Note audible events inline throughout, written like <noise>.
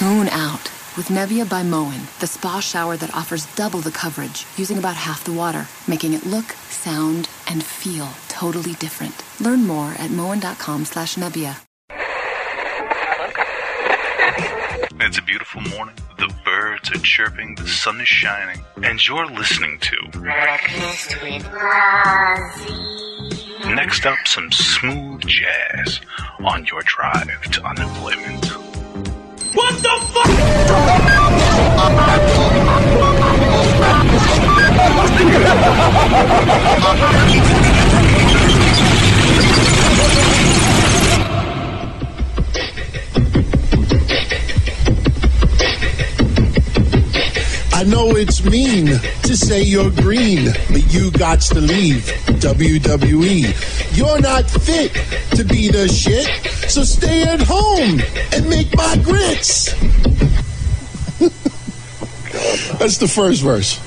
Tune out with Nebia by Moen, the spa shower that offers double the coverage using about half the water, making it look, sound, and feel totally different. Learn more at moen.com slash Nebia. It's a beautiful morning. The birds are chirping, the sun is shining, and you're listening to Breakfast with Ozzy. Next Up Some Smooth Jazz on your drive to unemployment. What the fuck? <laughs> I know it's mean to say you're green, but you got to leave WWE. You're not fit to be the shit, so stay at home and make my grits. <laughs> That's the first verse.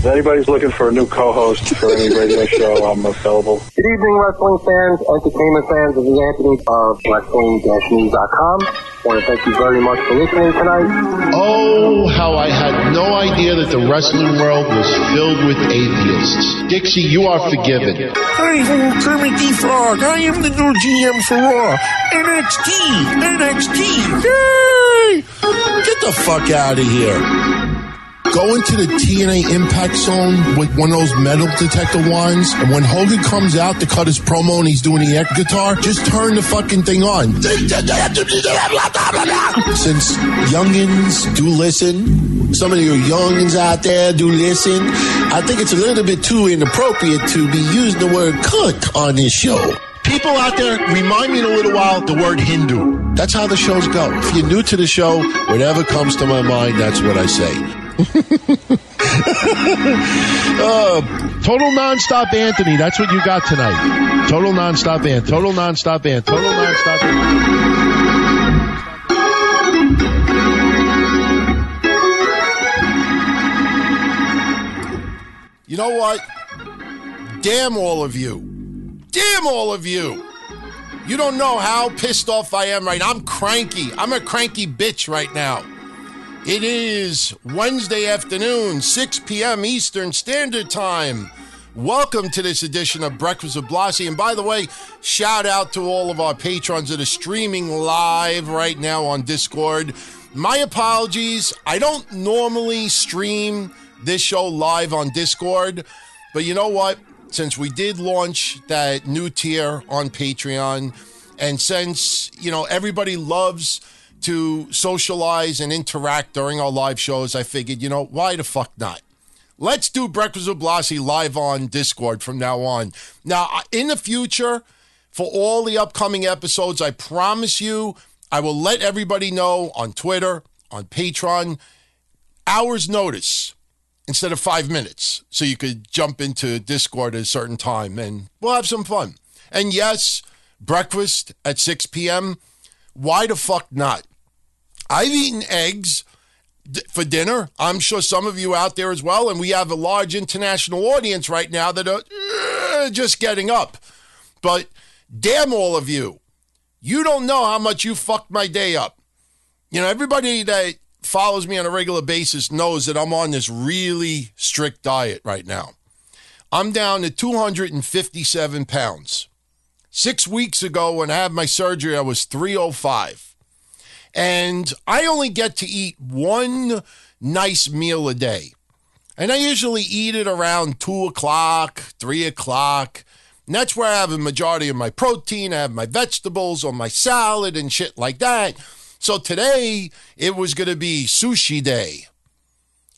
If anybody's looking for a new co-host for any radio show, I'm available. Good evening, wrestling fans, entertainment fans. This is Anthony of Wrestling-News.com. want to thank you very much for listening tonight. Oh, how I had no idea that the wrestling world was filled with atheists. Dixie, you are forgiven. Hi, ho, Kermit the Frog. I am the new GM for Raw. NXT, NXT. Yay! Get the fuck out of here. Go into the TNA Impact Zone with one of those metal detector wands, and when Hogan comes out to cut his promo and he's doing the air guitar, just turn the fucking thing on. <laughs> Since youngins do listen, some of you youngins out there do listen, I think it's a little bit too inappropriate to be using the word cunt on this show. People out there, remind me in a little while the word Hindu. That's how the shows go. If you're new to the show, whatever comes to my mind, that's what I say. <laughs> uh, total nonstop Anthony. That's what you got tonight. Total nonstop Ant. Total nonstop Ant. Total nonstop. You know what? Damn all of you. Damn all of you. You don't know how pissed off I am right now. I'm cranky. I'm a cranky bitch right now. It is Wednesday afternoon, 6 p.m. Eastern Standard Time. Welcome to this edition of Breakfast with Blasi. And by the way, shout out to all of our patrons that are streaming live right now on Discord. My apologies. I don't normally stream this show live on Discord, but you know what? Since we did launch that new tier on Patreon, and since, you know, everybody loves to socialize and interact during our live shows, I figured, you know, why the fuck not? Let's do Breakfast with Blasi live on Discord from now on. Now, in the future, for all the upcoming episodes, I promise you, I will let everybody know on Twitter, on Patreon, hours notice instead of five minutes. So you could jump into Discord at a certain time and we'll have some fun. And yes, breakfast at 6 p.m. Why the fuck not? I've eaten eggs for dinner. I'm sure some of you out there as well. And we have a large international audience right now that are uh, just getting up. But damn all of you. You don't know how much you fucked my day up. You know, everybody that follows me on a regular basis knows that I'm on this really strict diet right now. I'm down to 257 pounds. Six weeks ago, when I had my surgery, I was 305. And I only get to eat one nice meal a day. And I usually eat it around 2 o'clock, 3 o'clock. And that's where I have a majority of my protein. I have my vegetables or my salad and shit like that. So today, it was going to be sushi day.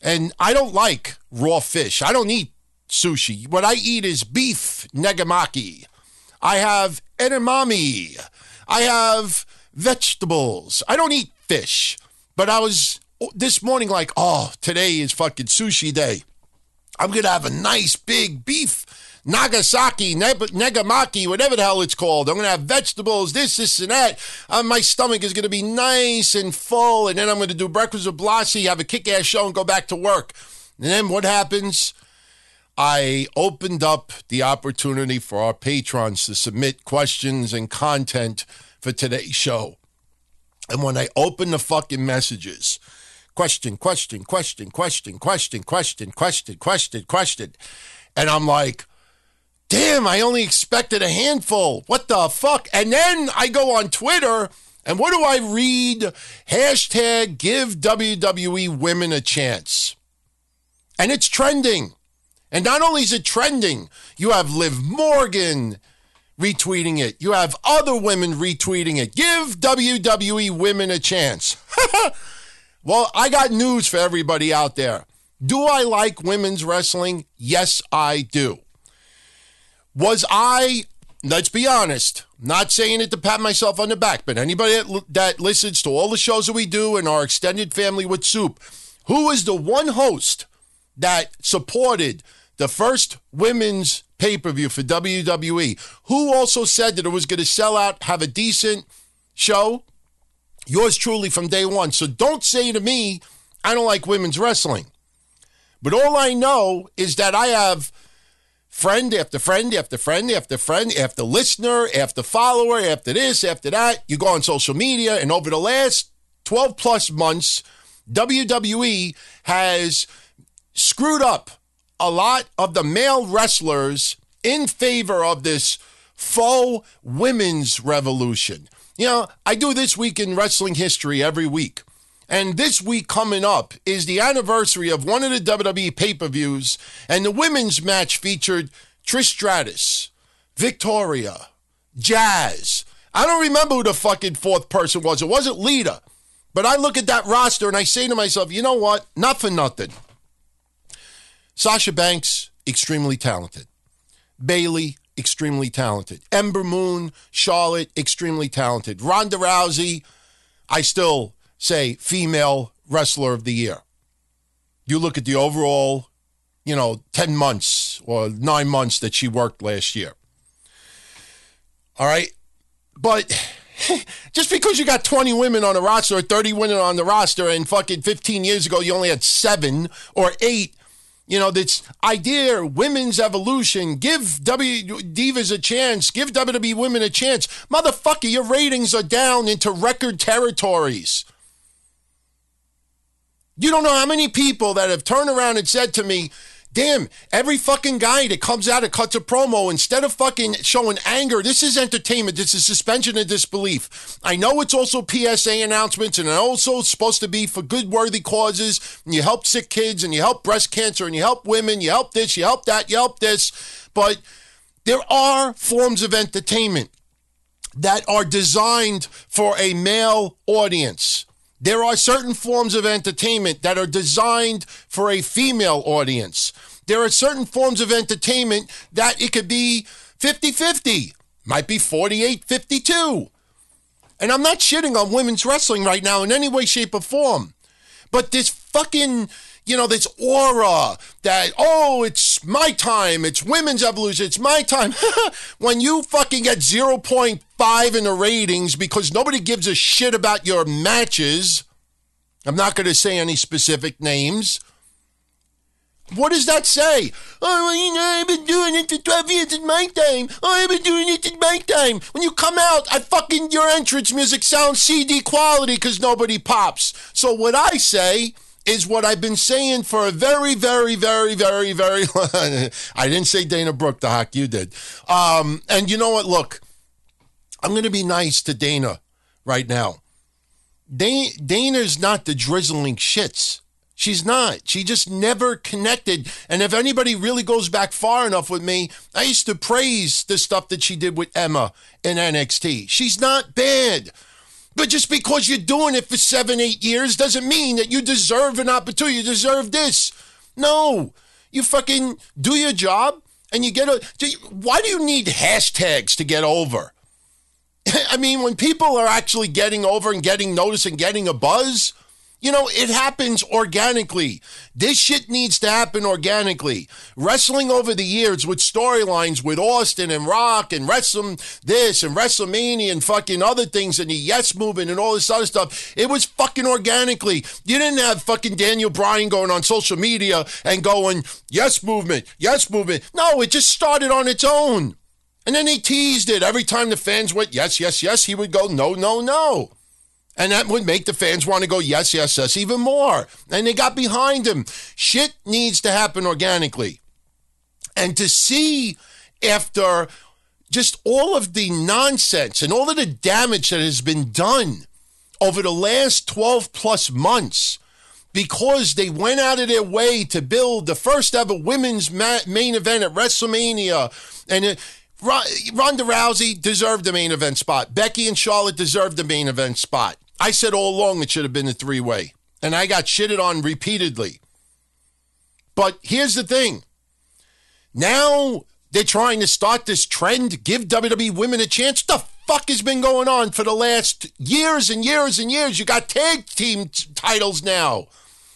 And I don't like raw fish. I don't eat sushi. What I eat is beef negimaki. I have edamame. I have vegetables. I don't eat fish. But I was this morning like, oh, today is fucking sushi day. I'm going to have a nice big beef Nagasaki, ne- Negimaki, whatever the hell it's called. I'm going to have vegetables, this, this, and that. Uh, my stomach is going to be nice and full. And then I'm going to do breakfast with Blasi, have a kick ass show, and go back to work. And then what happens? I opened up the opportunity for our patrons to submit questions and content for today's show. And when I open the fucking messages, question, question, question, question, question, question, question, question, question, and I'm like, damn, I only expected a handful. What the fuck? And then I go on Twitter and what do I read? Hashtag give WWE women a chance. And it's trending. And not only is it trending, you have Liv Morgan retweeting it. You have other women retweeting it. Give WWE women a chance. <laughs> well, I got news for everybody out there. Do I like women's wrestling? Yes, I do. Was I, let's be honest, not saying it to pat myself on the back, but anybody that, that listens to all the shows that we do in our extended family with Soup, who is the one host that supported the first women's pay per view for WWE, who also said that it was going to sell out, have a decent show. Yours truly from day one. So don't say to me, I don't like women's wrestling. But all I know is that I have friend after friend after friend after friend after listener after follower after this after that. You go on social media, and over the last 12 plus months, WWE has screwed up a lot of the male wrestlers in favor of this faux women's revolution. You know, I do this week in wrestling history every week. And this week coming up is the anniversary of one of the WWE pay per views, and the women's match featured Trish Stratus, Victoria, Jazz. I don't remember who the fucking fourth person was. It wasn't Lita. But I look at that roster and I say to myself, you know what? Not for nothing. Sasha Banks, extremely talented. Bayley, extremely talented. Ember Moon, Charlotte, extremely talented. Ronda Rousey, I still say female wrestler of the year. You look at the overall, you know, 10 months or nine months that she worked last year. All right. But <laughs> just because you got 20 women on the roster or 30 women on the roster and fucking 15 years ago you only had seven or eight you know, this idea, women's evolution, give W Divas a chance, give WWE women a chance. Motherfucker, your ratings are down into record territories. You don't know how many people that have turned around and said to me, Damn, every fucking guy that comes out and cuts a promo, instead of fucking showing anger, this is entertainment. This is suspension of disbelief. I know it's also PSA announcements and also supposed to be for good, worthy causes. And you help sick kids and you help breast cancer and you help women, you help this, you help that, you help this. But there are forms of entertainment that are designed for a male audience. There are certain forms of entertainment that are designed for a female audience. There are certain forms of entertainment that it could be 50 50, might be 48 52. And I'm not shitting on women's wrestling right now in any way, shape, or form. But this fucking, you know, this aura that, oh, it's my time, it's women's evolution, it's my time. <laughs> when you fucking get 0.5 in the ratings because nobody gives a shit about your matches, I'm not going to say any specific names. What does that say? Oh, you know, I've been doing it for 12 years. It's my time. Oh, I've been doing it. It's my time. When you come out, I fucking, your entrance music sounds CD quality because nobody pops. So what I say is what I've been saying for a very, very, very, very, very <laughs> I didn't say Dana Brooke, the hock, you did. Um, and you know what? Look, I'm going to be nice to Dana right now. Dana's not the drizzling shits. She's not. She just never connected. And if anybody really goes back far enough with me, I used to praise the stuff that she did with Emma in NXT. She's not bad. But just because you're doing it for seven, eight years doesn't mean that you deserve an opportunity. You deserve this. No. You fucking do your job and you get a. Why do you need hashtags to get over? <laughs> I mean, when people are actually getting over and getting noticed and getting a buzz, you know, it happens organically. This shit needs to happen organically. Wrestling over the years with storylines with Austin and Rock and Wrestle this and WrestleMania and fucking other things and the Yes Movement and all this other stuff, it was fucking organically. You didn't have fucking Daniel Bryan going on social media and going, Yes Movement, Yes Movement. No, it just started on its own. And then he teased it. Every time the fans went, yes, yes, yes, he would go, no, no, no. And that would make the fans want to go, yes, yes, yes, even more. And they got behind him. Shit needs to happen organically. And to see after just all of the nonsense and all of the damage that has been done over the last 12 plus months because they went out of their way to build the first ever women's ma- main event at WrestleMania. And uh, it, Ronda Rousey deserved the main event spot. Becky and Charlotte deserved the main event spot. I said all along it should have been a three way, and I got shitted on repeatedly. But here's the thing now they're trying to start this trend, give WWE women a chance. What the fuck has been going on for the last years and years and years? You got tag team t- titles now.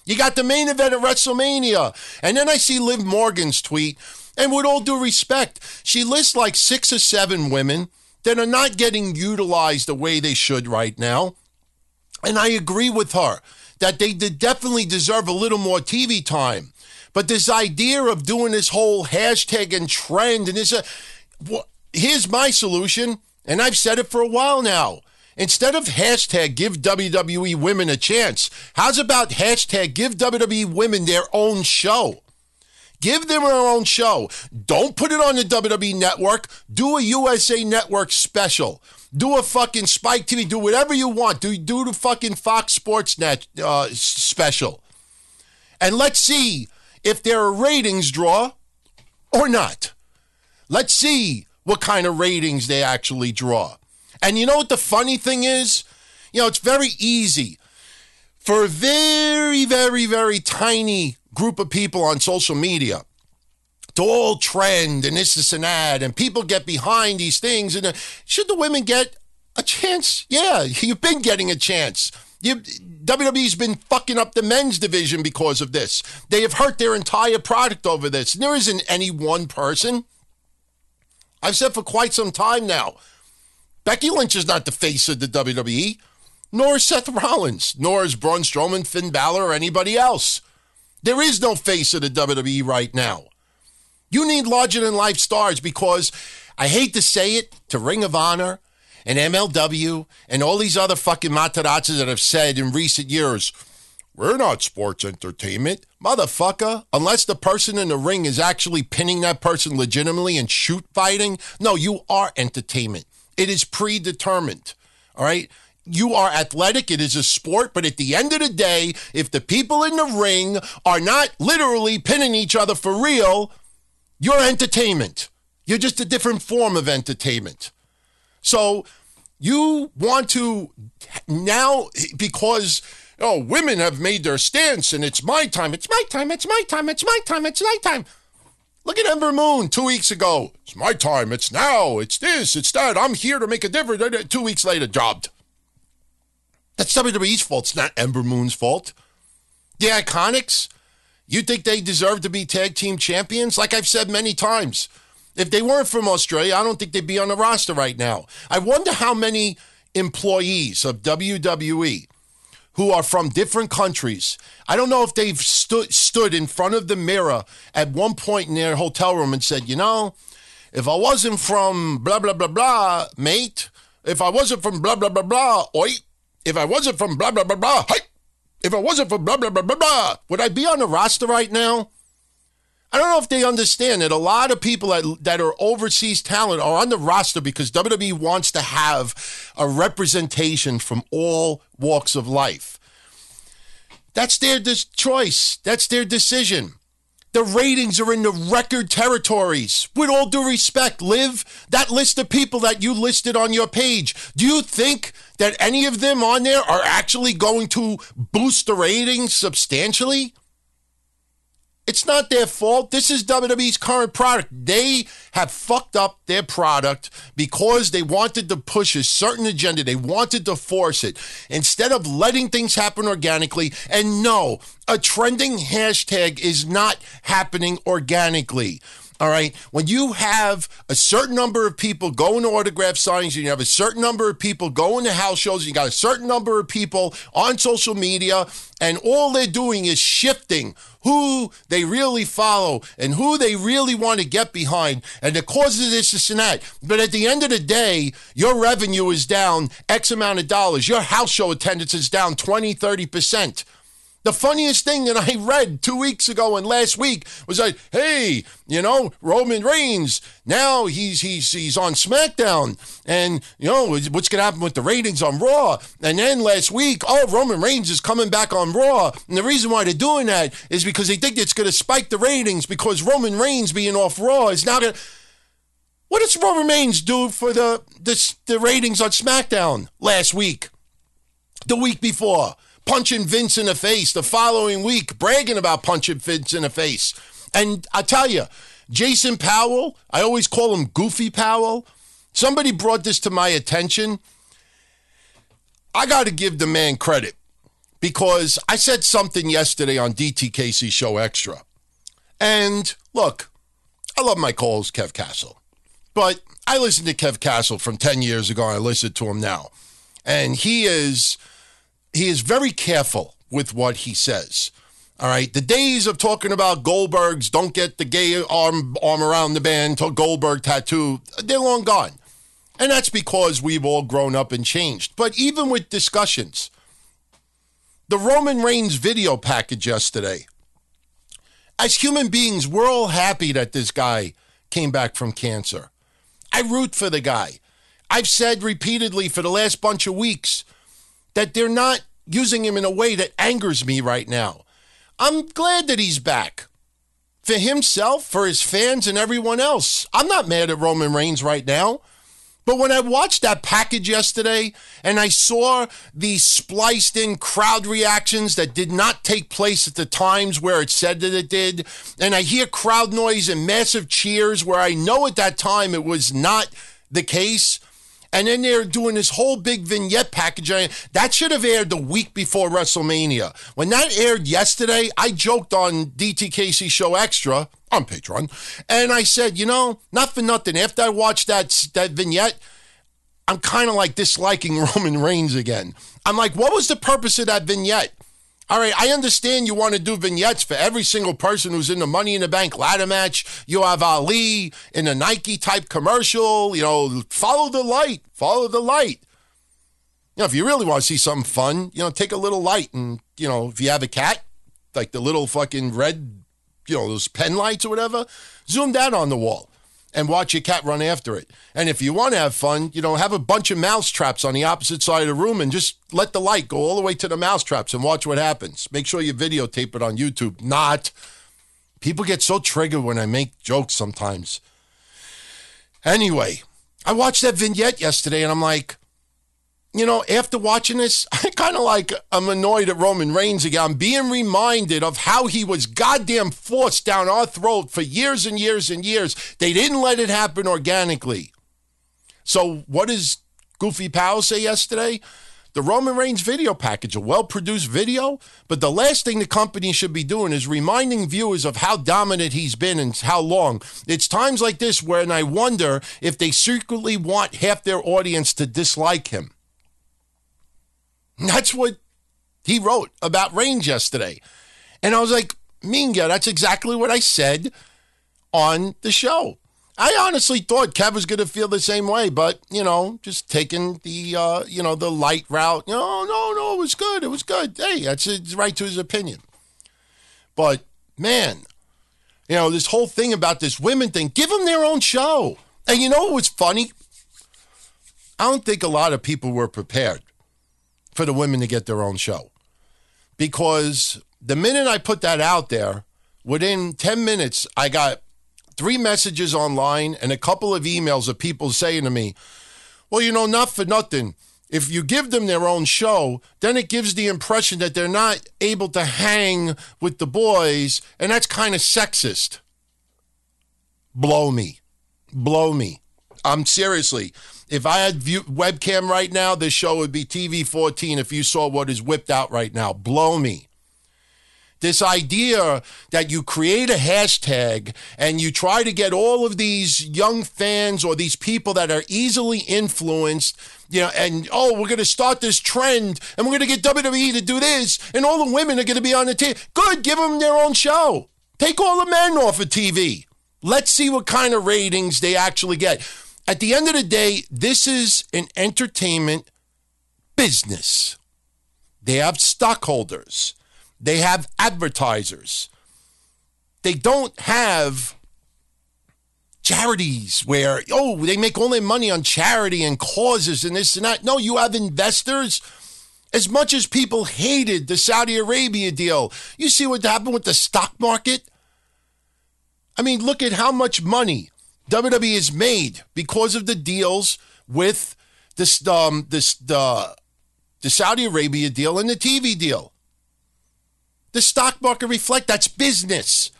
You got the main event at WrestleMania. And then I see Liv Morgan's tweet, and with all due respect, she lists like six or seven women that are not getting utilized the way they should right now. And I agree with her that they definitely deserve a little more TV time. But this idea of doing this whole hashtag and trend and this, uh, well, here's my solution, and I've said it for a while now. Instead of hashtag give WWE women a chance, how's about hashtag give WWE women their own show? Give them their own show. Don't put it on the WWE network. Do a USA Network special. Do a fucking Spike TV. Do whatever you want. Do do the fucking Fox Sports Net uh, special, and let's see if there are ratings draw or not. Let's see what kind of ratings they actually draw. And you know what the funny thing is? You know, it's very easy for a very, very, very tiny group of people on social media to all trend and this, this, and that, and people get behind these things. And uh, should the women get a chance? Yeah, <laughs> you've been getting a chance. You, WWE's been fucking up the men's division because of this. They have hurt their entire product over this. And there isn't any one person. I've said for quite some time now Becky Lynch is not the face of the WWE, nor is Seth Rollins, nor is Braun Strowman, Finn Balor, or anybody else. There is no face of the WWE right now. You need larger than life stars because I hate to say it to Ring of Honor and MLW and all these other fucking matarazzas that have said in recent years, we're not sports entertainment. Motherfucker, unless the person in the ring is actually pinning that person legitimately and shoot fighting, no, you are entertainment. It is predetermined. All right. You are athletic. It is a sport. But at the end of the day, if the people in the ring are not literally pinning each other for real, you're entertainment. You're just a different form of entertainment. So you want to now, because oh, women have made their stance and it's my time, it's my time, it's my time, it's my time, it's my time. Look at Ember Moon two weeks ago. It's my time. It's now. It's this. It's that. I'm here to make a difference. Two weeks later, jobbed. That's WWE's fault. It's not Ember Moon's fault. The IIconics, you think they deserve to be tag team champions? Like I've said many times, if they weren't from Australia, I don't think they'd be on the roster right now. I wonder how many employees of WWE who are from different countries. I don't know if they've stood stood in front of the mirror at one point in their hotel room and said, you know, if I wasn't from blah blah blah blah, mate, if I wasn't from blah blah blah blah, oi, if I wasn't from blah blah blah blah, hey, if it wasn't for blah blah blah blah blah, would I be on the roster right now? I don't know if they understand that a lot of people that, that are overseas talent are on the roster because WWE wants to have a representation from all walks of life. That's their choice. That's their decision. The ratings are in the record territories. With all due respect, Liv, that list of people that you listed on your page, do you think that any of them on there are actually going to boost the ratings substantially? It's not their fault. This is WWE's current product. They have fucked up their product because they wanted to push a certain agenda. They wanted to force it instead of letting things happen organically. And no, a trending hashtag is not happening organically. All right. When you have a certain number of people going to autograph signings, and you have a certain number of people going to house shows, and you got a certain number of people on social media, and all they're doing is shifting who they really follow and who they really want to get behind, and the causes of this, this, and that. But at the end of the day, your revenue is down X amount of dollars. Your house show attendance is down 20, 30%. The funniest thing that I read two weeks ago and last week was like, hey, you know, Roman Reigns, now he's he's he's on SmackDown. And, you know, what's gonna happen with the ratings on Raw? And then last week, oh, Roman Reigns is coming back on Raw. And the reason why they're doing that is because they think it's gonna spike the ratings because Roman Reigns being off Raw is now gonna what does Roman Reigns do for the the, the ratings on SmackDown last week? The week before? Punching Vince in the face the following week, bragging about punching Vince in the face. And I tell you, Jason Powell, I always call him Goofy Powell. Somebody brought this to my attention. I got to give the man credit because I said something yesterday on DTKC Show Extra. And look, I love my calls, Kev Castle. But I listened to Kev Castle from 10 years ago. I listen to him now. And he is he is very careful with what he says. All right, the days of talking about Goldberg's don't get the gay arm arm around the band Goldberg tattoo, they're long gone. And that's because we've all grown up and changed. But even with discussions, the Roman Reigns video package yesterday, as human beings, we're all happy that this guy came back from cancer. I root for the guy. I've said repeatedly for the last bunch of weeks that they're not using him in a way that angers me right now. I'm glad that he's back. For himself, for his fans, and everyone else. I'm not mad at Roman Reigns right now. But when I watched that package yesterday and I saw the spliced in crowd reactions that did not take place at the times where it said that it did, and I hear crowd noise and massive cheers where I know at that time it was not the case, and then they're doing this whole big vignette package. That should have aired the week before WrestleMania. When that aired yesterday, I joked on DTKC Show Extra on Patreon, and I said, you know, not for nothing. After I watched that that vignette, I'm kind of like disliking <laughs> Roman Reigns again. I'm like, what was the purpose of that vignette? All right, I understand you want to do vignettes for every single person who's in the Money in the Bank ladder match. You have Ali in a Nike type commercial. You know, follow the light, follow the light. You know, if you really want to see something fun, you know, take a little light and, you know, if you have a cat, like the little fucking red, you know, those pen lights or whatever, zoom that on the wall and watch your cat run after it. And if you want to have fun, you know, have a bunch of mouse traps on the opposite side of the room and just let the light go all the way to the mouse traps and watch what happens. Make sure you videotape it on YouTube. Not. People get so triggered when I make jokes sometimes. Anyway, I watched that vignette yesterday and I'm like, you know, after watching this, <laughs> I kind of like I'm annoyed at Roman Reigns again. I'm being reminded of how he was goddamn forced down our throat for years and years and years. They didn't let it happen organically. So, what does Goofy Powell say yesterday? The Roman Reigns video package, a well produced video, but the last thing the company should be doing is reminding viewers of how dominant he's been and how long. It's times like this when I wonder if they secretly want half their audience to dislike him. That's what he wrote about Reigns yesterday. And I was like, Minga, that's exactly what I said on the show. I honestly thought Kev was going to feel the same way, but you know, just taking the uh, you know the light route. No, no, no, it was good. It was good. Hey, that's his right to his opinion. But man, you know this whole thing about this women thing. Give them their own show. And you know what was funny? I don't think a lot of people were prepared for the women to get their own show. Because the minute I put that out there, within 10 minutes, I got three messages online and a couple of emails of people saying to me, well, you know, not for nothing. If you give them their own show, then it gives the impression that they're not able to hang with the boys, and that's kind of sexist. Blow me. Blow me. I'm seriously. If I had view, webcam right now, this show would be TV 14 if you saw what is whipped out right now. Blow me. This idea that you create a hashtag and you try to get all of these young fans or these people that are easily influenced, you know, and oh, we're going to start this trend and we're going to get WWE to do this, and all the women are going to be on the team. Good, give them their own show. Take all the men off of TV. Let's see what kind of ratings they actually get. At the end of the day, this is an entertainment business. They have stockholders, they have advertisers. They don't have charities where, oh, they make all their money on charity and causes and this and that. No, you have investors. As much as people hated the Saudi Arabia deal, you see what happened with the stock market? I mean, look at how much money WWE has made because of the deals with this um this the the Saudi Arabia deal and the TV deal. The stock market reflect that's business.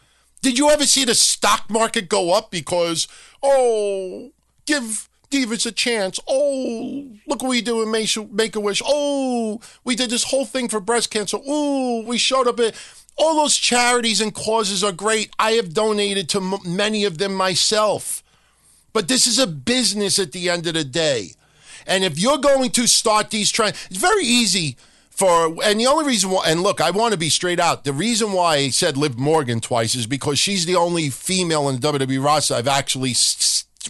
Did you ever see the stock market go up because oh give Divas a chance? Oh look what we do in Make a Wish. Oh we did this whole thing for breast cancer. Oh we showed up at all those charities and causes are great. I have donated to m- many of them myself. But this is a business at the end of the day. And if you're going to start these trends, it's very easy for, and the only reason why, and look, I want to be straight out. The reason why I said Liv Morgan twice is because she's the only female in the WWE roster I've actually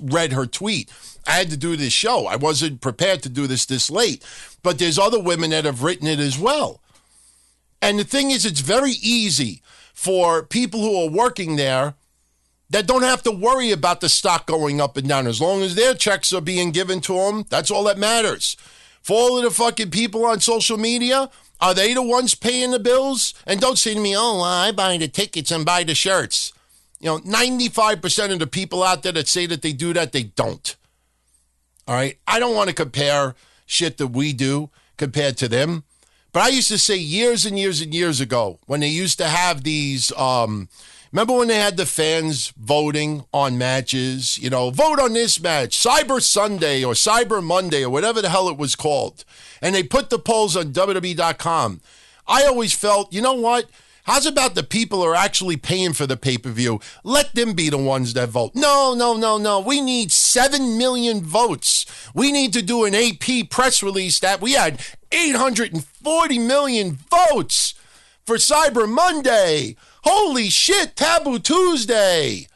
read her tweet. I had to do this show. I wasn't prepared to do this this late. But there's other women that have written it as well. And the thing is, it's very easy for people who are working there that don't have to worry about the stock going up and down. As long as their checks are being given to them, that's all that matters. For all of the fucking people on social media, are they the ones paying the bills? And don't say to me, oh, well, I buy the tickets and buy the shirts. You know, 95% of the people out there that say that they do that, they don't. All right. I don't want to compare shit that we do compared to them. But I used to say years and years and years ago when they used to have these. Um, remember when they had the fans voting on matches? You know, vote on this match, Cyber Sunday or Cyber Monday or whatever the hell it was called. And they put the polls on WWE.com. I always felt, you know what? How's about the people who are actually paying for the pay per view? Let them be the ones that vote. No, no, no, no. We need 7 million votes. We need to do an AP press release that we had 840 million votes for Cyber Monday. Holy shit, Taboo Tuesday.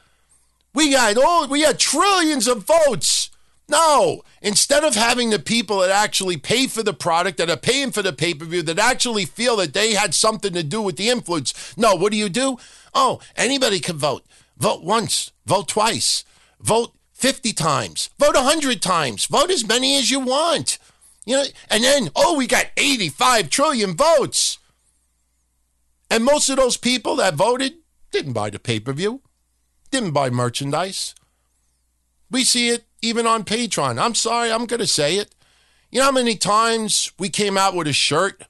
We got all we had trillions of votes. No, instead of having the people that actually pay for the product, that are paying for the pay per view, that actually feel that they had something to do with the influence, no, what do you do? Oh, anybody can vote. Vote once, vote twice, vote 50 times, vote 100 times, vote as many as you want. You know, and then, oh, we got 85 trillion votes. And most of those people that voted didn't buy the pay per view, didn't buy merchandise. We see it even on Patreon. I'm sorry, I'm going to say it. You know how many times we came out with a shirt?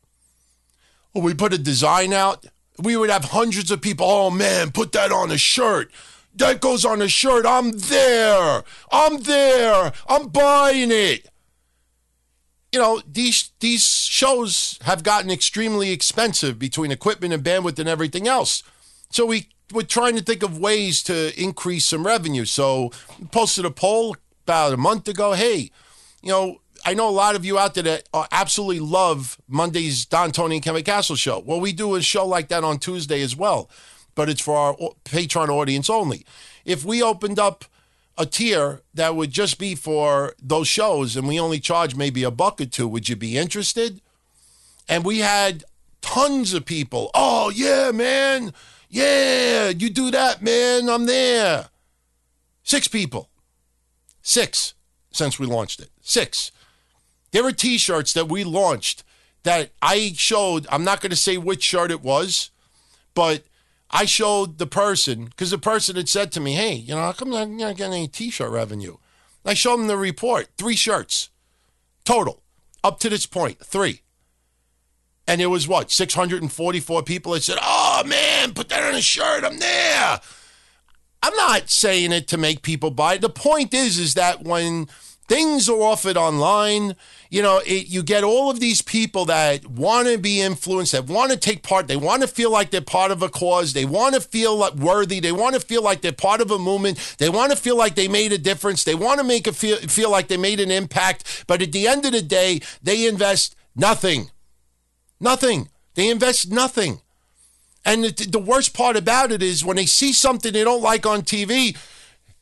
Or we put a design out? We would have hundreds of people, oh man, put that on a shirt. That goes on a shirt. I'm there. I'm there. I'm buying it. You know, these these shows have gotten extremely expensive between equipment and bandwidth and everything else. So we we're trying to think of ways to increase some revenue. So posted a poll about a month ago. Hey, you know, I know a lot of you out there that absolutely love Monday's Don Tony and Kevin Castle show. Well, we do a show like that on Tuesday as well, but it's for our Patreon audience only. If we opened up a tier that would just be for those shows and we only charge maybe a buck or two, would you be interested? And we had tons of people. Oh, yeah, man. Yeah, you do that, man. I'm there. Six people. Six since we launched it. Six. There were t shirts that we launched that I showed. I'm not going to say which shirt it was, but I showed the person because the person had said to me, Hey, you know, how come I'm not getting any t shirt revenue? I showed them the report three shirts total up to this point, three. And it was what, 644 people that said, Oh man, put that on a shirt. I'm there. I'm not saying it to make people buy. The point is, is that when Things are offered online. You know, it, you get all of these people that want to be influenced, that want to take part. They want to feel like they're part of a cause. They want to feel like worthy. They want to feel like they're part of a movement. They want to feel like they made a difference. They want to make it feel, feel like they made an impact. But at the end of the day, they invest nothing. Nothing. They invest nothing. And the, the worst part about it is when they see something they don't like on TV,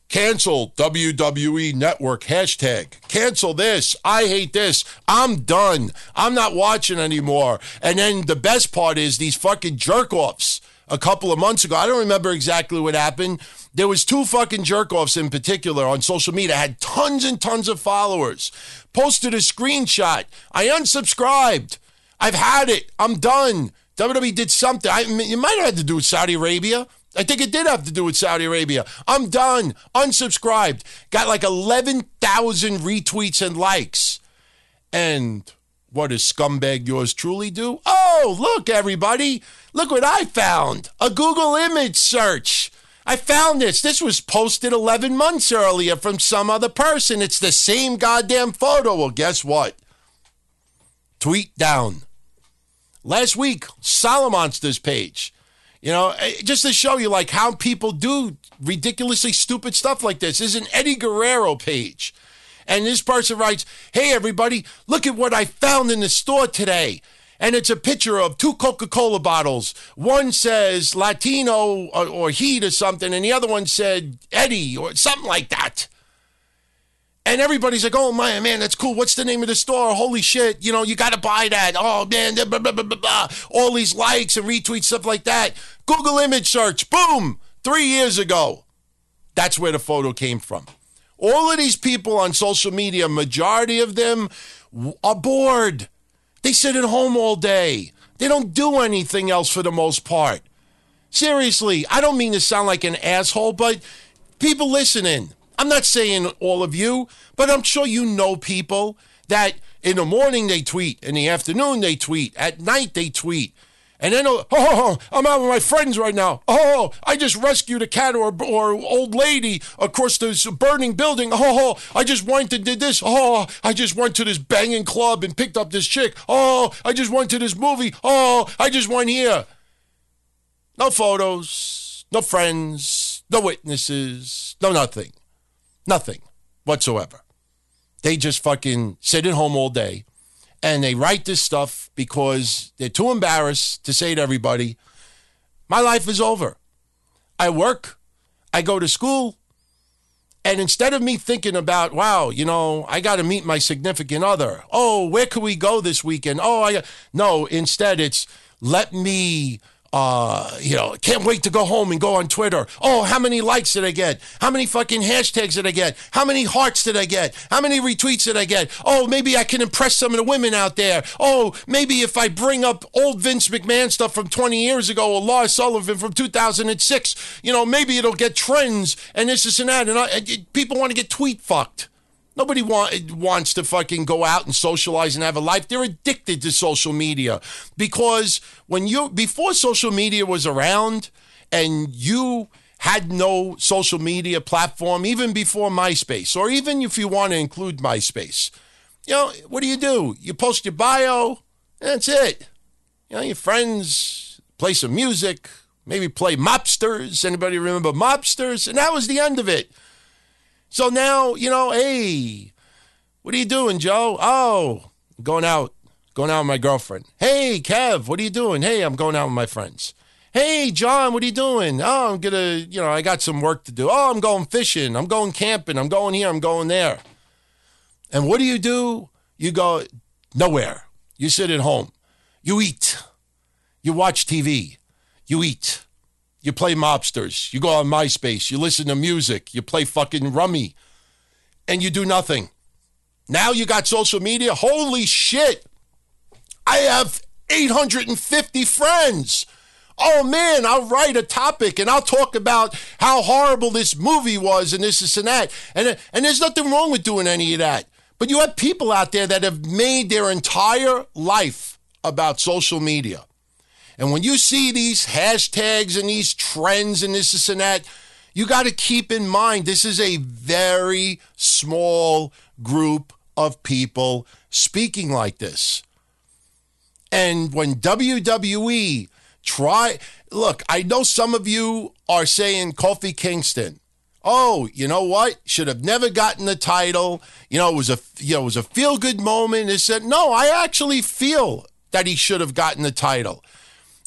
cancel WWE Network hashtag. Cancel this. I hate this. I'm done. I'm not watching anymore. And then the best part is these fucking jerk offs. A couple of months ago, I don't remember exactly what happened. There was two fucking jerk offs in particular on social media, had tons and tons of followers. Posted a screenshot. I unsubscribed. I've had it. I'm done. WWE did something. I, it might have had to do with Saudi Arabia. I think it did have to do with Saudi Arabia. I'm done. Unsubscribed. Got like 11,000 retweets and likes. And what does scumbag yours truly do? Oh, look, everybody. Look what I found a Google image search. I found this. This was posted 11 months earlier from some other person. It's the same goddamn photo. Well, guess what? Tweet down. Last week, Solomonster's page. You know, eh, just to show you like how people do ridiculously stupid stuff like this. Is an Eddie Guerrero page. And this person writes, Hey everybody, look at what I found in the store today. And it's a picture of two Coca Cola bottles. One says Latino or, or Heat or something, and the other one said Eddie or something like that. And everybody's like, oh, my man, that's cool. What's the name of the store? Holy shit. You know, you got to buy that. Oh, man. Blah, blah, blah, All these likes and retweets, stuff like that. Google image search. Boom. Three years ago. That's where the photo came from. All of these people on social media, majority of them are bored. They sit at home all day. They don't do anything else for the most part. Seriously, I don't mean to sound like an asshole, but people listening, I'm not saying all of you, but I'm sure you know people that in the morning they tweet, in the afternoon they tweet, at night they tweet. And then, oh, oh, I'm out with my friends right now. Oh, I just rescued a cat or, or old lady across this burning building. Oh, I just went and did this. Oh, I just went to this banging club and picked up this chick. Oh, I just went to this movie. Oh, I just went here. No photos, no friends, no witnesses, no nothing. Nothing whatsoever. They just fucking sit at home all day and they write this stuff because they're too embarrassed to say to everybody, My life is over. I work, I go to school, and instead of me thinking about, wow, you know, I got to meet my significant other. Oh, where could we go this weekend? Oh, I no. Instead, it's let me uh, you know, can't wait to go home and go on Twitter. Oh, how many likes did I get? How many fucking hashtags did I get? How many hearts did I get? How many retweets did I get? Oh, maybe I can impress some of the women out there. Oh, maybe if I bring up old Vince McMahon stuff from 20 years ago or Lars Sullivan from 2006, you know, maybe it'll get trends and this, this, and that. And, I, and people want to get tweet fucked. Nobody want, wants to fucking go out and socialize and have a life. They're addicted to social media because when you before social media was around and you had no social media platform, even before MySpace, or even if you want to include MySpace, you know, what do you do? You post your bio, that's it. You know, your friends play some music, maybe play mobsters. Anybody remember mobsters? And that was the end of it. So now, you know, hey, what are you doing, Joe? Oh, going out, going out with my girlfriend. Hey, Kev, what are you doing? Hey, I'm going out with my friends. Hey, John, what are you doing? Oh, I'm gonna, you know, I got some work to do. Oh, I'm going fishing. I'm going camping. I'm going here. I'm going there. And what do you do? You go nowhere. You sit at home. You eat. You watch TV. You eat. You play mobsters. You go on MySpace. You listen to music. You play fucking rummy. And you do nothing. Now you got social media. Holy shit. I have 850 friends. Oh man, I'll write a topic and I'll talk about how horrible this movie was and this, this, and that. And, and there's nothing wrong with doing any of that. But you have people out there that have made their entire life about social media. And when you see these hashtags and these trends and this, this and that, you got to keep in mind this is a very small group of people speaking like this. And when WWE try, look, I know some of you are saying Kofi Kingston. Oh, you know what? Should have never gotten the title. You know, it was a you know, it was a feel good moment. It said, no, I actually feel that he should have gotten the title.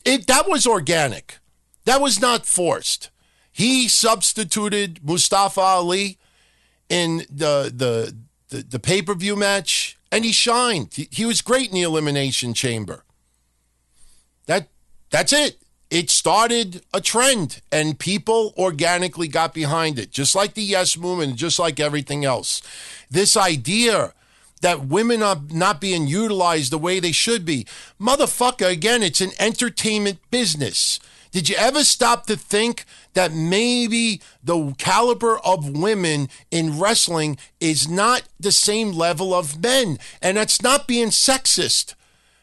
It that was organic. That was not forced. He substituted Mustafa Ali in the the the, the pay per view match, and he shined. He, he was great in the elimination chamber. That that's it. It started a trend, and people organically got behind it, just like the yes movement, just like everything else. This idea that women are not being utilized the way they should be. Motherfucker, again, it's an entertainment business. Did you ever stop to think that maybe the caliber of women in wrestling is not the same level of men? And that's not being sexist.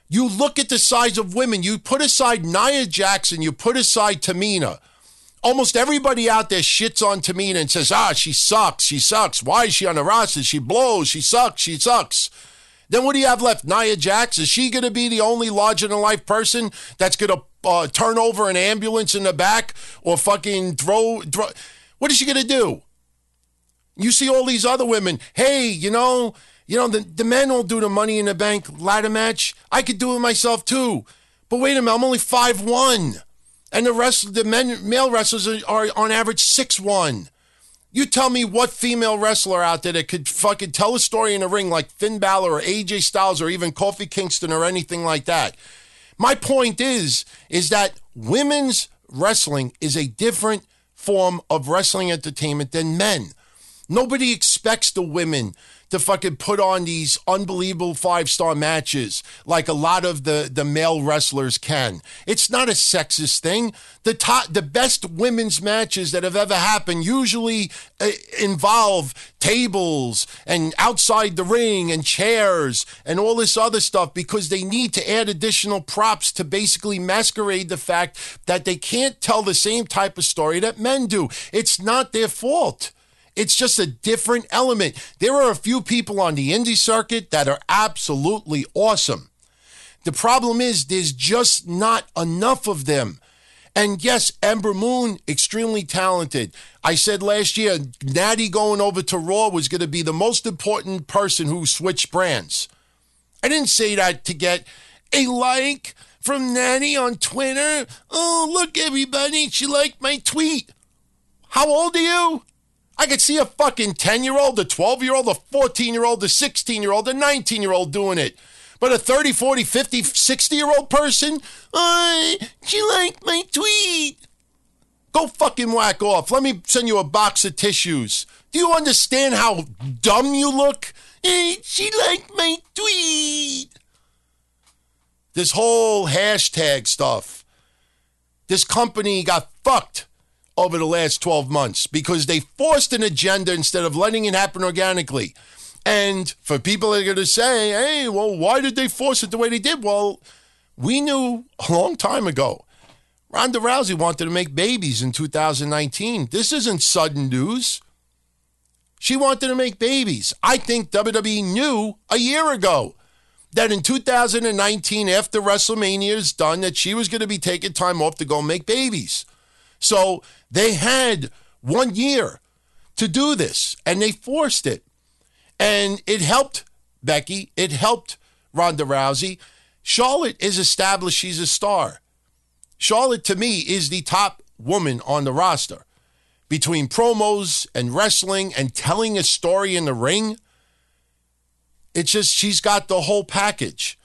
You look at the size of women, you put aside Nia Jackson, you put aside Tamina. Almost everybody out there shits on Tamina and says, ah, she sucks, she sucks. Why is she on the roster? She blows, she sucks, she sucks. Then what do you have left? Nia Jax? Is she going to be the only larger than life person that's going to uh, turn over an ambulance in the back or fucking throw, throw? What is she going to do? You see all these other women. Hey, you know, you know, the, the men will do the money in the bank ladder match. I could do it myself too. But wait a minute, I'm only five one, And the rest the men male wrestlers are, are on average six one. You tell me what female wrestler out there that could fucking tell a story in a ring like Finn Balor or AJ Styles or even Kofi Kingston or anything like that. My point is, is that women's wrestling is a different form of wrestling entertainment than men. Nobody expects the women to fucking put on these unbelievable five star matches like a lot of the, the male wrestlers can. It's not a sexist thing. The top, the best women's matches that have ever happened usually uh, involve tables and outside the ring and chairs and all this other stuff because they need to add additional props to basically masquerade the fact that they can't tell the same type of story that men do. It's not their fault. It's just a different element. There are a few people on the indie circuit that are absolutely awesome. The problem is there's just not enough of them. And yes, Ember Moon, extremely talented. I said last year, Natty going over to Raw was going to be the most important person who switched brands. I didn't say that to get a like from Natty on Twitter. Oh, look, everybody, she liked my tweet. How old are you? I could see a fucking 10 year old, a 12 year old, a 14 year old, a 16 year old, a 19 year old doing it. But a 30, 40, 50, 60 year old person, I, she liked my tweet. Go fucking whack off. Let me send you a box of tissues. Do you understand how dumb you look? Hey, she liked my tweet. This whole hashtag stuff. This company got fucked over the last 12 months because they forced an agenda instead of letting it happen organically. And for people that are going to say, hey, well, why did they force it the way they did? Well, we knew a long time ago. Ronda Rousey wanted to make babies in 2019. This isn't sudden news. She wanted to make babies. I think WWE knew a year ago that in 2019, after WrestleMania is done, that she was going to be taking time off to go make babies. So they had one year to do this, and they forced it. And it helped Becky. It helped Ronda Rousey. Charlotte is established. She's a star. Charlotte, to me, is the top woman on the roster. Between promos and wrestling and telling a story in the ring, it's just she's got the whole package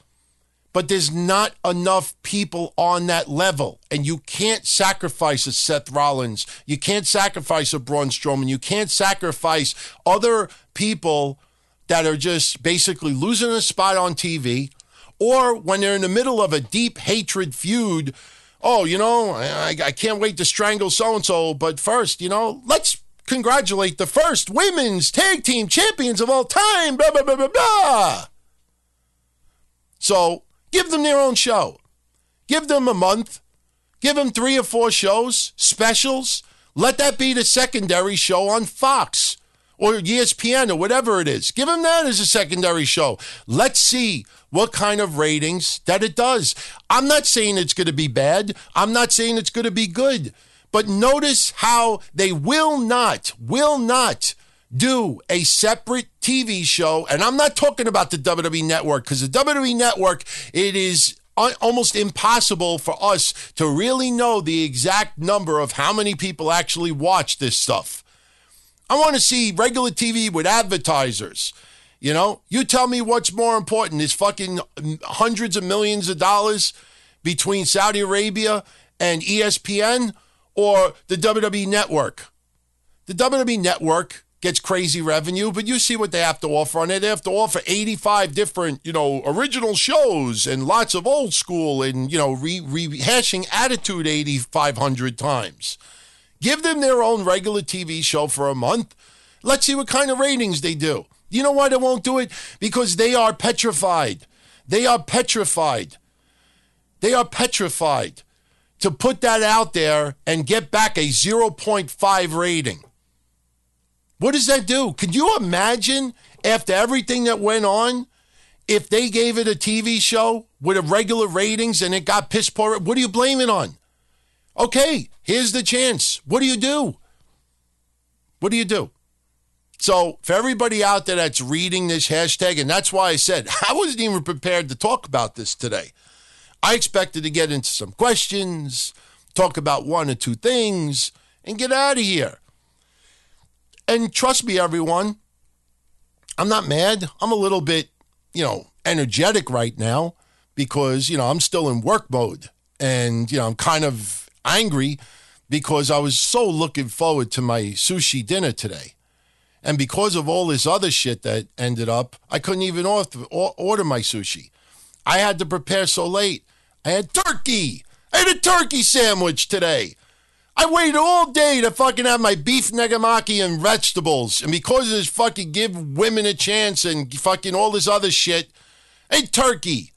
but there's not enough people on that level. And you can't sacrifice a Seth Rollins. You can't sacrifice a Braun Strowman. You can't sacrifice other people that are just basically losing a spot on TV or when they're in the middle of a deep hatred feud. Oh, you know, I, I can't wait to strangle so and so. But first, you know, let's congratulate the first women's tag team champions of all time. Blah, blah, blah, blah, blah. So Give them their own show. Give them a month. Give them three or four shows, specials. Let that be the secondary show on Fox or ESPN or whatever it is. Give them that as a secondary show. Let's see what kind of ratings that it does. I'm not saying it's going to be bad. I'm not saying it's going to be good. But notice how they will not, will not do a separate TV show. And I'm not talking about the WWE Network because the WWE Network, it is almost impossible for us to really know the exact number of how many people actually watch this stuff. I want to see regular TV with advertisers. You know, you tell me what's more important is fucking hundreds of millions of dollars between Saudi Arabia and ESPN or the WWE network. The WWE network gets crazy revenue, but you see what they have to offer on it. They have to offer 85 different, you know, original shows and lots of old school and, you know, re- rehashing Attitude 8,500 times. Give them their own regular TV show for a month. Let's see what kind of ratings they do. You know why they won't do it? Because they are petrified. They are petrified. They are petrified to put that out there and get back a 0.5 rating. What does that do? Could you imagine after everything that went on, if they gave it a TV show with a regular ratings and it got piss poor? What do you blame it on? Okay, here's the chance. What do you do? What do you do? So, for everybody out there that's reading this hashtag, and that's why I said <laughs> I wasn't even prepared to talk about this today. I expected to get into some questions, talk about one or two things, and get out of here. And trust me, everyone, I'm not mad. I'm a little bit, you know, energetic right now because, you know, I'm still in work mode. And, you know, I'm kind of angry because I was so looking forward to my sushi dinner today. And because of all this other shit that ended up, I couldn't even order, my sushi. I had to prepare so late. I had turkey. I had a turkey sandwich today. I waited all day to fucking have my beef negimaki and vegetables. And because of this fucking give women a chance and fucking all this other shit, I ate turkey.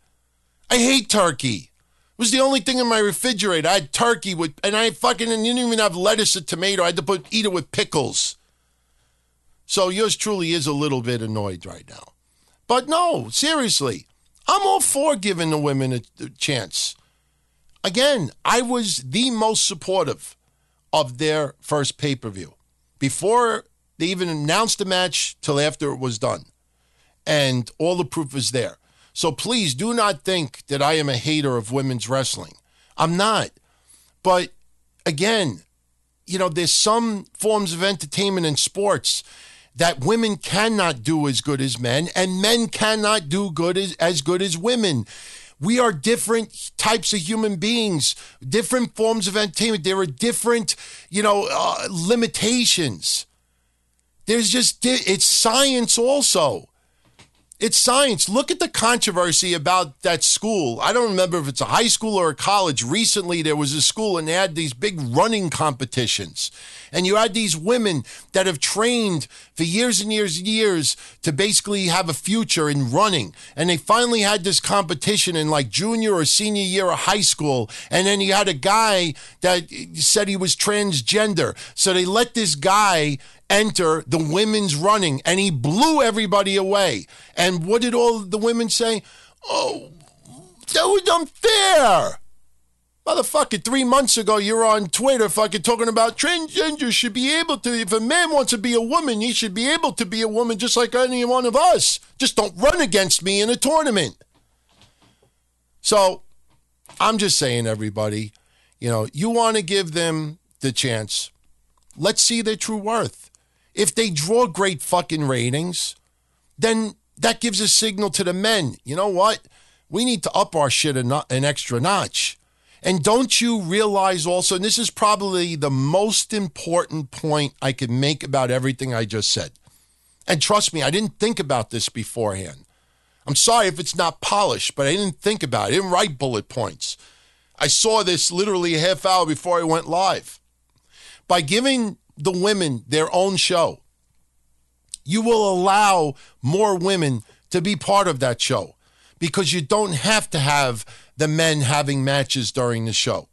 I hate turkey. It was the only thing in my refrigerator. I had turkey with, and I fucking and didn't even have lettuce or tomato. I had to put eat it with pickles. So yours truly is a little bit annoyed right now. But no, seriously, I'm all for giving the women a, a chance. Again, I was the most supportive of their first pay per view before they even announced the match till after it was done. And all the proof is there. So please do not think that I am a hater of women's wrestling. I'm not. But again, you know, there's some forms of entertainment and sports that women cannot do as good as men, and men cannot do good as, as good as women. We are different types of human beings, different forms of entertainment. There are different, you know, uh, limitations. There's just, it's science also. It's science. Look at the controversy about that school. I don't remember if it's a high school or a college. Recently, there was a school and they had these big running competitions. And you had these women that have trained for years and years and years to basically have a future in running. And they finally had this competition in like junior or senior year of high school. And then you had a guy that said he was transgender. So they let this guy enter the women's running and he blew everybody away. And what did all the women say? Oh, that was unfair. Motherfucker, three months ago, you were on Twitter fucking talking about transgender should be able to, if a man wants to be a woman, he should be able to be a woman just like any one of us. Just don't run against me in a tournament. So I'm just saying, everybody, you know, you want to give them the chance. Let's see their true worth. If they draw great fucking ratings, then that gives a signal to the men. You know what? We need to up our shit a no- an extra notch. And don't you realize also, and this is probably the most important point I can make about everything I just said. And trust me, I didn't think about this beforehand. I'm sorry if it's not polished, but I didn't think about it. I didn't write bullet points. I saw this literally a half hour before I went live. By giving the women their own show, you will allow more women to be part of that show because you don't have to have the men having matches during the show.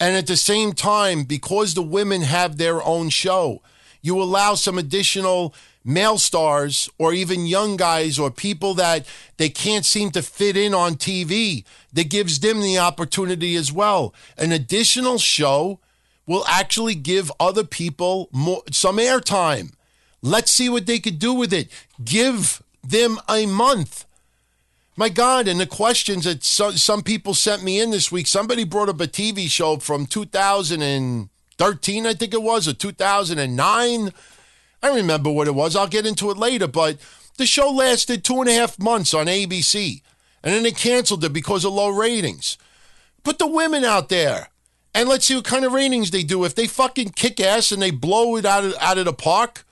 And at the same time, because the women have their own show, you allow some additional male stars or even young guys or people that they can't seem to fit in on TV that gives them the opportunity as well. An additional show will actually give other people more some airtime. Let's see what they could do with it. Give them a month. My God, and the questions that so, some people sent me in this week, somebody brought up a TV show from 2013, I think it was, or 2009. I remember what it was. I'll get into it later, but the show lasted two and a half months on ABC, and then they canceled it because of low ratings. Put the women out there, and let's see what kind of ratings they do. If they fucking kick ass and they blow it out of, out of the park,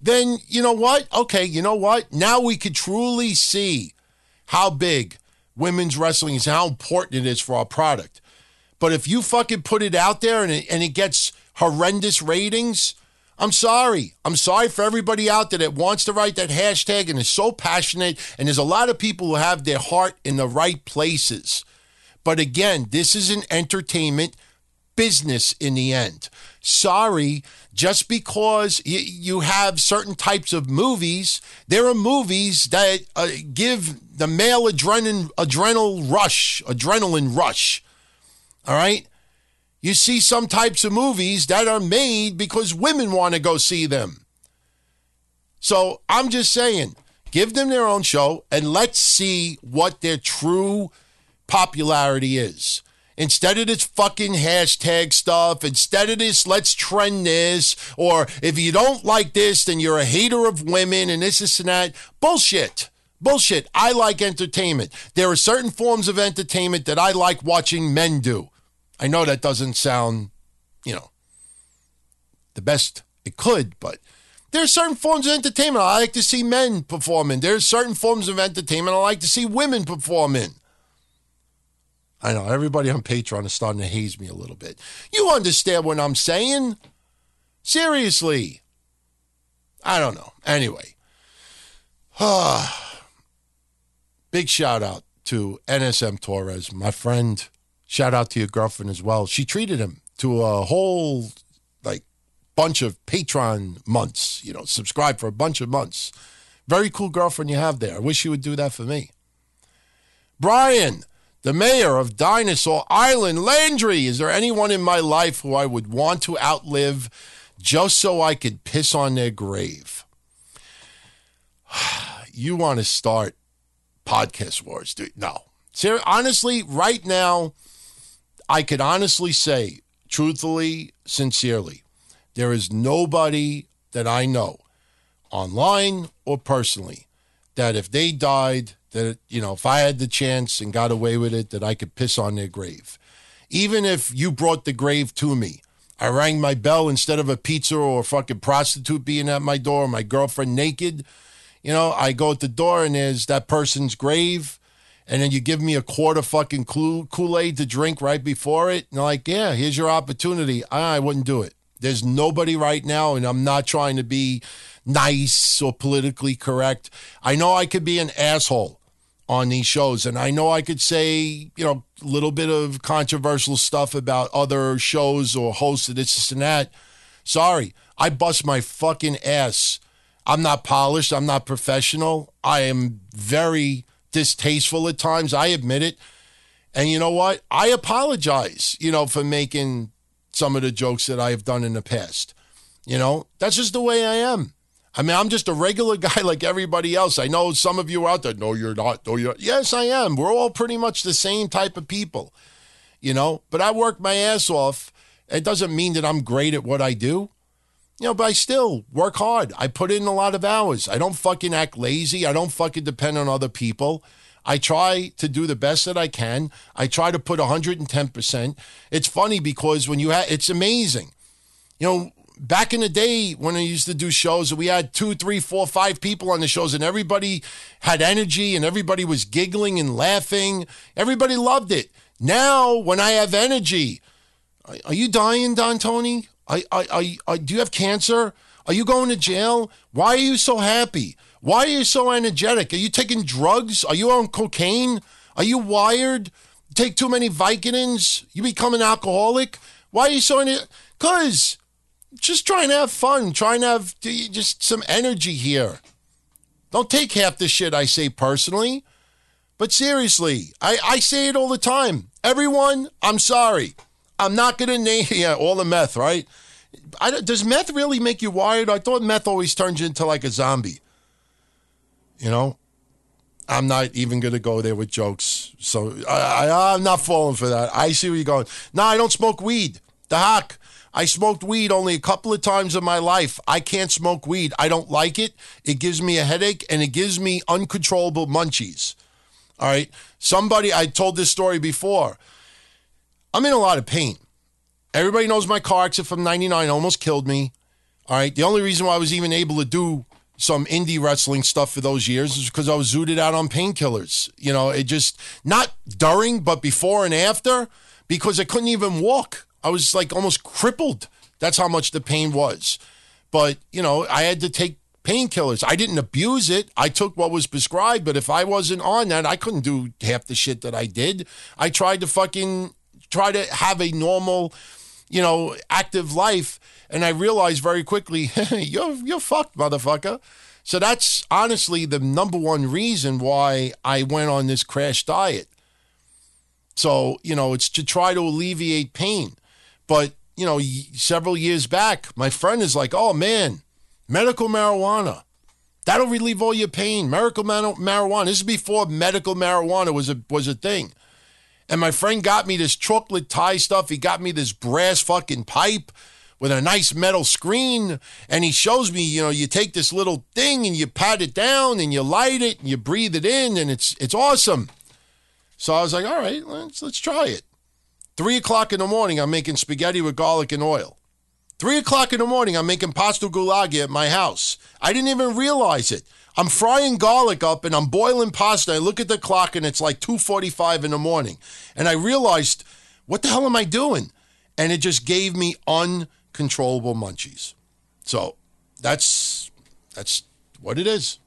then you know what? Okay, you know what? Now we could truly see how big women's wrestling is, how important it is for our product. But if you fucking put it out there and it, and it gets horrendous ratings, I'm sorry. I'm sorry for everybody out there that wants to write that hashtag and is so passionate. And there's a lot of people who have their heart in the right places. But again, this is an entertainment business in the end. Sorry, just because y- you have certain types of movies, there are movies that uh, give the male adrenaline adrenal rush, adrenaline rush. All right? You see some types of movies that are made because women want to go see them. So I'm just saying, give them their own show and let's see what their true popularity is. Instead of this fucking hashtag stuff, instead of this, let's trend this, or if you don't like this, then you're a hater of women and this, this, and that. Bullshit. Bullshit. I like entertainment. There are certain forms of entertainment that I like watching men do. I know that doesn't sound, you know, the best it could, but there are certain forms of entertainment I like to see men perform in. There are certain forms of entertainment I like to see women perform in. I know everybody on Patreon is starting to haze me a little bit. You understand what I'm saying? Seriously. I don't know. Anyway. <sighs> Big shout out to NSM Torres, my friend. Shout out to your girlfriend as well. She treated him to a whole like bunch of Patreon months, you know, subscribe for a bunch of months. Very cool girlfriend you have there. I wish you would do that for me. Brian, the mayor of Dinosaur Island, Landry. Is there anyone in my life who I would want to outlive just so I could piss on their grave? <sighs> you want to start podcast wars, dude? No. Ser- honestly, right now, I could honestly say, truthfully, sincerely, there is nobody that I know, online or personally, that if they died, that you know, if I had the chance and got away with it, that I could piss on their grave. Even if you brought the grave to me, I rang my bell instead of a pizza or a fucking prostitute being at my door, my girlfriend naked. You know, I go at the door and there's that person's grave, and then you give me a quart of fucking Kool Aid to drink right before it. And like, yeah, here's your opportunity. I, I wouldn't do it. There's nobody right now, and I'm not trying to be nice or politically correct. I know I could be an asshole on these shows. And I know I could say, you know, a little bit of controversial stuff about other shows or hosts of this, this and that. Sorry, I bust my fucking ass. I'm not polished. I'm not professional. I am very distasteful at times. I admit it. And you know what? I apologize, you know, for making some of the jokes that I have done in the past. You know, that's just the way I am. I mean, I'm just a regular <laughs> guy like everybody else. I know some of you out there, no, you're not. No, you're. Yes, I am. We're all pretty much the same type of people, you know. But I work my ass off. It doesn't mean that I'm great at what I do, you know. But I still work hard. I put in a lot of hours. I don't fucking act lazy. I don't fucking depend on other people. I try to do the best that I can. I try to put 110%. It's funny because when you have, it's amazing. You know, back in the day when I used to do shows, we had two, three, four, five people on the shows, and everybody had energy and everybody was giggling and laughing. Everybody loved it. Now, when I have energy, are you dying, Don Tony? Are, are, are, do you have cancer? Are you going to jail? Why are you so happy? Why are you so energetic? Are you taking drugs? Are you on cocaine? Are you wired? Take too many Vicodins? You become an alcoholic? Why are you so? Because just trying to have fun, trying to have just some energy here. Don't take half the shit I say personally. But seriously, I, I say it all the time. Everyone, I'm sorry. I'm not going <laughs> to name, yeah, all the meth, right? I, does meth really make you wired? I thought meth always turns you into like a zombie. You know? I'm not even going to go there with jokes. So I, I, I'm not falling for that. I see where you're going. No, I don't smoke weed. The hock. I smoked weed only a couple of times in my life. I can't smoke weed. I don't like it. It gives me a headache and it gives me uncontrollable munchies. All right. Somebody, I told this story before. I'm in a lot of pain. Everybody knows my car accident from 99 almost killed me. All right. The only reason why I was even able to do some indie wrestling stuff for those years is because I was zooted out on painkillers. You know, it just, not during, but before and after, because I couldn't even walk. I was like almost crippled. That's how much the pain was. But, you know, I had to take painkillers. I didn't abuse it. I took what was prescribed, but if I wasn't on that, I couldn't do half the shit that I did. I tried to fucking try to have a normal, you know, active life, and I realized very quickly, <laughs> you're you're fucked, motherfucker. So that's honestly the number one reason why I went on this crash diet. So, you know, it's to try to alleviate pain. But, you know, several years back, my friend is like, oh man, medical marijuana. That'll relieve all your pain. Medical marijuana. This is before medical marijuana was a was a thing. And my friend got me this chocolate tie stuff. He got me this brass fucking pipe with a nice metal screen. And he shows me, you know, you take this little thing and you pat it down and you light it and you breathe it in and it's it's awesome. So I was like, all right, let's let's try it. Three o'clock in the morning, I'm making spaghetti with garlic and oil. Three o'clock in the morning, I'm making pasta goulagi at my house. I didn't even realize it. I'm frying garlic up and I'm boiling pasta. I look at the clock and it's like 2:45 in the morning. And I realized, what the hell am I doing? And it just gave me uncontrollable munchies. So that's that's what it is.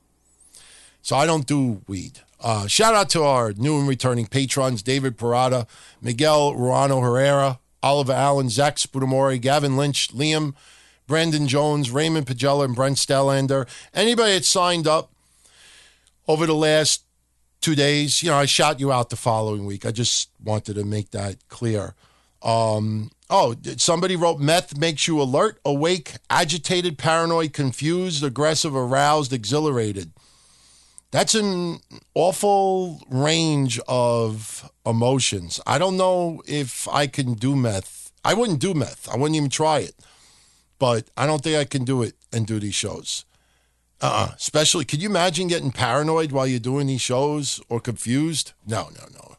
So I don't do weed. Uh, shout out to our new and returning patrons David Parada, Miguel Ruano Herrera, Oliver Allen, Zach Spudamore, Gavin Lynch, Liam, Brandon Jones, Raymond Pagella, and Brent Stellander. Anybody that signed up over the last two days, you know, I shot you out the following week. I just wanted to make that clear. Um, oh, somebody wrote meth makes you alert, awake, agitated, paranoid, confused, aggressive, aroused, exhilarated. That's an awful range of emotions. I don't know if I can do meth. I wouldn't do meth. I wouldn't even try it. But I don't think I can do it and do these shows. Uh-uh. Especially, could you imagine getting paranoid while you're doing these shows or confused? No, no, no.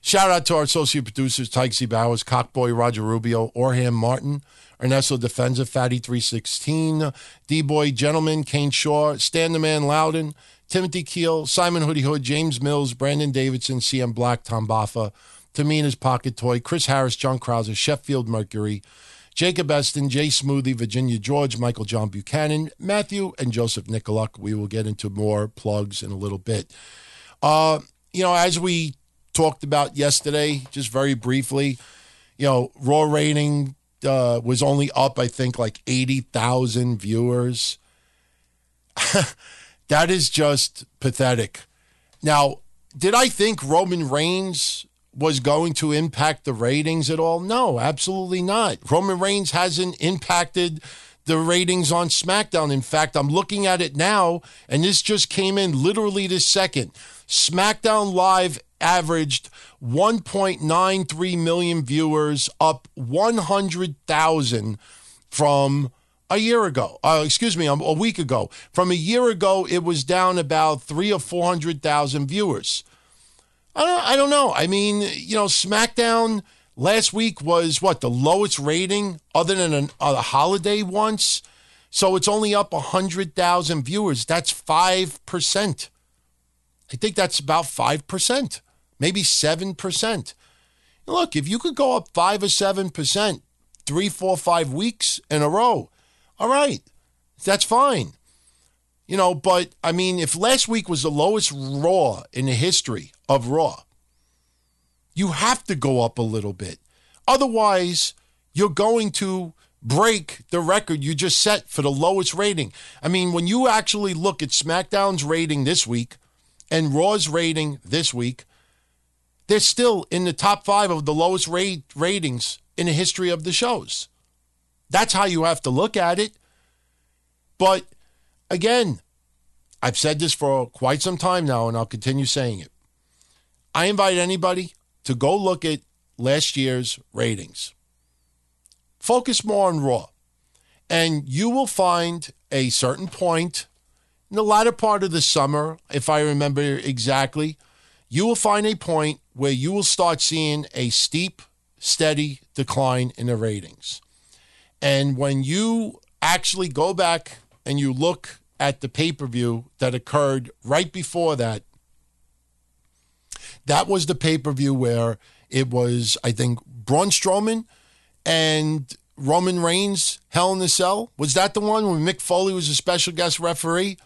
Shout out to our associate producers, Tyke C. Bowers, Cockboy, Roger Rubio, Orham Martin, Ernesto Defensa, Fatty316, D-Boy Gentleman, Kane Shaw, Stan the Man Loudon, Timothy Keel, Simon Hoodie Hood, James Mills, Brandon Davidson, CM Black, Tom Baffa, Tamina's Pocket Toy, Chris Harris, John Krauser, Sheffield Mercury, Jacob Eston, Jay Smoothie, Virginia George, Michael John Buchanan, Matthew, and Joseph Nicoluk. We will get into more plugs in a little bit. Uh, you know, as we talked about yesterday, just very briefly, you know, Raw rating uh, was only up, I think, like 80,000 viewers. <laughs> That is just pathetic. Now, did I think Roman Reigns was going to impact the ratings at all? No, absolutely not. Roman Reigns hasn't impacted the ratings on SmackDown. In fact, I'm looking at it now, and this just came in literally this second. SmackDown Live averaged 1.93 million viewers, up 100,000 from a year ago. Uh, excuse me, a week ago. From a year ago, it was down about three or four hundred thousand viewers. I don't, I don't know. I mean, you know, SmackDown last week was what the lowest rating other than an, a holiday once. So it's only up hundred thousand viewers. That's five percent. I think that's about five percent, maybe seven percent. Look, if you could go up five or seven percent, three, four, five weeks in a row all right, that's fine. You know, but I mean, if last week was the lowest Raw in the history of Raw, you have to go up a little bit. Otherwise, you're going to break the record you just set for the lowest rating. I mean, when you actually look at SmackDown's rating this week and Raw's rating this week, they're still in the top five of the lowest rate ratings in the history of the shows. That's how you have to look at it. But again, I've said this for quite some time now, and I'll continue saying it. I invite anybody to go look at last year's ratings. Focus more on Raw, and you will find a certain point in the latter part of the summer, if I remember exactly, you will find a point where you will start seeing a steep, steady decline in the ratings. And when you actually go back and you look at the pay per view that occurred right before that, that was the pay per view where it was, I think, Braun Strowman and Roman Reigns, Hell in the Cell. Was that the one when Mick Foley was a special guest referee?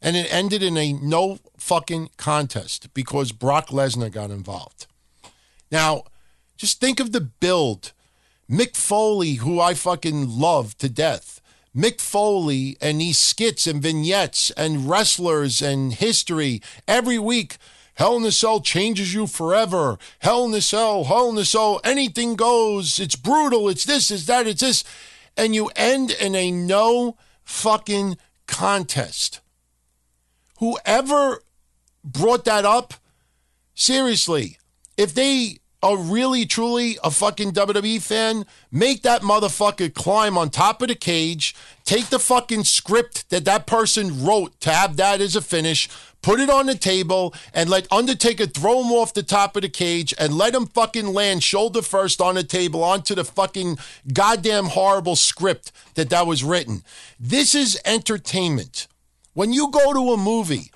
And it ended in a no fucking contest because Brock Lesnar got involved. Now, just think of the build. Mick Foley, who I fucking love to death. Mick Foley and these skits and vignettes and wrestlers and history every week. Hell in a Cell changes you forever. Hell in a Cell, Hell in a Cell, anything goes. It's brutal. It's this, it's that, it's this. And you end in a no fucking contest. Whoever brought that up, seriously, if they are really truly a fucking WWE fan, make that motherfucker climb on top of the cage, take the fucking script that that person wrote to have that as a finish, put it on the table, and let Undertaker throw him off the top of the cage and let him fucking land shoulder first on the table onto the fucking goddamn horrible script that that was written. This is entertainment. When you go to a movie,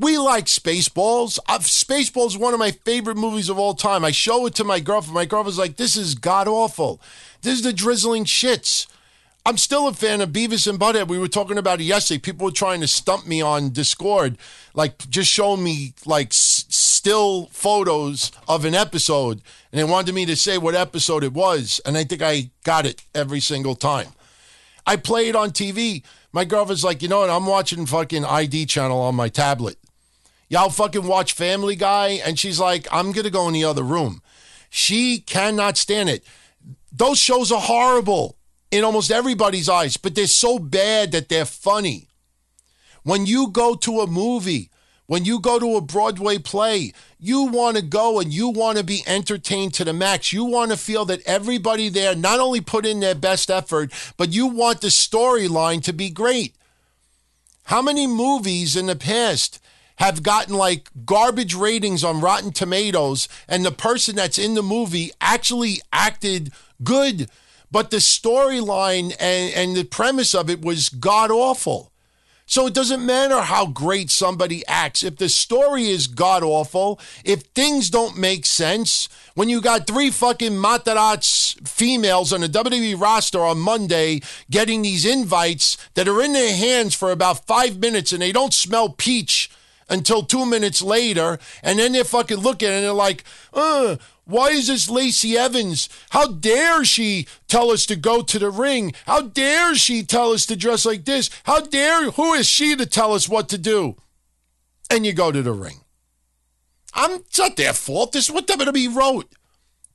we like Spaceballs. Uh, Spaceballs is one of my favorite movies of all time. I show it to my girlfriend. My girlfriend's like, this is god awful. This is the drizzling shits. I'm still a fan of Beavis and Butthead. We were talking about it yesterday. People were trying to stump me on Discord, like just showing me like s- still photos of an episode, and they wanted me to say what episode it was, and I think I got it every single time. I play it on TV. My girlfriend's like, you know what? I'm watching fucking ID channel on my tablet. Y'all fucking watch Family Guy, and she's like, I'm gonna go in the other room. She cannot stand it. Those shows are horrible in almost everybody's eyes, but they're so bad that they're funny. When you go to a movie, when you go to a Broadway play, you want to go and you want to be entertained to the max. You want to feel that everybody there not only put in their best effort, but you want the storyline to be great. How many movies in the past have gotten like garbage ratings on Rotten Tomatoes and the person that's in the movie actually acted good, but the storyline and, and the premise of it was god awful? So it doesn't matter how great somebody acts. If the story is god awful, if things don't make sense, when you got three fucking Matarats females on the WWE roster on Monday getting these invites that are in their hands for about five minutes and they don't smell peach until two minutes later, and then they're fucking looking and they're like, uh, why is this Lacey Evans? How dare she tell us to go to the ring? How dare she tell us to dress like this? How dare, who is she to tell us what to do? And you go to the ring. I'm, it's not their fault. This is what WWE wrote.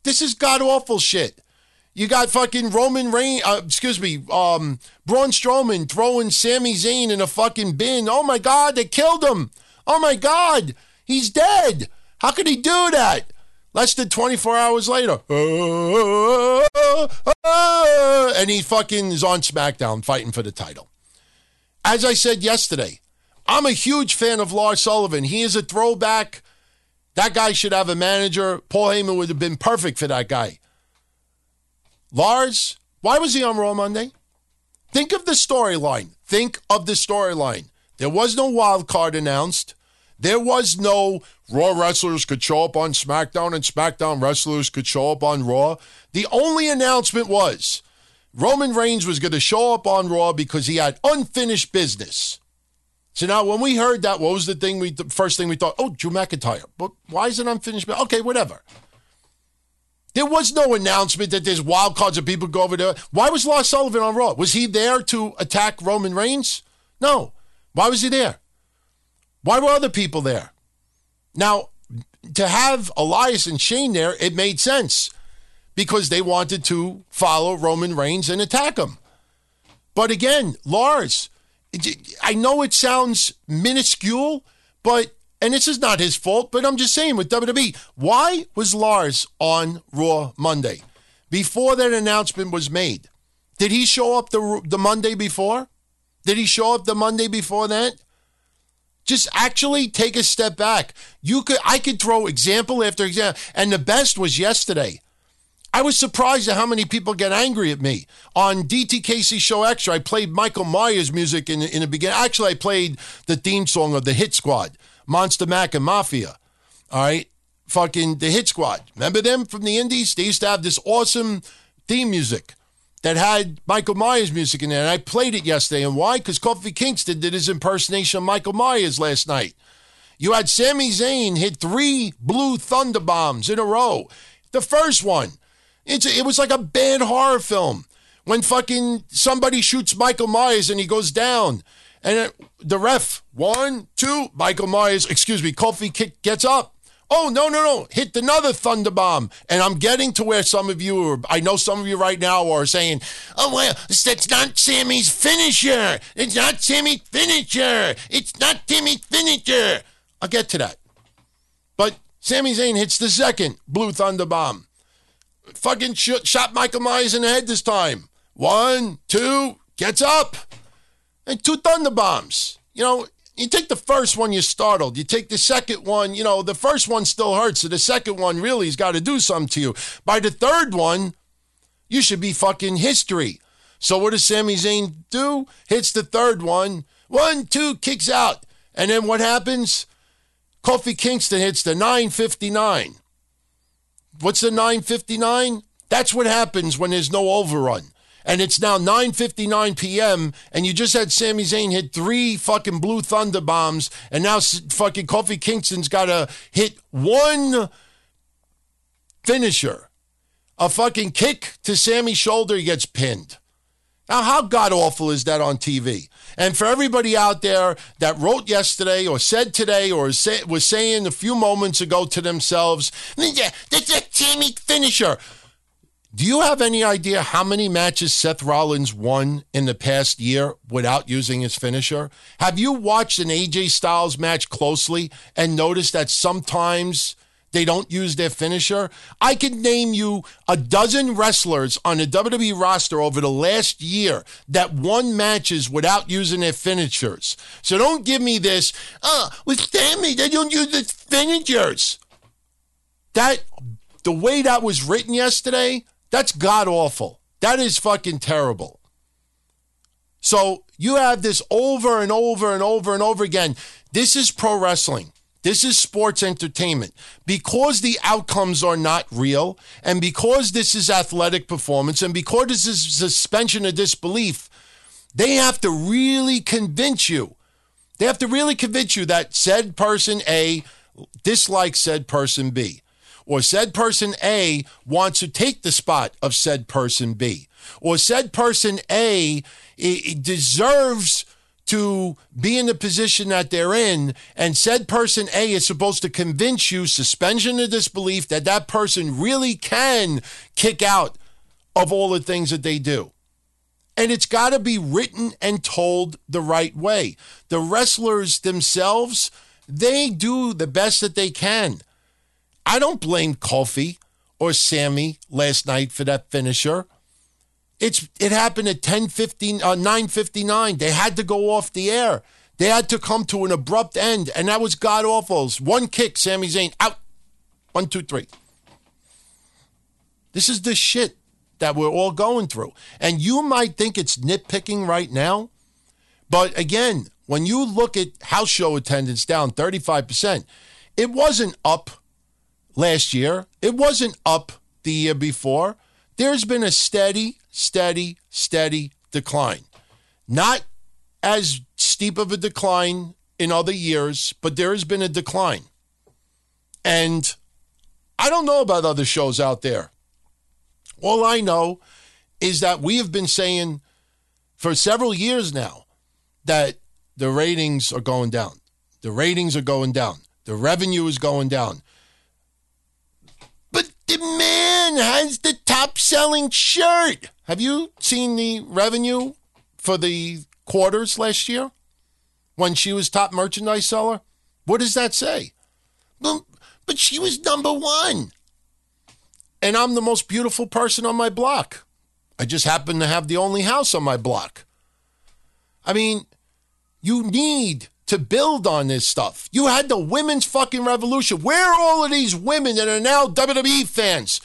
This is god awful shit. You got fucking Roman Reigns, uh, excuse me, um, Braun Strowman throwing Sami Zayn in a fucking bin. Oh my God, they killed him. Oh my God, he's dead. How could he do that? Less than 24 hours later. Uh, uh, uh, and he fucking is on SmackDown fighting for the title. As I said yesterday, I'm a huge fan of Lars Sullivan. He is a throwback. That guy should have a manager. Paul Heyman would have been perfect for that guy. Lars, why was he on Raw Monday? Think of the storyline. Think of the storyline. There was no wild card announced. There was no Raw wrestlers could show up on SmackDown and SmackDown wrestlers could show up on Raw. The only announcement was Roman Reigns was going to show up on Raw because he had unfinished business. So now, when we heard that, what was the thing we the first thing we thought? Oh, Drew McIntyre. But why is it unfinished? Okay, whatever. There was no announcement that there's wild cards of people go over there. Why was Lars Sullivan on Raw? Was he there to attack Roman Reigns? No. Why was he there? Why were other people there? Now, to have Elias and Shane there, it made sense because they wanted to follow Roman Reigns and attack him. But again, Lars, I know it sounds minuscule, but and this is not his fault, but I'm just saying with WWE, why was Lars on Raw Monday before that announcement was made? Did he show up the the Monday before? Did he show up the Monday before that? Just actually take a step back. You could I could throw example after example, and the best was yesterday. I was surprised at how many people get angry at me. On DTKC Show Extra, I played Michael Myers music in, in the beginning. Actually, I played the theme song of the Hit Squad, Monsta Mack and Mafia. All right? Fucking the Hit Squad. Remember them from the Indies? They used to have this awesome theme music that had Michael Myers music in there. And I played it yesterday. And why? Because Kofi Kingston did his impersonation of Michael Myers last night. You had Sami Zayn hit three blue thunder bombs in a row. The first one, it's, it was like a bad horror film when fucking somebody shoots Michael Myers and he goes down. And the ref, one, two, Michael Myers, excuse me, Kofi gets up. Oh, no, no, no. Hit another thunder bomb. And I'm getting to where some of you, are, I know some of you right now are saying, oh, well, that's not Sami's finisher. It's not Sami's finisher. It's not Timmy's finisher. I'll get to that. But Sami Zayn hits the second blue thunder bomb fucking sh- shot Michael Myers in the head this time. One, two, gets up. And two thunder bombs. You know, you take the first one, you're startled. You take the second one, you know, the first one still hurts. So the second one really has got to do something to you. By the third one, you should be fucking history. So what does Sami Zayn do? Hits the third one. One, two, kicks out. And then what happens? Kofi Kingston hits the 959. What's the 959? That's what happens when there's no overrun. And it's now 9:59 p.m. and you just had Sami Zayn hit three fucking blue thunder bombs, and now fucking Kofi Kingston's got to hit one finisher, a fucking kick to Sami's shoulder, he gets pinned. Now, how god awful is that on TV? And for everybody out there that wrote yesterday or said today or say, was saying a few moments ago to themselves, yeah, that's a Timmy finisher. Do you have any idea how many matches Seth Rollins won in the past year without using his finisher? Have you watched an AJ Styles match closely and noticed that sometimes they don't use their finisher. I could name you a dozen wrestlers on the WWE roster over the last year that won matches without using their finishers. So don't give me this, uh, with Sami, they don't use the finishers. That, the way that was written yesterday, that's god awful. That is fucking terrible. So you have this over and over and over and over again. This is pro wrestling. This is sports entertainment. Because the outcomes are not real, and because this is athletic performance, and because this is suspension of disbelief, they have to really convince you. They have to really convince you that said person A dislikes said person B, or said person A wants to take the spot of said person B, or said person A deserves to be in the position that they're in, and said person A is supposed to convince you, suspension of disbelief, that that person really can kick out of all the things that they do. And it's got to be written and told the right way. The wrestlers themselves, they do the best that they can. I don't blame Kofi or Sami last night for that finisher. It's it happened at 10 15, uh, 959. They had to go off the air. They had to come to an abrupt end, and that was god awful. One kick, Sami Zayn out. One, two, three. This is the shit that we're all going through. And you might think it's nitpicking right now, but again, when you look at house show attendance down 35%, it wasn't up last year. It wasn't up the year before. There's been a steady, steady, steady decline. Not as steep of a decline in other years, but there has been a decline. And I don't know about other shows out there All I know is that we have been saying for several years now that the ratings are going down. The ratings are going down. The revenue is going down. The man has the top selling shirt. Have you seen the revenue for the quarters last year when she was top merchandise seller? What does that say? But, but she was number one. And I'm the most beautiful person on my block. I just happen to have the only house on my block. I mean, you need to build on this stuff. You had the women's fucking revolution. Where are all of these women that are now WWE fans?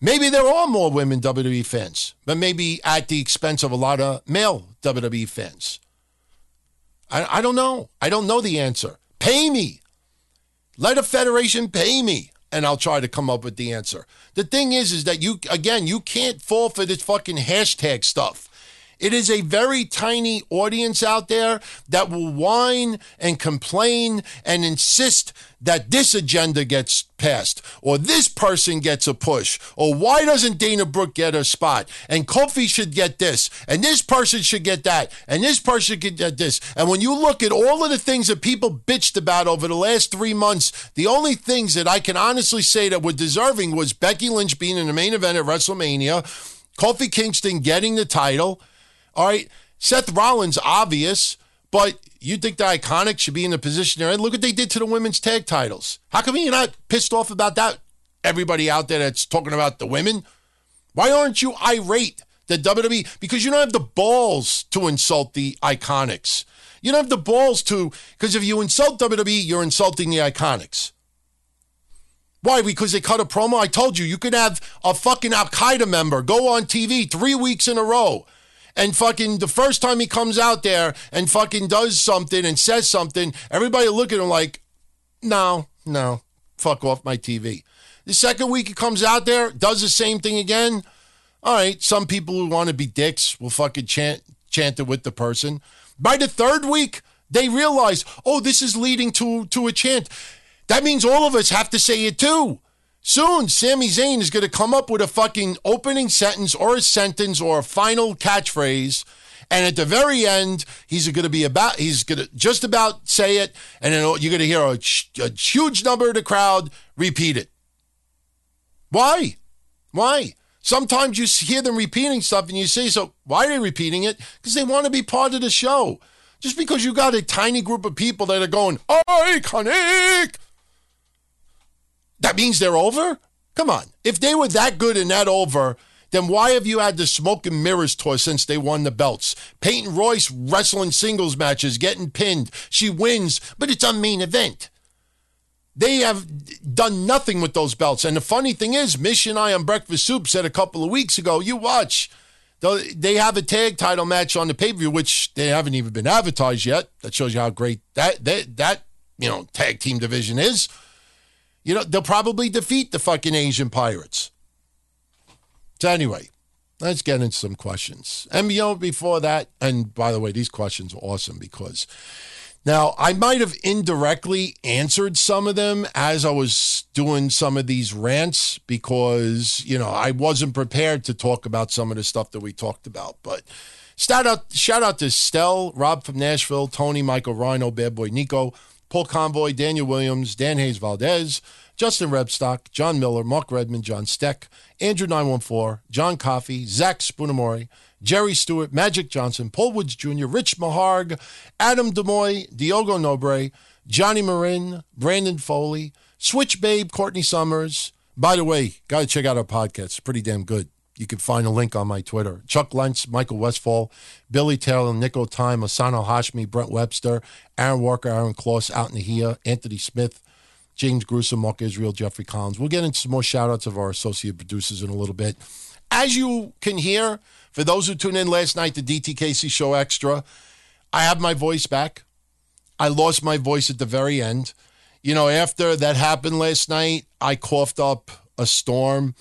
Maybe there are more women WWE fans, but maybe at the expense of a lot of male WWE fans. I, I don't know. I don't know the answer. Pay me. Let a federation pay me, and I'll try to come up with the answer. The thing is, is that you again, you can't fall for this fucking hashtag stuff. It is a very tiny audience out there that will whine and complain and insist that this agenda gets passed or this person gets a push or why doesn't Dana Brooke get a spot and Kofi should get this and this person should get that and this person should get this. And when you look at all of the things that people bitched about over the last three months, the only things that I can honestly say that were deserving was Becky Lynch being in the main event at WrestleMania, Kofi Kingston getting the title all right. Seth Rollins, obvious, but you think the IIconics should be in the position they're in? Look what they did to the women's tag titles. How come you're not pissed off about that? Everybody out there that's talking about the women. Why aren't you irate the WWE? Because you don't have the balls to insult the IIconics. You don't have the balls to, because if you insult WWE, you're insulting the IIconics. Why? Because they cut a promo? I told you, you could have a fucking Al Qaeda member go on TV three weeks in a row and fucking the first time he comes out there and fucking does something and says something, everybody look at him like, no, no, fuck off my TV. The second week he comes out there, does the same thing again. All right, some people who want to be dicks will fucking chant chant it with the person. By the third week, they realize, oh, this is leading to to a chant. That means all of us have to say it too. Soon, Sami Zayn is going to come up with a fucking opening sentence or a sentence or a final catchphrase. And at the very end, he's going to be about, he's going to just about say it. And then you're going to hear a, a huge number of the crowd repeat it. Why? Why? Sometimes you hear them repeating stuff and you say, so why are they repeating it? Because they want to be part of the show. Just because you got a tiny group of people that are going, iconic, that means they're over? Come on. If they were that good and that over, then why have you had the smoke and mirrors tour since they won the belts? Peyton Royce wrestling singles matches, getting pinned. She wins, but it's a main event. They have done nothing with those belts. And the funny thing is, Mish and I on Breakfast Soup said a couple of weeks ago, you watch, they have a tag title match on the pay per view, which they haven't even been advertised yet. That shows you how great that, that, that you know, tag team division is. You know, they'll probably defeat the fucking Asian pirates. So, anyway, let's get into some questions. And, you know, before that, and by the way, these questions are awesome because now I might have indirectly answered some of them as I was doing some of these rants because, you know, I wasn't prepared to talk about some of the stuff that we talked about. But, Shout out, shout out to Stell, Rob from Nashville, Tony, Michael, Rhino, Bad Boy Nico, Paul Convoy, Daniel Williams, Dan Hayes Valdez, Justin Rebstock, John Miller, Mark Redmond, John Steck, Andrew 914, John Coffey, Zach Spoonamori, Jerry Stewart, Magic Johnson, Paul Woods Jr., Rich Maharg, Adam Demoy, Diogo Nobre, Johnny Marin, Brandon Foley, Switch Babe, Courtney Summers. By the way, got to check out our podcast. It's pretty damn good. You can find a link on my Twitter. Chuck Lentz, Michael Westfall, Billy Taylor, Nico Time, Asano Hashmi, Brent Webster, Aaron Walker, Aaron Kloss, Out in here, Anthony Smith, James Gruesome, Mark Israel, Jeffrey Collins. We'll get into some more shout outs of our associate producers in a little bit. As you can hear, for those who tuned in last night, the DTKC Show Extra, I have my voice back. I lost my voice at the very end. You know, after that happened last night, I coughed up a storm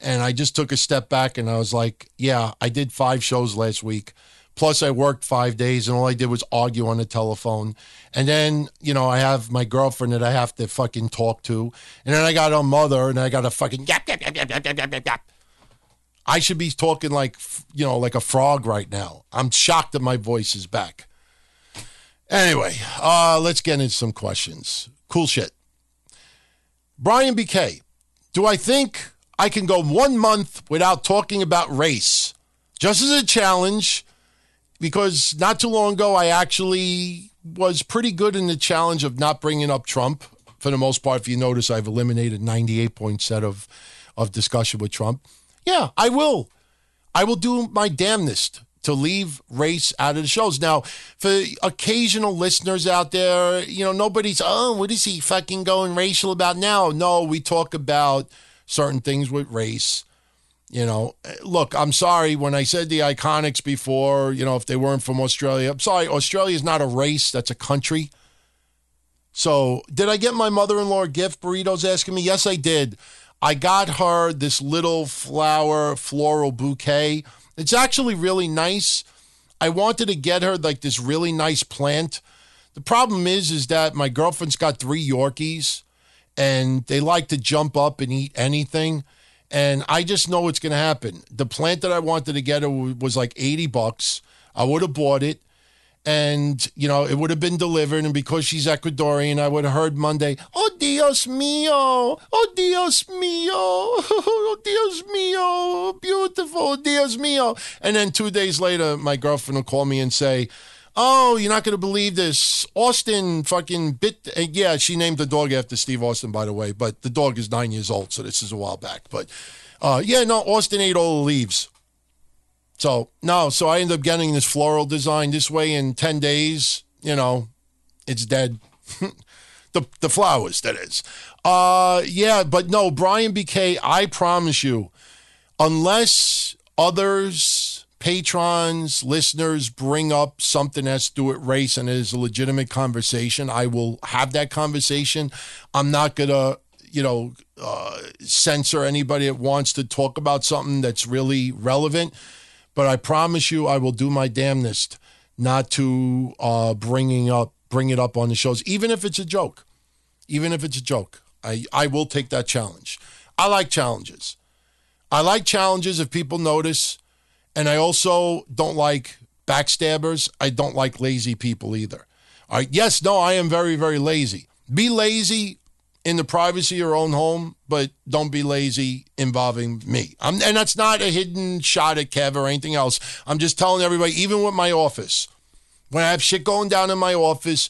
and I just took a step back and I was like, yeah, I did five shows last week. Plus, I worked five days and all I did was argue on the telephone. And then, you know, I have my girlfriend that I have to fucking talk to. And then I got a mother and I got to fucking yap, yap, yap, yap, yap, yap, yap, yap. I should be talking like, you know, like a frog right now. I'm shocked that my voice is back. Anyway, uh, let's get into some questions. Cool shit. Brian BK, do I think I can go one month without talking about race? Just as a challenge, because not too long ago, I actually was pretty good in the challenge of not bringing up Trump. For the most part, if you notice, I've eliminated 98 points of, of discussion with Trump. Yeah, I will. I will do my damnedest to leave race out of the shows. Now, for occasional listeners out there, you know, nobody's, oh, what is he fucking going racial about now? No, we talk about certain things with race. You know, look, I'm sorry when I said the IIconics before, you know, if they weren't from Australia, I'm sorry, Australia is not a race, that's a country. So, did I get my mother in law gift? Burritos asking me. Yes, I did. I got her this little flower floral bouquet. It's actually really nice. I wanted to get her like this really nice plant. The problem is, is that my girlfriend's got three Yorkies and they like to jump up and eat anything. And I just know it's going to happen. The plant that I wanted to get was like 80 bucks. I would have bought it. And you know it would have been delivered. And because she's ecuadorian i would have heard monday oh dios mio oh dios mio <laughs> oh dios mio beautiful. Oh, dios mio and then two days later my girlfriend will call me and say oh you're not going to believe this austin fucking bit yeah she named the dog after steve austin by the way but the dog is nine years old so this is a while back but uh, yeah no austin ate all the leaves so no, so I end up getting this floral design this way in ten days. You know, it's dead. <laughs> the the flowers that is. Uh, yeah, but no, Brian BK. I promise you, unless others, patrons, listeners bring up something that's to do with race and it is a legitimate conversation, I will have that conversation. I'm not gonna you know, uh, censor anybody that wants to talk about something that's really relevant. But I promise you, I will do my damnedest not to uh, bringing up bring it up on the shows, even if it's a joke. Even if it's a joke, I I will take that challenge. I like challenges. I like challenges if people notice, and I also don't like backstabbers. I don't like lazy people either. All right. Yes, no, I am very, very lazy. Be lazy in the privacy of your own home, but don't be lazy involving me. I'm, and that's not a hidden shot at Kev or anything else. I'm just telling everybody, even with my office, when I have shit going down in my office,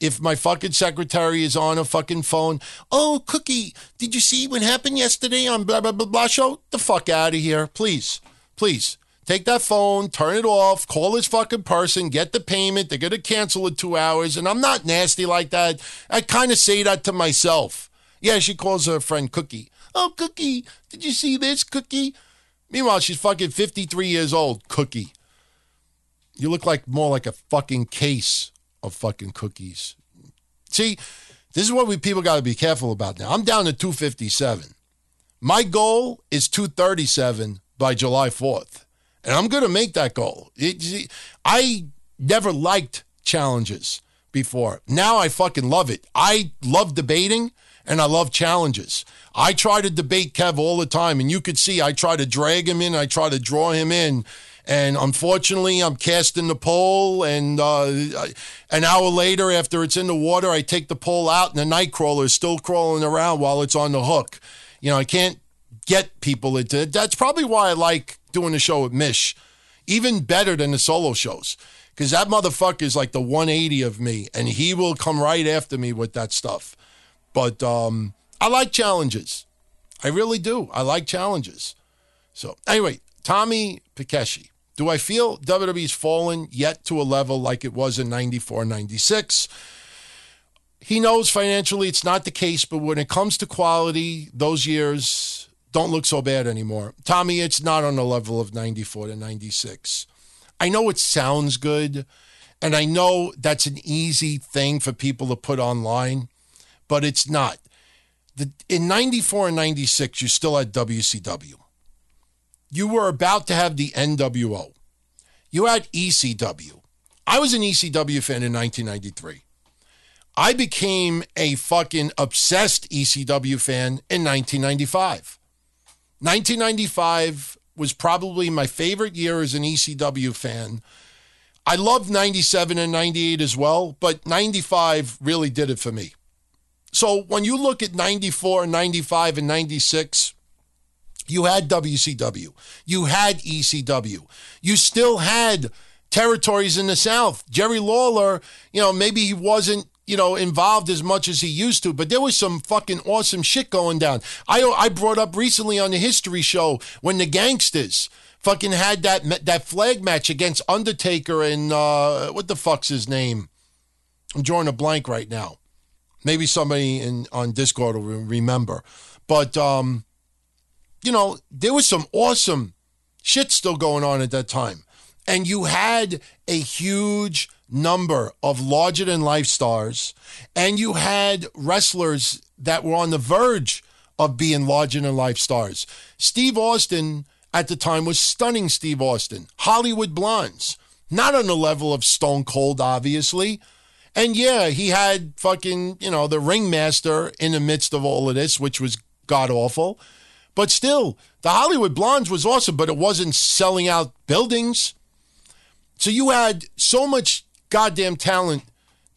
if my fucking secretary is on a fucking phone, oh, Cookie, did you see what happened yesterday on blah, blah, blah, blah show? The fuck out of here, please. Please. Take that phone, turn it off, call this fucking person, get the payment. They're going to cancel in two hours. And I'm not nasty like that. I kind of say that to myself. Yeah, she calls her friend Cookie. Oh, Cookie, did you see this, Cookie? Meanwhile, she's fucking 53 years old, Cookie. You look like more like a fucking case of fucking cookies. See, this is what we people got to be careful about now. I'm down to 257. My goal is 237 by July 4th and I'm going to make that goal. It, I never liked challenges before. Now I fucking love it. I love debating and I love challenges. I try to debate Kev all the time, and you could see I try to drag him in, I try to draw him in. And unfortunately, I'm casting the pole, and uh, an hour later, after it's in the water, I take the pole out, and the nightcrawler is still crawling around while it's on the hook. You know, I can't get people into it. That's probably why I like doing the show with Mish, even better than the solo shows. Because that motherfucker is like the 180 of me, and he will come right after me with that stuff. But um, I like challenges. I really do. I like challenges. So, anyway, Tommy Pikeshi. Do I feel WWE's fallen yet to a level like it was in 94, 96? He knows financially it's not the case, but when it comes to quality, those years, don't look so bad anymore. Tommy, it's not on the level of 94 to 96. I know it sounds good, and I know that's an easy thing for people to put online, but it's not. The, in 94 and 96, you still had WCW. You were about to have the NWO. You had ECW. I was an ECW fan in 1993. I became a fucking obsessed ECW fan in 1995. 1995 was probably my favorite year as an ECW fan. I loved 97 and 98 as well, but 95 really did it for me. So when you look at 94, 95, and 96, you had WCW, you had ECW, you still had territories in the South. Jerry Lawler, you know, maybe he wasn't you know, involved as much as he used to, but there was some fucking awesome shit going down. I I brought up recently on the history show when the gangsters fucking had that that flag match against Undertaker and uh, what the fuck's his name? I'm drawing a blank right now. Maybe somebody in on Discord will remember, but um, you know, there was some awesome shit still going on at that time, and you had a huge number of larger than life stars, and you had wrestlers that were on the verge of being larger than life stars. Steve Austin at the time was stunning Steve Austin. Hollywood Blondes, not on the level of Stone Cold, obviously. And yeah, he had fucking, you know, the ringmaster in the midst of all of this, which was god awful. But still, the Hollywood Blondes was awesome, but it wasn't selling out buildings. So you had so much goddamn talent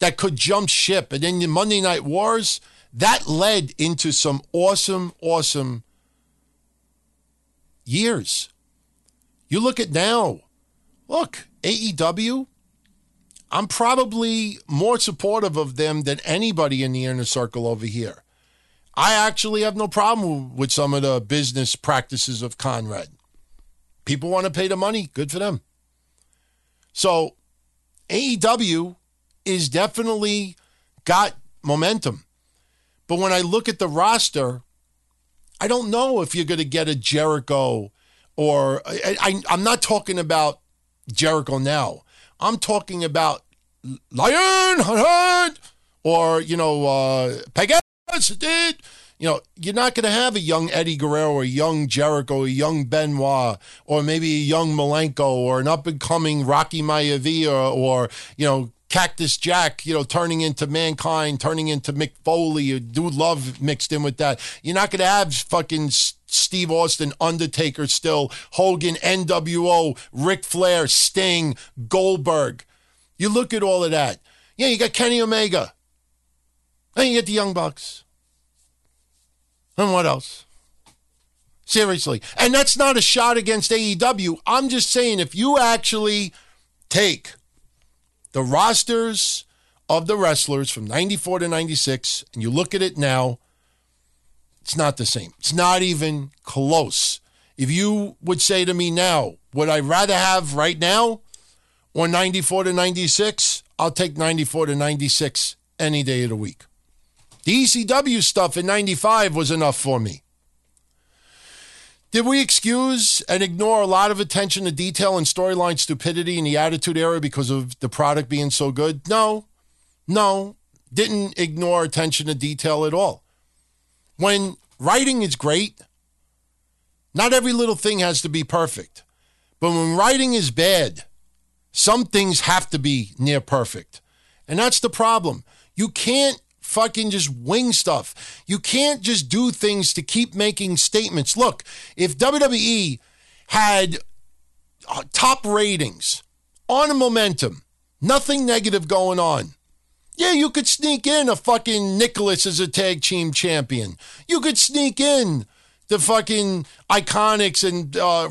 that could jump ship. And then the Monday Night Wars, that led into some awesome, awesome years. You look at now, look, AEW, I'm probably more supportive of them than anybody in the inner circle over here. I actually have no problem with some of the business practices of Conrad. People want to pay the money, good for them. So AEW is definitely got momentum. But when I look at the roster, I don't know if you're going to get a Jericho or I, am not talking about Jericho now. I'm talking about Lion or, you know, uh, Pegasus Kid you know, you're not going to have a young Eddie Guerrero or a young Jericho, a young Benoit, or maybe a young Malenko or an up and coming Rocky Maivia or, you know, Cactus Jack, you know, turning into Mankind, turning into Mick Foley, Dude Love mixed in with that. You're not going to have fucking Steve Austin, Undertaker still, Hogan, NWO, Ric Flair, Sting, Goldberg. You look at all of that. Yeah, you got Kenny Omega. And you get the Young Bucks. And what else? Seriously. And that's not a shot against AEW. I'm just saying if you actually take the rosters of the wrestlers from 94 to 96 and you look at it now, it's not the same. It's not even close. If you would say to me now, would I rather have right now or 94 to 96? I'll take 94 to 96 any day of the week. The ECW stuff in 95 was enough for me. Did we excuse and ignore a lot of attention to detail and storyline stupidity in the Attitude Era because of the product being so good? No, no, didn't ignore attention to detail at all. When writing is great, not every little thing has to be perfect. But when writing is bad, some things have to be near perfect. And that's the problem. You can't fucking just wing stuff. You can't just do things to keep making statements. Look, if WWE had uh, top ratings on a momentum, nothing negative going on. Yeah, you could sneak in a fucking Nicholas as a tag team champion. You could sneak in the fucking IIconics and uh,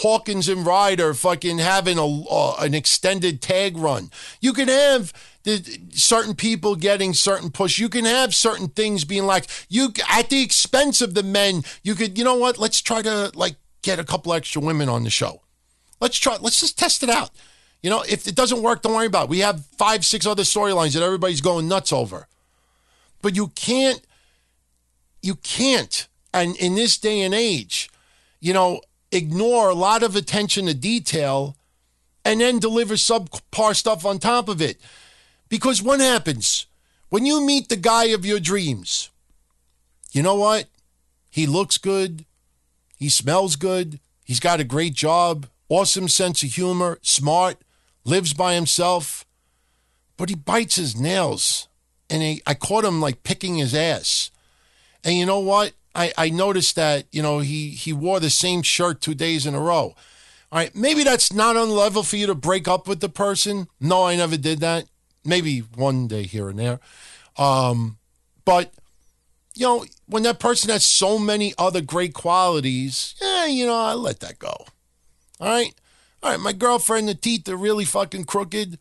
Hawkins and Ryder fucking having a uh, an extended tag run. You can have the, certain people getting certain push. You can have certain things being like you at the expense of the men. You could, you know what? Let's try to like get a couple extra women on the show. Let's try. Let's just test it out. You know, if it doesn't work, don't worry about it. We have five, six other storylines that everybody's going nuts over. But you can't, you can't, and in this day and age, you know, ignore a lot of attention to detail and then deliver subpar stuff on top of it. Because what happens when you meet the guy of your dreams? You know what? He looks good. He smells good. He's got a great job, awesome sense of humor, smart, lives by himself. But he bites his nails. And he, I caught him like picking his ass. And you know what? I, I noticed that, you know, he, he wore the same shirt two days in a row. All right, maybe that's not on level for you to break up with the person. No, I never did that. Maybe one day here and there. Um, but, you know, when that person has so many other great qualities, yeah, you know, I let that go. All right? All right, my girlfriend, the teeth are really fucking crooked.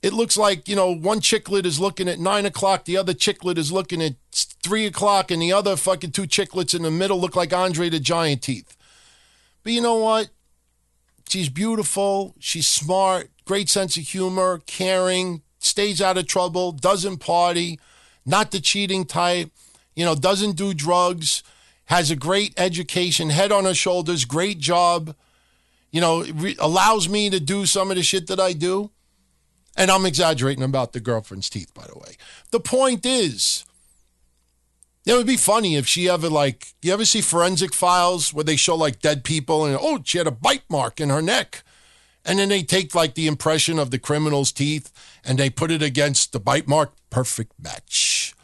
It looks like, you know, one chicklet is looking at nine o'clock, the other chicklet is looking at three o'clock, and the other fucking two chicklets in the middle look like Andre the Giant teeth. But you know what? She's beautiful. She's smart, great sense of humor, caring, stays out of trouble, doesn't party, not the cheating type, you know, doesn't do drugs, has a great education, head on her shoulders, great job, you know, re- allows me to do some of the shit that I do. And I'm exaggerating about the girlfriend's teeth, by the way. The point is, it would be funny if she ever like you ever see forensic files where they show like dead people and oh she had a bite mark in her neck. And then they take like the impression of the criminal's teeth and they put it against the bite mark. Perfect match.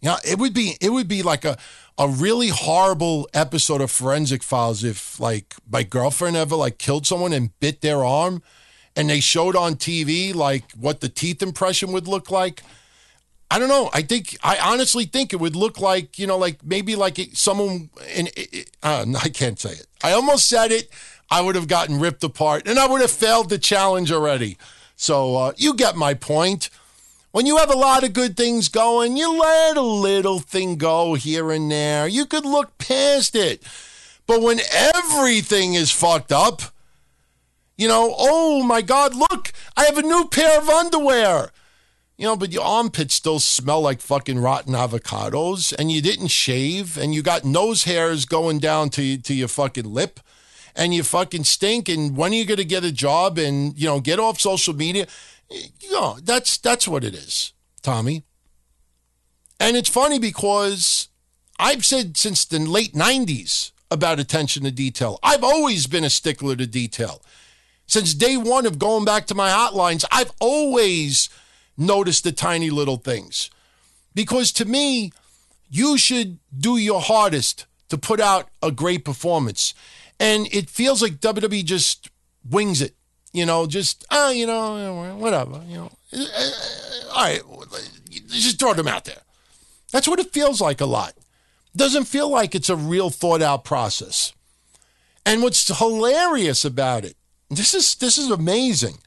You know it would be it would be like a a really horrible episode of forensic files if like my girlfriend ever like killed someone and bit their arm and they showed on TV like what the teeth impression would look like I don't know. I think I honestly think it would look like you know, like maybe like someone. And uh, <laughs> I can't say it. I almost said it. I would have gotten ripped apart, and I would have failed the challenge already. So uh, you get my point. When you have a lot of good things going, you let a little thing go here and there. You could look past it. But when everything is fucked up, you know, oh my God, look, I have a new pair of underwear. You know, but your armpits still smell like fucking rotten avocados, and you didn't shave, and you got nose hairs going down to to your fucking lip, and you fucking stink. And when are you going to get a job and you know get off social media? You know, that's that's what it is, Tommy. And it's funny because I've said since the late '90s about attention to detail. I've always been a stickler to detail. Since day one of going back to my hotlines, I've always noticed the tiny little things. Because to me, you should do your hardest to put out a great performance. And it feels like WWE just wings it, you know, just, ah, you know, whatever, you know. All right, just throw them out there. That's what it feels like a lot. Doesn't feel like it's a real thought out process. And what's hilarious about it, this is this is amazing.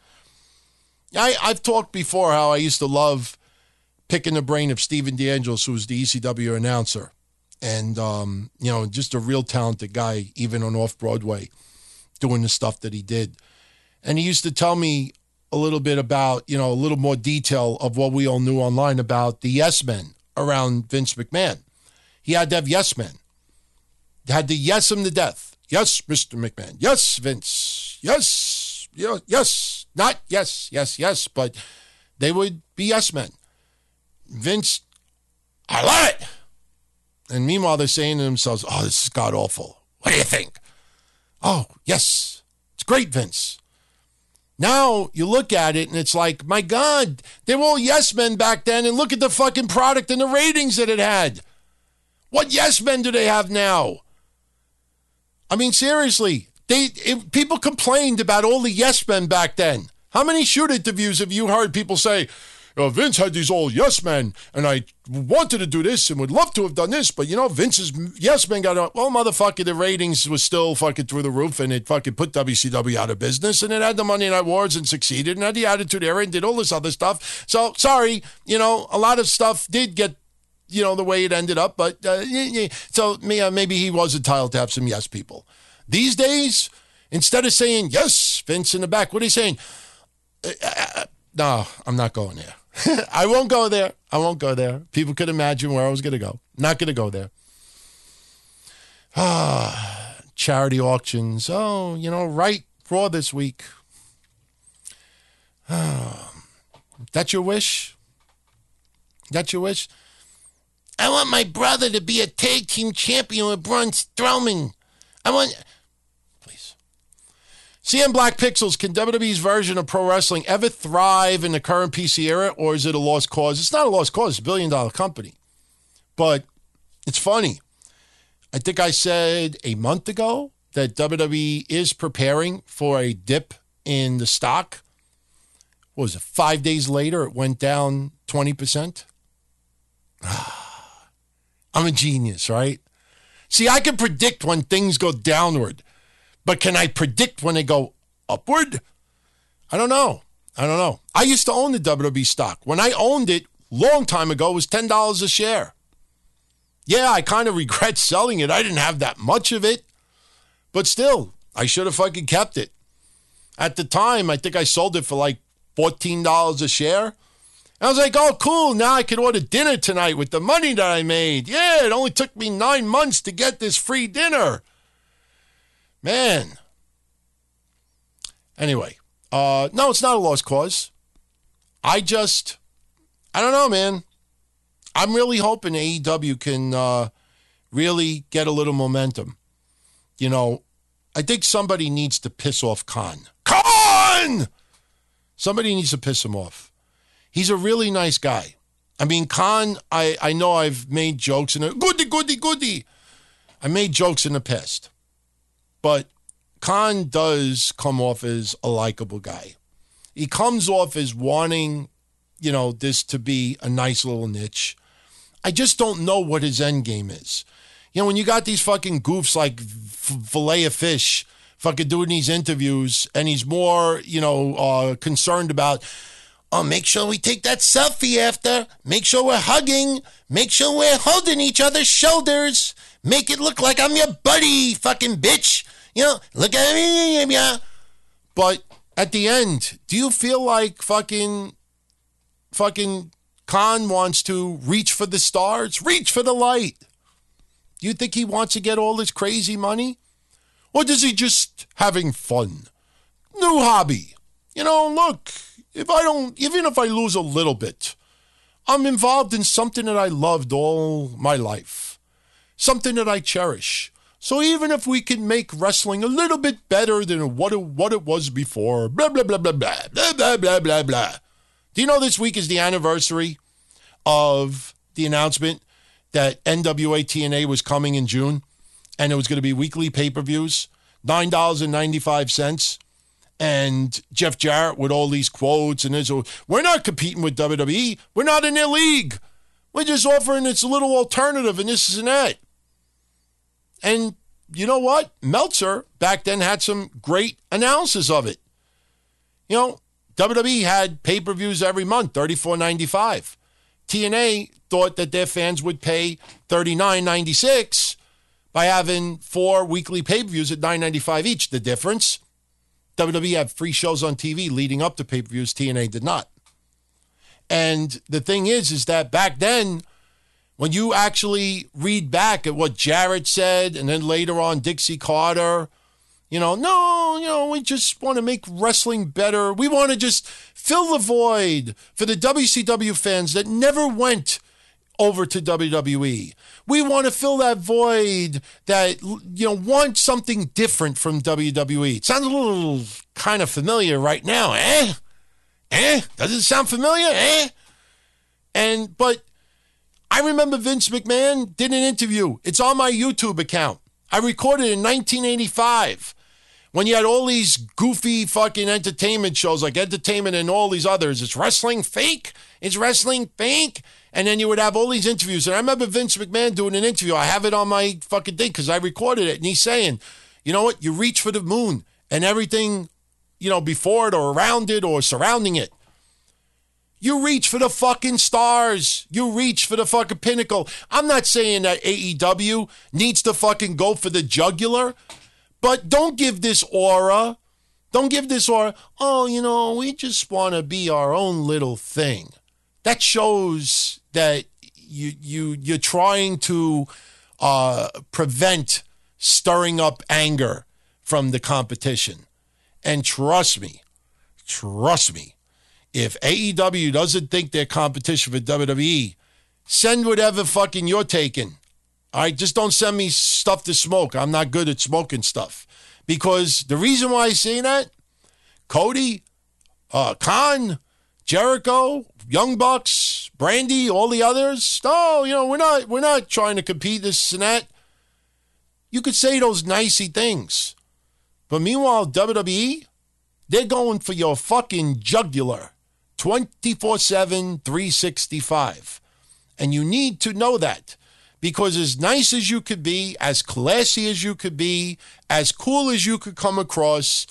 I, I've talked before how I used to love picking the brain of Stephen DeAngelis, who was the ECW announcer. And, um, you know, just a real talented guy, even on off Broadway, doing the stuff that he did. And he used to tell me a little bit about, you know, a little more detail of what we all knew online about the yes men around Vince McMahon. He had to have yes men. Had to yes him to death. Yes, Mr. McMahon. Yes, Vince. Yes. Yes. yes, Not yes, yes, yes, but they would be yes men. Vince, I love it. And meanwhile, they're saying to themselves, oh, this is god awful. What do you think? Oh, yes, it's great, Vince. Now you look at it and it's like, my God, they were all yes men back then, and look at the fucking product and the ratings that it had. What yes men do they have now? I mean, seriously, they it, people complained about all the yes men back then. How many shoot interviews have you heard people say, oh, Vince had these all yes men, and I wanted to do this and would love to have done this, but you know, Vince's yes men got on. Well, motherfucker, the ratings was still fucking through the roof, and it fucking put WCW out of business, and it had the Monday Night Wars and succeeded, and had the Attitude Era and did all this other stuff. So sorry, you know, a lot of stuff did get you know the way it ended up. But uh, so maybe he was entitled to have some yes people. These days, instead of saying, yes, Vince in the back, what are you saying? Uh, uh, uh, no, I'm not going there. <laughs> I won't go there. I won't go there. People could imagine where I was going to go. Not going to go there. Ah, <sighs> charity auctions. Oh, you know, right Raw this week. Oh, <sighs> that's your wish? That's your wish? I want my brother to be a tag team champion with Braun Strowman. I want. CM Black Pixels, can WWE's version of pro wrestling ever thrive in the current PC era, or is it a lost cause? It's not a lost cause, it's a billion dollar company. But it's funny. I think I said a month ago that WWE is preparing for a dip in the stock. What was it? Five days later, it went down 20%. <sighs> I'm a genius, right? See, I can predict when things go downward, but can I predict when they go upward? I don't know. I don't know. I used to own the WWE stock. When I owned it long time ago, it was $10 a share. Yeah, I kind of <laughs> regret selling it. I didn't have that much of it, but still, I should have fucking kept it. At the time, I think I sold it for like $14 a share. I was like, oh, cool. Now I can order dinner tonight with the money that I made. Yeah, it only took me nine months to get this free dinner. Man. Anyway, uh, no, it's not a lost cause. I just, I don't know, man. I'm really hoping AEW can uh, really get a little momentum. You know, I think somebody needs to piss off Khan. Khan! Somebody needs to piss him off. He's a really nice guy. I mean, Khan, I, I know I've made jokes and goody, goody, goody. I made jokes in the past. But Khan does come off as a likable guy. He comes off as wanting, you know, this to be a nice little niche. I just don't know what his end game is. You know, when you got these fucking goofs like Filet of Fish fucking doing these interviews and he's more, you know, uh, concerned about Oh, make sure we take that selfie after. Make sure we're hugging. Make sure we're holding each other's shoulders. Make it look like I'm your buddy, fucking bitch. You know, look at me, yeah. But at the end, do you feel like fucking, fucking Khan wants to reach for the stars, reach for the light? Do you think he wants to get all this crazy money? Or does he just having fun? New hobby. You know, look, if I don't, even if I lose a little bit, I'm involved in something that I loved all my life, something that I cherish. So even if we can make wrestling a little bit better than what it, what it was before, blah, blah, blah, blah, blah, blah, blah, blah, blah, blah. Do you know this week is the anniversary of the announcement that NWA TNA was coming in June and it was going to be weekly pay per views, $9.95 and Jeff Jarrett with all these quotes and this. We're not competing with WWE. We're not in their league. We're just offering this little alternative and this and that. And you know what? Meltzer back then had some great analysis of it. You know, WWE had pay per views every month, thirty four ninety five. TNA thought that their fans would pay thirty nine ninety six by having four weekly pay per views at nine ninety five each. The difference WWE had free shows on TV leading up to pay per views. TNA did not. And the thing is, is that back then, when you actually read back at what Jarrett said, and then later on Dixie Carter, you know, no, you know, we just want to make wrestling better. We want to just fill the void for the WCW fans that never went over to WWE. We want to fill that void that, you know, want something different from WWE. It sounds a little kind of familiar right now, eh? Eh? Does it sound familiar, eh? And, but I remember Vince McMahon did an interview. It's on my YouTube account. I recorded in 1985 when you had all these goofy fucking entertainment shows like Entertainment and all these others. It's wrestling fake? Is wrestling fake? And then you would have all these interviews. And I remember Vince McMahon doing an interview. I have it on my fucking thing because I recorded it. And he's saying, you know what? You reach for the moon and everything, you know, before it or around it or surrounding it. You reach for the fucking stars. You reach for the fucking pinnacle. I'm not saying that AEW needs to fucking go for the jugular, but don't give this aura. Don't give this aura. Oh, you know, we just want to be our own little thing. That shows that you you you're trying to uh, prevent stirring up anger from the competition. And trust me, trust me, if AEW doesn't think they're competition for WWE, send whatever fucking you're taking. All right, just don't send me stuff to smoke. I'm not good at smoking stuff. Because the reason why I say that, Cody, uh, Khan, Jericho, Young Bucks, Brandi, all the others. No, you know, we're not we're not trying to compete this and that. You could say those nicey things. But meanwhile, WWE, they're going for your fucking jugular 24 7, 365. And you need to know that because as nice as you could be, as classy as you could be, as cool as you could come across,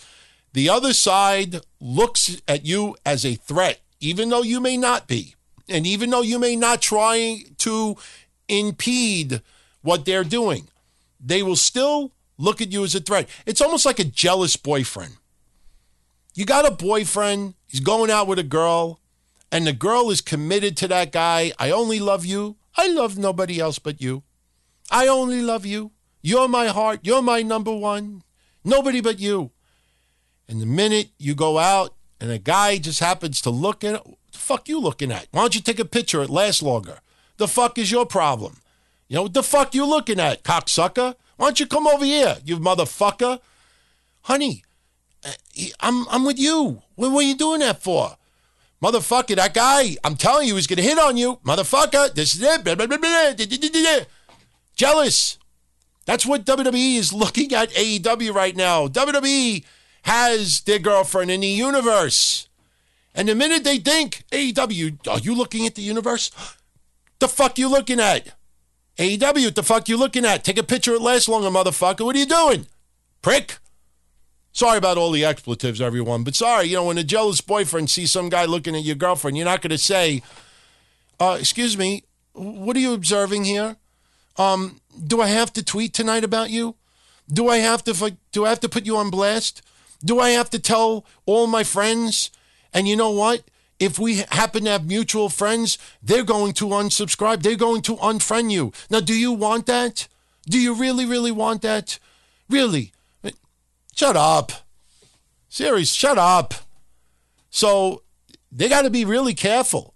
the other side looks at you as a threat, even though you may not be. And even though you may not try to impede what they're doing, they will still look at you as a threat. It's almost like a jealous boyfriend. You got a boyfriend, he's going out with a girl, and the girl is committed to that guy. I only love you. I love nobody else but you. I only love you. You're my heart. You're my number one. Nobody but you. And the minute you go out and a guy just happens to look at the fuck you looking at? Why don't you take a picture? It lasts longer. The fuck is your problem? You know, what the fuck you looking at, cocksucker? Why don't you come over here, you motherfucker? Honey, Uh, I'm, I'm with you. What, what are you doing that for? Motherfucker, that guy, I'm telling you, he's going to hit on you. Motherfucker, this is it. Blah, blah, blah, Jealous. That's what WWE is looking at AEW right now. WWE has their girlfriend in the universe. And the minute they think, AEW, are you looking at the universe? The fuck you looking at? AEW, what the fuck you looking at? Take a picture, it lasts longer, motherfucker. What are you doing? Prick. Sorry about all the expletives, everyone, but sorry, you know, when a jealous boyfriend sees some guy looking at your girlfriend, you're not going to say, uh, excuse me, what are you observing here? Um, do I have to tweet tonight about you? Do I have to do I have to put you on blast? Do I have to tell all my friends? And you know what? If we happen to have mutual friends, they're going to unsubscribe. They're going to unfriend you. Now, do you want that? Do you really, really want that? Really? Shut up. Serious, shut up. So they got to be really careful.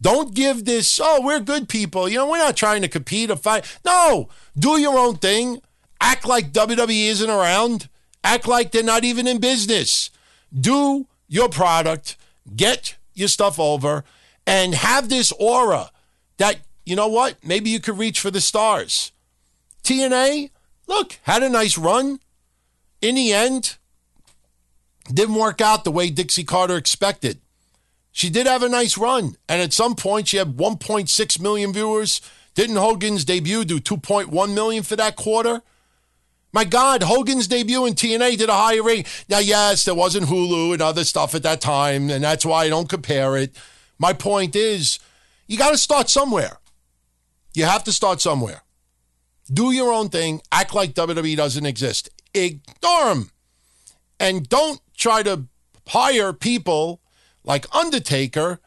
Don't give this, oh, we're good people. You know, we're not trying to compete or fight. No, do your own thing. Act like WWE isn't around. Act like they're not even in business. Do your product, get your stuff over, and have this aura that, you know what, maybe you could reach for the stars. TNA, look, had a nice run. In the end, didn't work out the way Dixie Carter expected. She did have a nice run, and at some point she had 1.6 million viewers. Didn't Hogan's debut do 2.1 million for that quarter? My God, Hogan's debut in TNA did a higher rate. Now, yes, there wasn't Hulu and other stuff at that time, and that's why I don't compare it. My point is, you got to start somewhere. You have to start somewhere. Do your own thing. Act like WWE doesn't exist. Ignore them. And don't try to hire people like Undertaker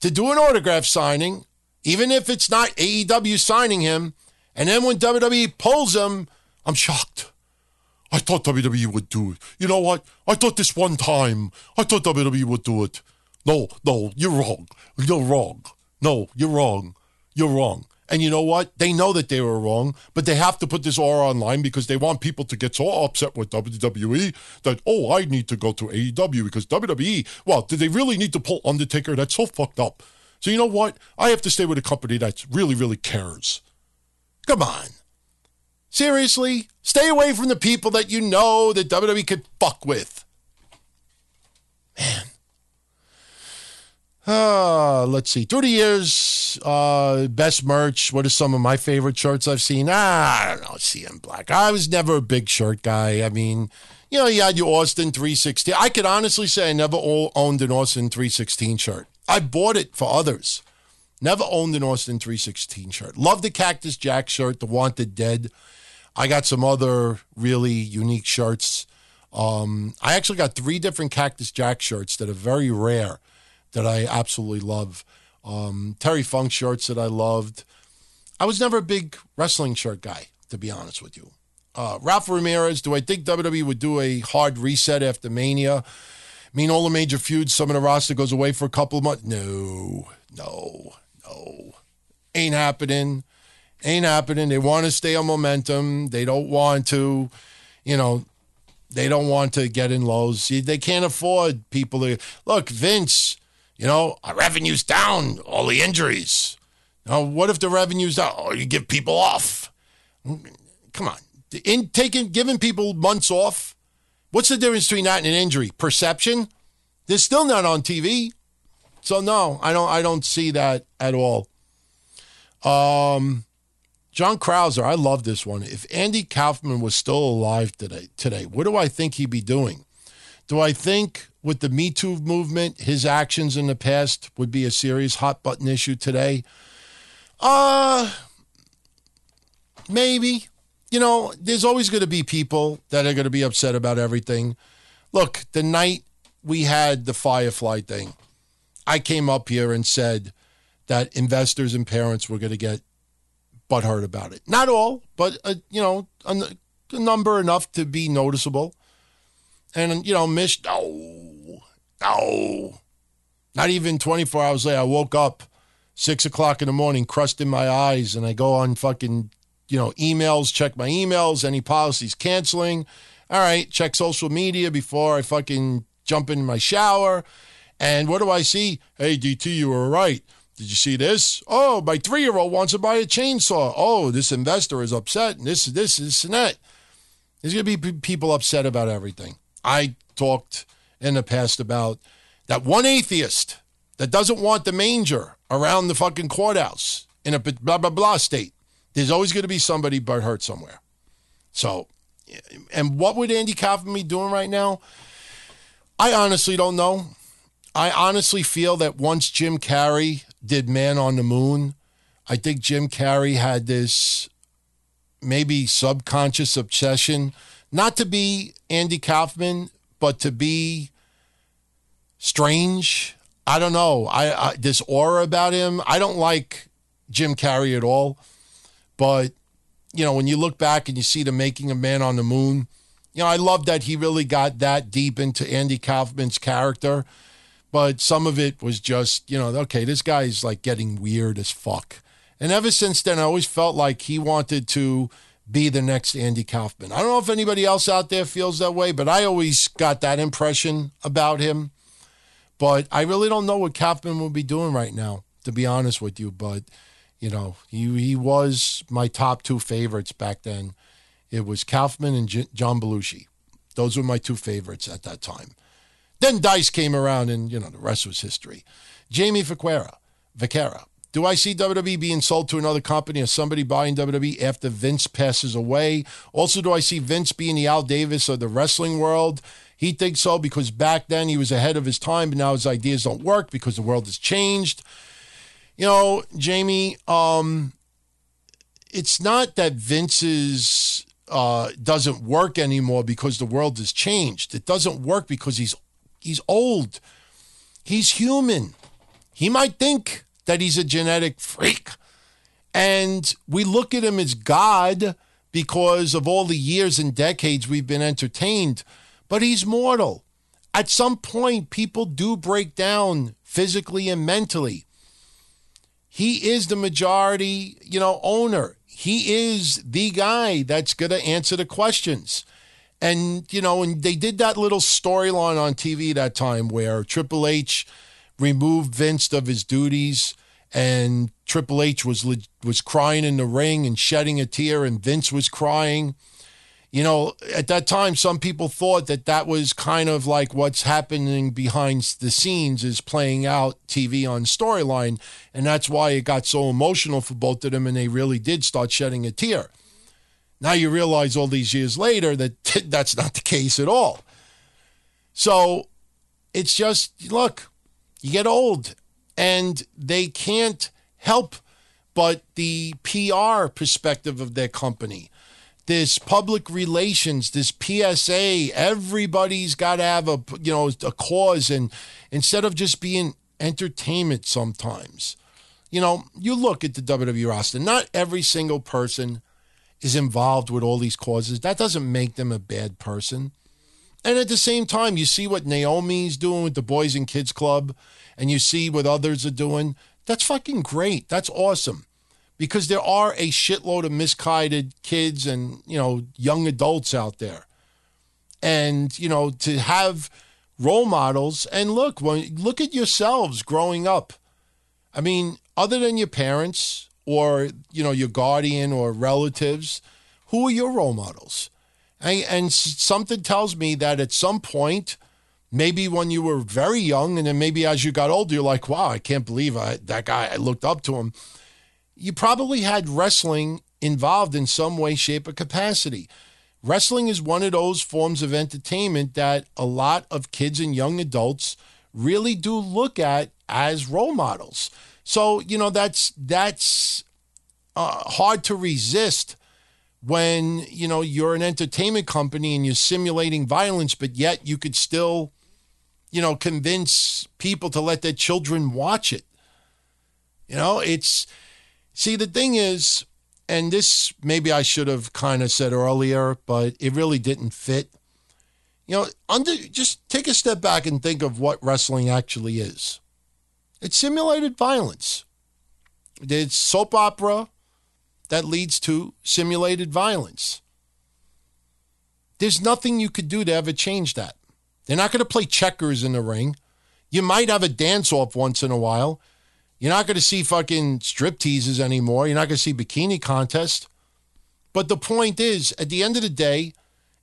to do an autograph signing, even if it's not AEW signing him. And then when WWE pulls him, I'm shocked. I thought WWE would do it. You know what? I thought this one time, I thought WWE would do it. No, no, you're wrong. You're wrong. No, you're wrong. You're wrong. And you know what? They know that they were wrong, but they have to put this aura online because they want people to get so upset with WWE that, oh, I need to go to AEW because WWE, well, do they really need to pull Undertaker? That's so fucked up. So you know what? I have to stay with a company that really, really cares. Come on. Seriously? Stay away from the people that you know that WWE could fuck with. Man. Uh, let's see. Through the years, uh, best merch. What are some of my favorite shirts I've seen? Ah, I don't know. CM Black. I was never a big shirt guy. I mean, you know, you had your Austin 316. I could honestly say I never owned an Austin 316 shirt. I bought it for others. Never owned an Austin 316 shirt. Love the Cactus Jack shirt, the Wanted Dead. I got some other really unique shirts. Um, I actually got three different Cactus Jack shirts that are very rare that I absolutely love. Um, Terry Funk shirts that I loved. I was never a big wrestling shirt guy, to be honest with you. Uh, Ralph Ramirez, do I think WWE would do a hard reset after Mania? I mean, all the major feuds, some of the roster goes away for a couple of months. No, no, no. Ain't happening. Ain't happening. They want to stay on momentum. They don't want to, you know, they don't want to get in lows. They can't afford people to look, Vince you know, our revenue's down, all the injuries. Now, what if the revenue's down? Oh, you give people off. Come on. In taking giving people months off. What's the difference between that and an injury? Perception. They're still not on TV. So no, I don't I don't see that at all. Um John Krauser, I love this one. If Andy Kaufman was still alive today, today, what do I think he'd be doing? Do I think with the Me Too movement, his actions in the past would be a serious hot button issue today? Uh maybe. You know, there's always going to be people that are going to be upset about everything. Look, the night we had the Firefly thing, I came up here and said that investors and parents were going to get butthurt about it. Not all, but uh, you know, a, a, number enough to be noticeable. And you know, Mish, no, no, not even 24 hours later, I woke up six o'clock in the morning, crust in my eyes, and I go on fucking, you know, emails, check my emails, any policies canceling. All right, check social media before I fucking jump in my shower. And what do I see? Hey, DT, you were right. Did you see this? Oh, my three year old wants to buy a chainsaw. Oh, this investor is upset. And this, this, this, and that. There's going to be people upset about everything. I talked in the past about that one atheist that doesn't want the manger around the fucking courthouse in a blah, blah, blah state. There's always going to be somebody but hurt somewhere. So, and what would Andy Kaufman be doing right now? I honestly don't know. I honestly feel that once Jim Carrey did Man on the Moon, I think Jim Carrey had this maybe subconscious obsession, not to be Andy Kaufman, but to be strange. I don't know. I, I this aura about him. I don't like Jim Carrey at all, but you know when you look back and you see the making of Man on the Moon, you know I love that he really got that deep into Andy Kaufman's character but some of it was just, you know, okay, this guy's like getting weird as fuck. And ever since then, I always felt like he wanted to be the next Andy Kaufman. I don't know if anybody else out there feels that way, but I always got that impression about him. But I really don't know what Kaufman will be doing right now, to be honest with you. But, you know, he, he was my top two favorites back then. It was Kaufman and J- John Belushi. Those were my two favorites at that time. Then Dice came around, and you know the rest was history. Jamie Vaquera, Vaquera. Do I see WWE being sold to another company or somebody buying WWE after Vince passes away? Also, do I see Vince being the Al Davis of the wrestling world? He thinks so because back then he was ahead of his time, but now his ideas don't work because the world has changed. You know, Jamie, um, it's not that Vince's uh, doesn't work anymore because the world has changed. It doesn't work because he's He's old. He's human. He might think that he's a genetic freak. And we look at him as God because of all the years and decades we've been entertained, but he's mortal. At some point, people do break down physically and mentally. He is the majority, you know, owner. He is the guy that's going to answer the questions. And, you know, and they did that little storyline on TV that time where Triple H removed Vince of his duties and Triple H was was crying in the ring and shedding a tear and Vince was crying. You know, at that time some people thought that that was kind of like what's happening behind the scenes is playing out TV on storyline and that's why it got so emotional for both of them and they really did start shedding a tear. Now you realize all these years later that <laughs> that's not the case at all. So it's just, look, you get old and they can't help but the PR perspective of their company. This public relations, this PSA, everybody's got to have a you know a cause, and instead of just being entertainment, sometimes, you know, you look at the WWE roster. Not every single person is involved with all these causes, that doesn't make them a bad person. And at the same time, you see what Naomi's doing with the Boys and Kids Club, and you see what others are doing. That's fucking great. That's awesome. Because there are a shitload of misguided kids and, you know, young adults out there. And, you know, to have role models and look, when look at yourselves growing up. I mean, other than your parents, or you know your guardian or relatives who are your role models? And, and something tells me that at some point, maybe when you were very young, and then maybe as you got older, you're like, wow, I can't believe I, that guy, I looked up to him. You probably had wrestling involved in some way, shape, or capacity. Wrestling is one of those forms of entertainment that a lot of kids and young adults really do look at as role models. So, you know, that's that's uh, hard to resist when, you know, you're an entertainment company and you're simulating violence, but yet you could still, you know, convince people to let their children watch it. You know, it's see the thing is, and this maybe I should have kind of said earlier, but it really didn't fit. You know, under just take a step back and think of what wrestling actually is. It's simulated violence. It's soap opera that leads to simulated violence. There's nothing you could do to ever change that. They're not going to play checkers in the ring. You might have a dance off once in a while. You're not going to see fucking strip teases anymore. You're not going to see bikini contests. But the point is, at the end of the day,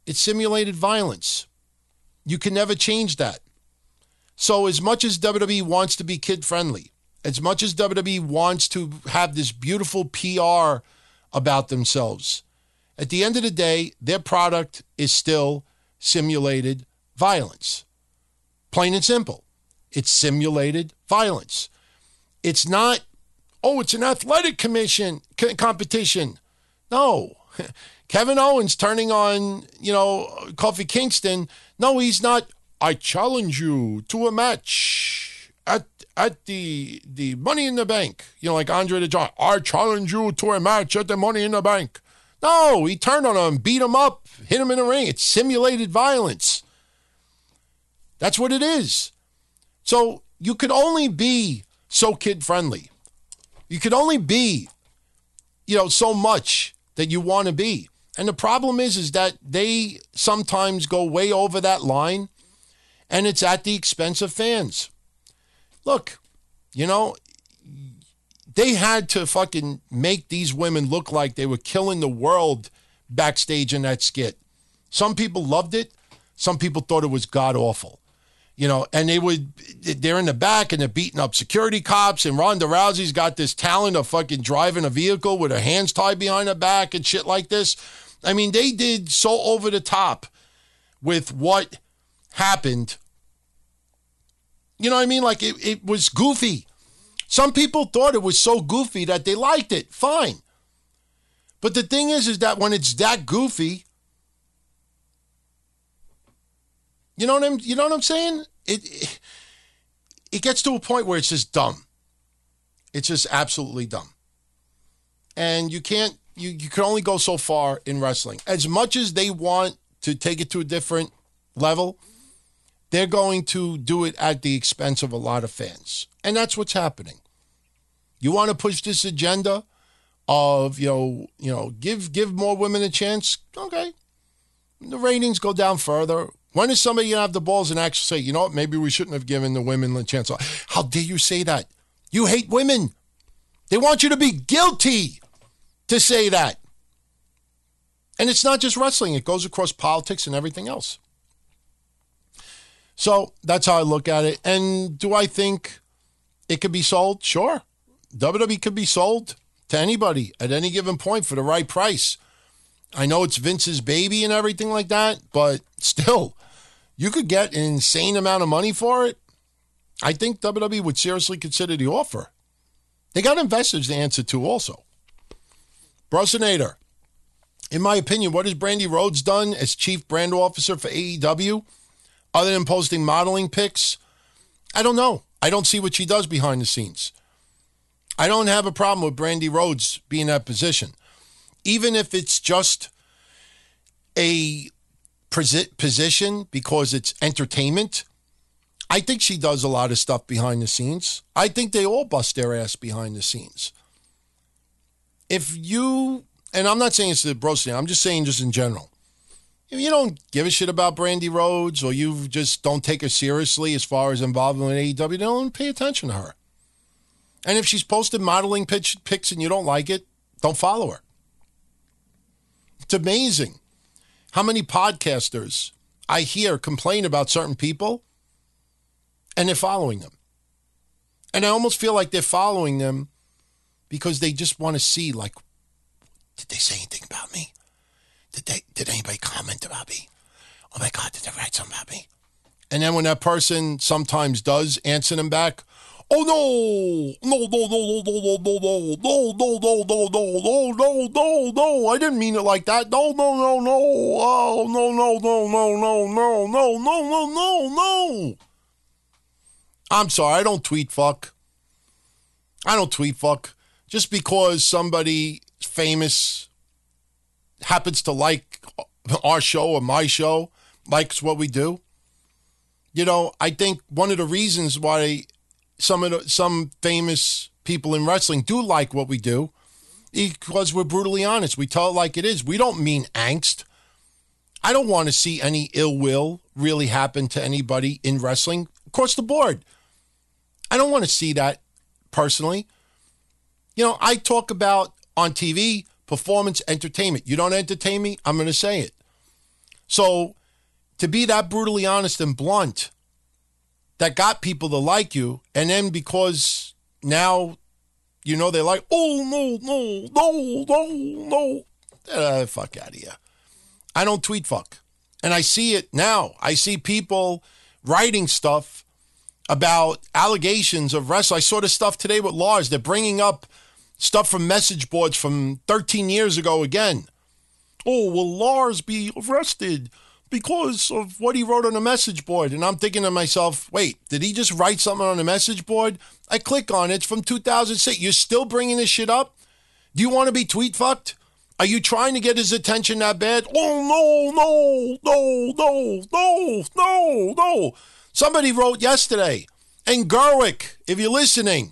it's simulated violence. You can never change that. So, as much as WWE wants to be kid friendly, as much as WWE wants to have this beautiful PR about themselves, at the end of the day, their product is still simulated violence. Plain and simple. It's simulated violence. It's not, oh, it's an athletic commission competition. No. <laughs> Kevin Owens turning on, you know, Kofi Kingston. No, he's not. I challenge you to a match at the the Money in the Bank. You know, like Andre the Giant. I challenge you to a match at the Money in the Bank. No, he turned on him, beat him up, hit him in the ring. It's simulated violence. That's what it is. So you could only be so kid friendly. You could only be, you know, so much that you want to be. And the problem is, is that they sometimes go way over that line and it's at the expense of fans. Look, you know, they had to fucking make these women look like they were killing the world backstage in that skit. Some people loved it. Some people thought it was god awful. You know, and they would, they're in the back and they're beating up security cops. And Ronda Rousey's got this talent of fucking driving a vehicle with her hands tied behind her back and shit like this. I mean, they did so over the top with what happened. You know what I mean? Like it, it was goofy. Some people thought it was so goofy that they liked it. Fine. But the thing is, is that when it's that goofy, you know what I'm, you know what I'm saying? It, it, it gets to a point where it's just dumb. It's just absolutely dumb. And you can't, you, you can only go so far in wrestling. As much as they want to take it to a different level, they're going to do it at the expense of a lot of fans. And that's what's happening. You want to push this agenda of, you know, you know, give give more women a chance, okay. The ratings go down further. When is somebody gonna have the balls and actually say, you know what, maybe we shouldn't have given the women a chance? How dare you say that? You hate women. They want you to be guilty to say that. And it's not just wrestling, it goes across politics and everything else. So that's how I look at it. And do I think it could be sold? Sure. WWE could be sold to anybody at any given point for the right price. I know it's Vince's baby and everything like that, but <laughs> still, you could get an insane amount of money for it. I think WWE would seriously consider the offer. They got investors to answer to also. Brosinator, in my opinion, what has Brandi Rhodes done as chief brand officer for AEW other than posting modeling pics? I don't know. I don't see what she does behind the scenes. I don't have a problem with Brandi Rhodes being in that position. Even if it's just a posi- position because it's entertainment, I think she does a lot of stuff behind the scenes. I think they all bust their ass behind the scenes. If you, and I'm not saying it's the Brosnan, I'm just saying just in general. If you don't give a shit about Brandi Rhodes or you just don't take her seriously as far as involvement with AEW, don't pay attention to her. And if she's posted modeling pitch, pics and you don't like it, don't follow her. It's amazing how many podcasters I hear complain about certain people and they're following them. And I almost feel like they're following them because they just want to see, like, did they say anything about me? Did they? Did anybody comment about me? Oh my God, did they write something about me? And then when that person sometimes does answer them back, oh no, no, no, no, no, no, no, no, no, no, no, no, no, no, no, no, no, I didn't mean it like that. No, no, no, no, oh no, no, no, no, no, no, no, no, no, no, no. I'm sorry, I don't tweet fuck. I don't tweet fuck. Just because somebody famous happens to like our show or my show, likes what we do. You know, I think one of the reasons why some of the, some famous people in wrestling do like what we do because we're brutally honest. We tell it like it is. We don't mean angst. I don't want to see any ill will really happen to anybody in wrestling across the board. I don't want to see that personally. You know, I talk about on TV performance entertainment. You don't entertain me, I'm going to say it. So, to be that brutally honest and blunt, that got people to like you, and then because now you know they're like, oh no, no, no, no, no, uh, fuck out of here. I don't tweet fuck, and I see it now. I see people writing stuff about allegations of wrestling. I saw this stuff today with Lars. They're bringing up stuff from message boards from 13 years ago again. Oh, will Lars be arrested because of what he wrote on a message board? And I'm thinking to myself, wait, did he just write something on a message board? I click on it. It's from 2006. You're still bringing this shit up? Do you want to be tweet fucked? Are you trying to get his attention that bad? Oh, no, no, no, no, no, no, no. Somebody wrote yesterday, and Gerweck, if you're listening,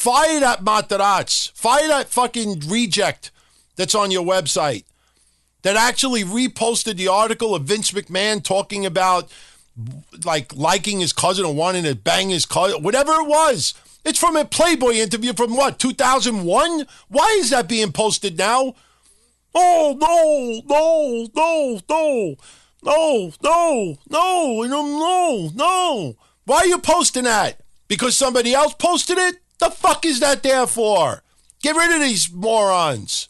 Fire that Matarazz. Fire that fucking reject that's on your website that actually reposted the article of Vince McMahon talking about like liking his cousin or wanting to bang his cousin, whatever it was. It's from a Playboy interview from what, 2001? Why is that being posted now? Oh, no, no, no, no, no, no, no, no, no. Why are you posting that? Because somebody else posted it? The fuck is that there for? Get rid of these morons.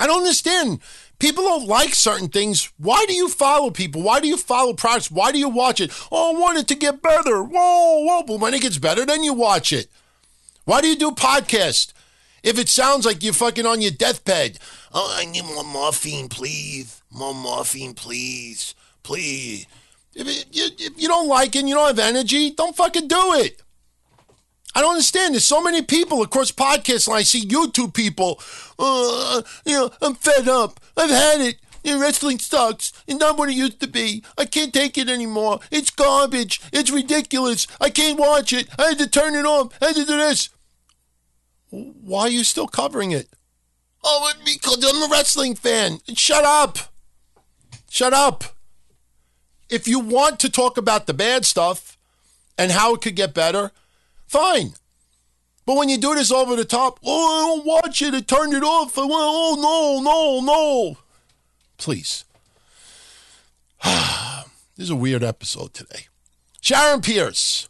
I don't understand. People don't like certain things. Why do you follow people? Why do you follow products? Why do you watch it? Oh, I want it to get better. Whoa, whoa. But when it gets better, then you watch it. Why do you do podcasts? If it sounds like you're fucking on your deathbed. Oh, I need more morphine, please. More morphine, please. Please. If, it, you, if you don't like it and you don't have energy, don't fucking do it. I don't understand. There's so many people across podcasts, and I see YouTube people. Uh, you know, I'm fed up. I've had it. You know, wrestling sucks. It's not what it used to be. I can't take it anymore. It's garbage. It's ridiculous. I can't watch it. I had to turn it off. I had to do this. Why are you still covering it? Oh, because I'm a wrestling fan. Shut up. Shut up. If you want to talk about the bad stuff and how it could get better, fine. But when you do this over the top, oh, I don't watch it, I turned it off. I went, oh, no, no, no. Please. <sighs> this is a weird episode today. Sharon Pierce.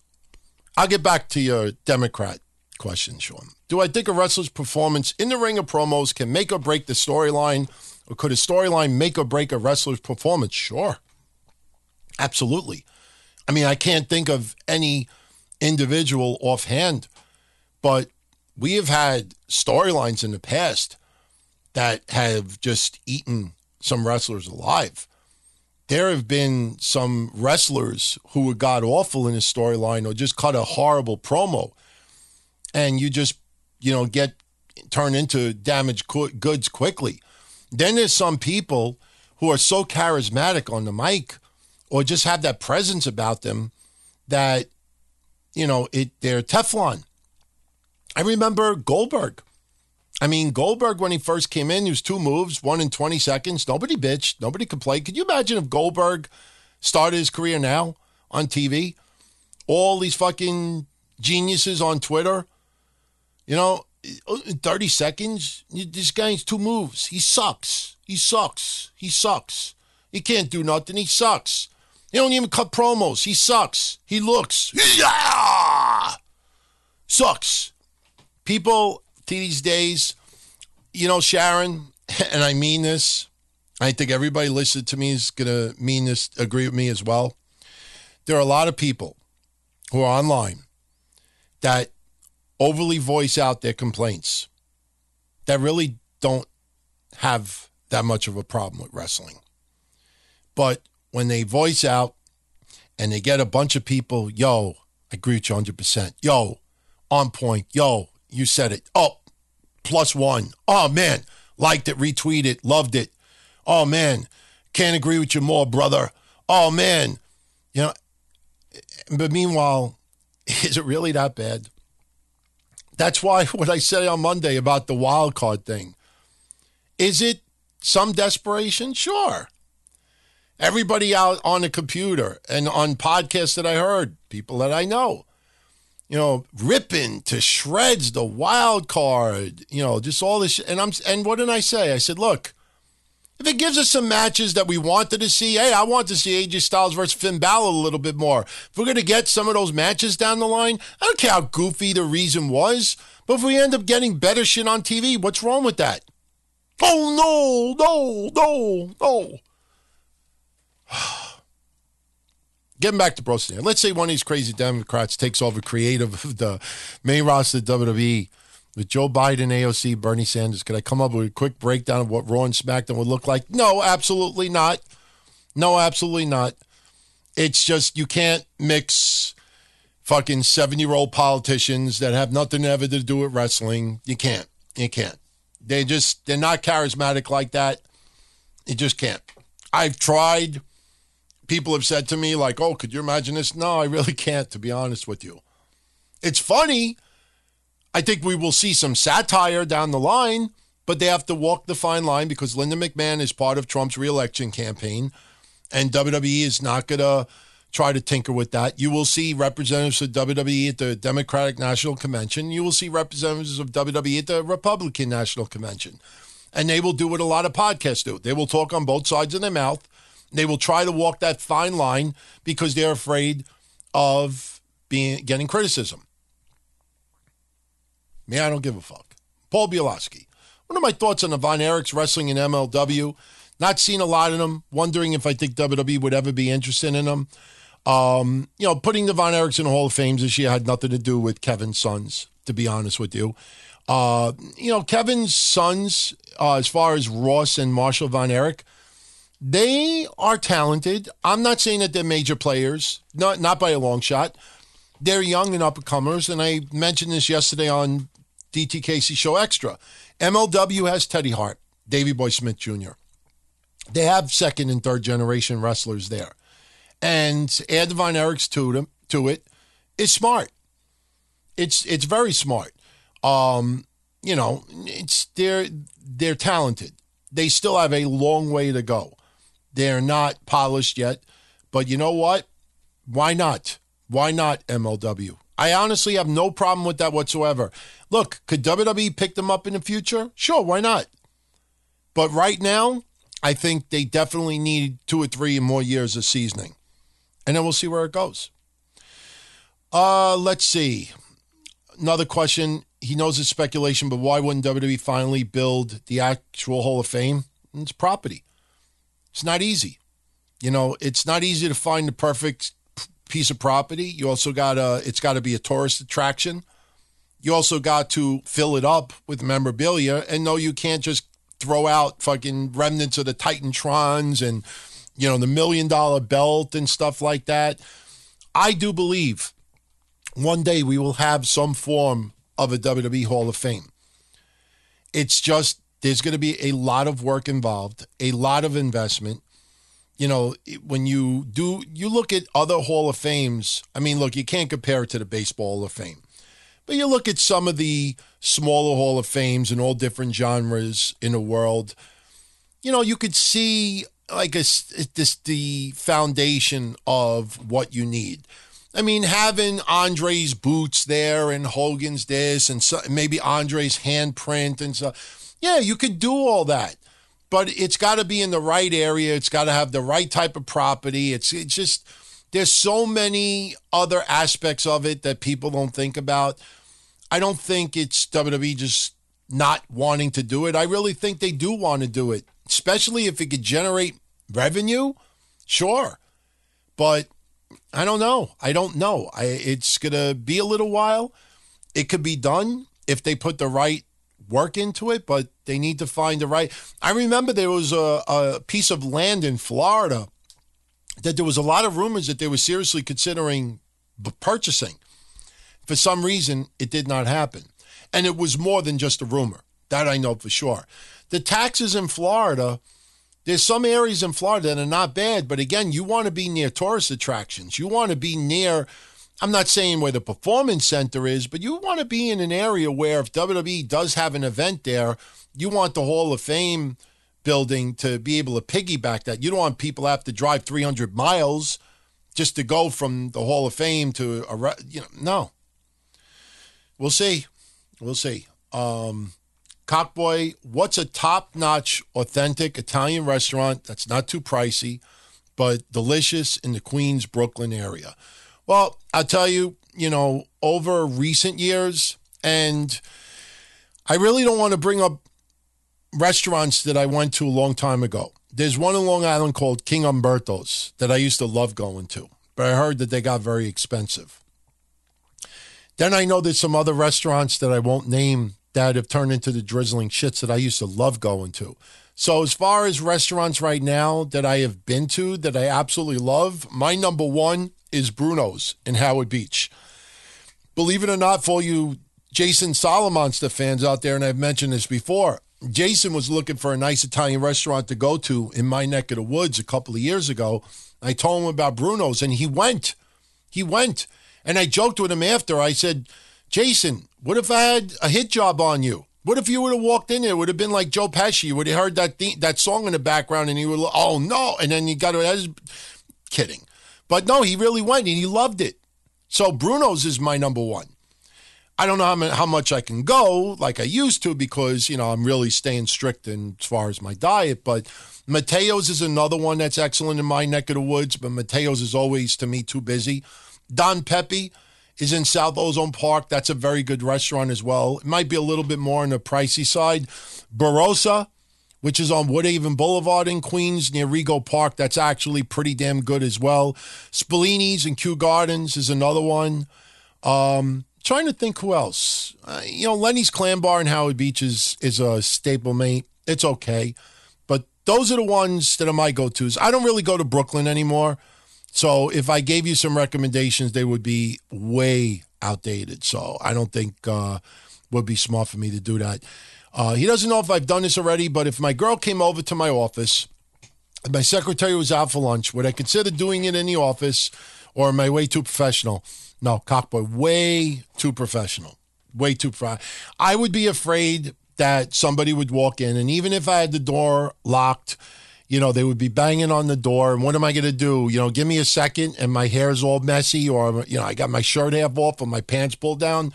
I'll get back to your Democrat question, Sean. Do I think a wrestler's performance in the ring of promos can make or break the storyline? Or could a storyline make or break a wrestler's performance? Sure. Absolutely. I mean, I can't think of any individual offhand, but we have had storylines in the past that have just eaten some wrestlers alive. There have been some wrestlers who were god awful in a storyline or just cut a horrible promo, and you just, you know, get turned into damaged goods quickly. Then there's some people who are so charismatic on the mic or just have that presence about them that you know, it they're Teflon. I remember Goldberg. I mean, Goldberg, when he first came in, he was two moves, one in 20 seconds. Nobody bitched. Nobody complained. Could you imagine if Goldberg started his career now on TV? All these fucking geniuses on Twitter. You know, in 30 seconds, this guy's two moves. He sucks. He sucks. He sucks. He can't do nothing. He sucks. He don't even cut promos. He sucks. He looks. Yeah! Sucks. People these days, you know, Sharon, <laughs> and I mean this. I think everybody listening to me is gonna mean this, agree with me as well. There are a lot of people who are online that overly voice out their complaints that really don't have that much of a problem with wrestling. But when they voice out and they get a bunch of people, yo, I agree with you 100%. Yo, on point. Yo, you said it. Oh, plus one. Oh, man, liked it, retweeted, loved it. Oh, man, can't agree with you more, brother. Oh, man. You know, but meanwhile, <laughs> is it really that bad? That's why <laughs> what I said on Monday about the wild card thing. Is it some desperation? Sure. Everybody out on the computer and on podcasts that I heard, people that I know, you know, ripping to shreds the wild card, you know, just all this. And I'm and what did I say? I said, look, if it gives us some matches that we wanted to see, hey, I want to see AJ Styles versus Finn Balor a little bit more. If we're going to get some of those matches down the line, I don't care how goofy the reason was, but if we end up getting better shit on TV, what's wrong with that? Oh, no, no, no, no. <sighs> Getting back to Bro Let's say one of these crazy Democrats takes over creative of the main roster of WWE with Joe Biden, AOC, Bernie Sanders. Could I come up with a quick breakdown of what Raw and SmackDown would look like? No, absolutely not. No, absolutely not. It's just you can't mix fucking seven year old politicians that have nothing ever to do with wrestling. You can't. You can't. They just they're not charismatic like that. You just can't. I've tried. People have said to me like, "Oh, could you imagine this?" No, I really can't. To be honest with you, it's funny I think we will see some satire down the line, but they have to walk the fine line because Linda McMahon is part of Trump's reelection campaign, and WWE is not going to try to tinker with that. You will see representatives of WWE at the Democratic National Convention. You will see representatives of WWE at the Republican National Convention. And they will do what a lot of podcasts do. They will talk on both sides of their mouth. They will try to walk that fine line because they're afraid of being getting criticism. Me, I don't give a fuck. Paul Bielowski. What are my thoughts on the Von Erichs wrestling in MLW? Not seen a lot of them. Wondering if I think WWE would ever be interested in them. Um, you know, putting the Von Erichs in the Hall of Fame this year had nothing to do with Kevin's sons, to be honest with you. Uh, you know, Kevin's sons, uh, as far as Ross and Marshall Von Erich, they are talented. I'm not saying that they're major players, not not by a long shot. They're young and up and comers, and I mentioned this yesterday on DTKC Show Extra. MLW has Teddy Hart, Davy Boy Smith Jr. They have second and third generation wrestlers there. And add Von Erichs to them to it. It's smart. It's it's very smart. Um, you know, it's they're they're talented. They still have a long way to go. They're not polished yet. But you know what? Why not? Why not MLW? I honestly have no problem with that whatsoever. Look, could WWE pick them up in the future? Sure, why not? But right now, I think they definitely need two or three more years of seasoning. And then we'll see where it goes. Uh, let's see. Another question. He knows it's speculation, but why wouldn't WWE finally build the actual Hall of Fame? It's property. It's not easy. You know, it's not easy to find the perfect piece of property. You also got to, it's got to be a tourist attraction. You also got to fill it up with memorabilia. And no, you can't just throw out fucking remnants of the Titantrons and, you know, the million dollar belt and stuff like that. I do believe one day we will have some form of a WWE Hall of Fame. It's just, there's going to be a lot of work involved, a lot of investment you know, when you do, you look at other Hall of Fames. I mean, look, you can't compare it to the Baseball Hall of Fame, but you look at some of the smaller Hall of Fames in all different genres in the world. You know, you could see like a, this the foundation of what you need. I mean, having Andre's boots there and Hogan's this and so, maybe Andre's handprint and so, yeah, you could do all that, but it's got to be in the right area. It's got to have the right type of property. It's it's just there's so many other aspects of it that people don't think about. I don't think it's WWE just not wanting to do it. I really think they do want to do it, especially if it could generate revenue. Sure, but I don't know. I don't know. I, it's going to be a little while. It could be done if they put the right work into it, but they need to find the right. I remember there was a, a piece of land in Florida that there was a lot of rumors that they were seriously considering purchasing. For some reason, it did not happen. And it was more than just a rumor. That I know for sure. The taxes in Florida there's some areas in Florida that are not bad, but again, you want to be near tourist attractions. You want to be near, I'm not saying where the performance center is, but you want to be in an area where if WWE does have an event there, you want the Hall of Fame building to be able to piggyback that. You don't want people have to drive 300 miles just to go from the Hall of Fame to a, you know, no. We'll see. We'll see. Um, Cockboy, what's a top notch, authentic Italian restaurant that's not too pricey, but delicious in the Queens, Brooklyn area? Well, I'll tell you, you know, over recent years, and I really don't want to bring up restaurants that I went to a long time ago. There's one in Long Island called King Umberto's that I used to love going to, but I heard that they got very expensive. Then I know there's some other restaurants that I won't name that have turned into the drizzling shits that I used to love going to. So, as far as restaurants right now that I have been to that I absolutely love, my number one is Bruno's in Howard Beach. Believe it or not, for you Jason Solomonster fans out there, and I've mentioned this before, Jason was looking for a nice Italian restaurant to go to in my neck of the woods a couple of years ago. I told him about Bruno's, and he went. He went. And I joked with him after. I said, Jason, what if I had a hit job on you? What if you would have walked in there? It would have been like Joe Pesci. You would have heard that th- that song in the background, and he would, oh no, and then you got to. Kidding, but no, he really went and he loved it. So Bruno's is my number one. I don't know how, much I can go like I used to because you know I'm really staying strict in, as far as my diet. But Mateo's is another one that's excellent in my neck of the woods. But Mateo's is always to me too busy. Don Peppe is in South Ozone Park. That's a very good restaurant as well. It might be a little bit more on the pricey side. Barossa, which is on Woodhaven Boulevard in Queens near Rego Park. That's actually pretty damn good as well. Spallini's and Kew Gardens is another one. Um, trying to think who else. Uh, you know, Lenny's Clam Bar in Howard Beach is, is a staple mate. It's okay. But those are the ones that are my go tos. I don't really go to Brooklyn anymore. So if I gave you some recommendations, they would be way outdated. So I don't think uh, would be smart for me to do that. Uh, he doesn't know if I've done this already, but if my girl came over to my office, and my secretary was out for lunch, would I consider doing it in the office, or am I way too professional? No, cockboy, way too professional, way too. Pro- I would be afraid that somebody would walk in, and even if I had the door locked you know, they would be banging on the door. And what am I going to do? You know, give me a second and my hair's all messy or, you know, I got my shirt half off or my pants pulled down.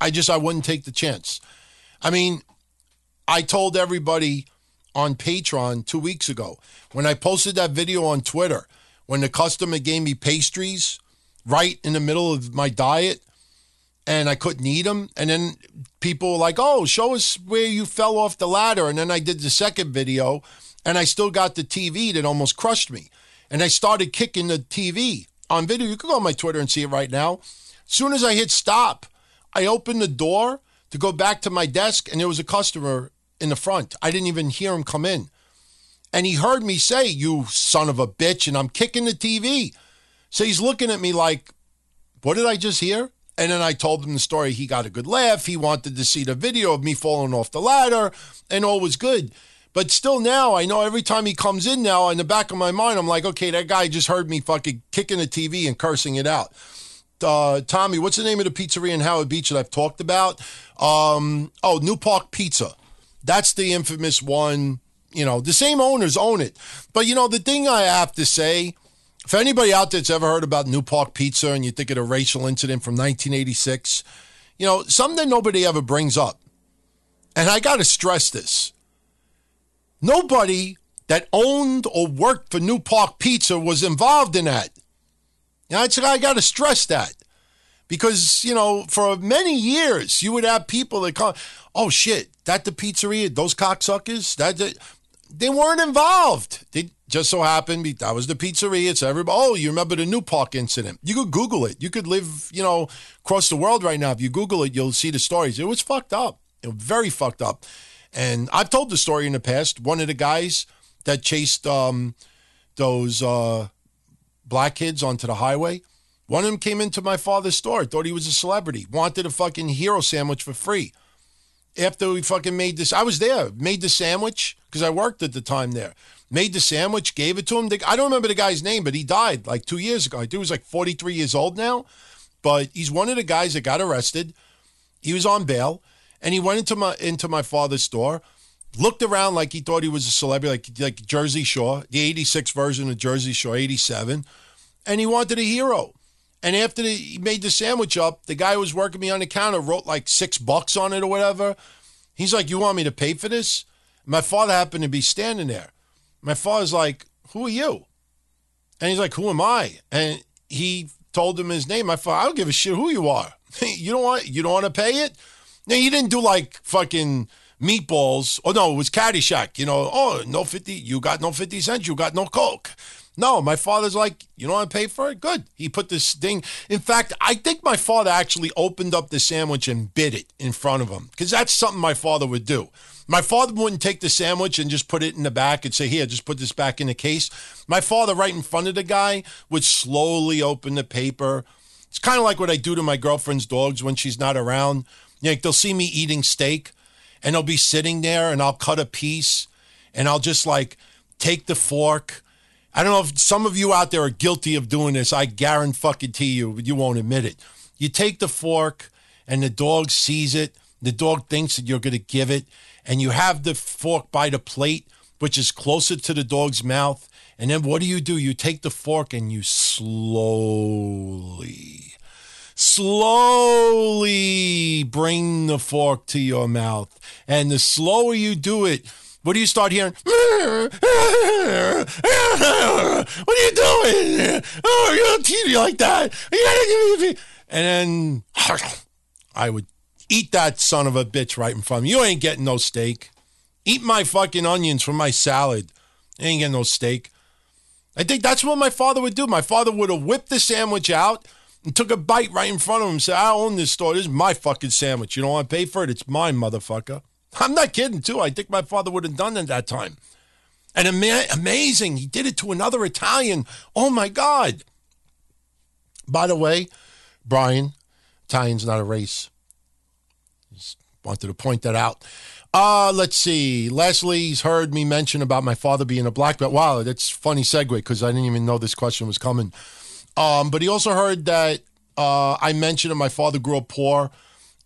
I just, I wouldn't take the chance. I mean, I told everybody on Patreon two weeks ago when I posted that video on Twitter when the customer gave me pastries right in the middle of my diet and I couldn't eat them. And then people were like, oh, show us where you fell off the ladder. And then I did the second video and I still got the TV that almost crushed me. And I started kicking the TV on video. You can go on my Twitter and see it right now. As soon as I hit stop, I opened the door to go back to my desk, and there was a customer in the front. I didn't even hear him come in. And he heard me say, You son of a bitch, and I'm kicking the TV. So he's looking at me like, What did I just hear? And then I told him the story. He got a good laugh. He wanted to see the video of me falling off the ladder, and all was good. But still, now I know every time he comes in now, in the back of my mind, I'm like, okay, that guy just heard me fucking kicking the TV and cursing it out. Uh, Tommy, what's the name of the pizzeria in Howard Beach that I've talked about? Um, oh, New Park Pizza. That's the infamous one. You know, the same owners own it. But, you know, the thing I have to say, If anybody out there's ever heard about New Park Pizza and you think of a racial incident from 1986, you know, something nobody ever brings up. And I got to stress this. Nobody that owned or worked for New Park Pizza was involved in that. You know, I got to stress that. Because, you know, for many years, you would have people that come, oh shit, that the pizzeria, those cocksuckers, that, that they weren't involved. They just so happened that was the pizzeria. It's everybody. Oh, you remember the New Park incident? You could Google it. You could live, you know, across the world right now. If you Google it, you'll see the stories. It was fucked up. It was very fucked up. And I've told the story in the past. One of the guys that chased um, those uh, black kids onto the highway. One of them came into my father's store, thought he was a celebrity, wanted a fucking hero sandwich for free. After we fucking made this, I was there, made the sandwich because I worked at the time there. Made the sandwich, gave it to him. I don't remember the guy's name, but he died like two years ago. I think he was like 43 years old now, but he's one of the guys that got arrested. He was on bail, and he went into my into my father's store, looked around like he thought he was a celebrity, like like Jersey Shore, the '86 version of Jersey Shore, '87, and he wanted a hero. And after the, he made the sandwich up, the guy who was working me on the counter wrote like six bucks on it or whatever. He's like, "You want me to pay for this?" My father happened to be standing there. My father's like, "Who are you?" And he's like, "Who am I?" And he told him his name. My father, I don't give a shit who you are. <laughs> you don't want you don't want to pay it. Now you didn't do like fucking meatballs. Oh no, it was Caddyshack. You know, oh no fifty. You got no fifty cents. You got no coke. No, my father's like, you don't want to pay for it? Good. He put this thing. In fact, I think my father actually opened up the sandwich and bit it in front of him because that's something my father would do. My father wouldn't take the sandwich and just put it in the back and say, Here, just put this back in the case. My father, right in front of the guy, would slowly open the paper. It's kind of like what I do to my girlfriend's dogs when she's not around. Know, they'll see me eating steak and they'll be sitting there and I'll cut a piece and I'll just like take the fork I don't know if some of you out there are guilty of doing this. I guarantee you, you won't admit it. You take the fork and the dog sees it. The dog thinks that you're going to give it, and you have the fork by the plate, which is closer to the dog's mouth. And then what do you do? You take the fork and you slowly, slowly bring the fork to your mouth. And the slower you do it, what do you start hearing? What are you doing? Oh, you're on TV like that. And then I would eat that son of a bitch right in front of me. You ain't getting no steak. Eat my fucking onions from my salad. You ain't getting no steak. I think that's what my father would do. My father would have whipped the sandwich out and took a bite right in front of him and said, I own this store. This is my fucking sandwich. You don't want to pay for it? It's mine, motherfucker. I'm not kidding, too. I think my father would have done it that time. And ama- amazing, he did it to another Italian. Oh my God. By the way, Brian, Italian's not a race. Just wanted to point that out. Uh, let's see. Leslie's heard me mention about my father being a black belt. Wow, that's funny segue because I didn't even know this question was coming. Um, but he also heard that uh, I mentioned that my father grew up poor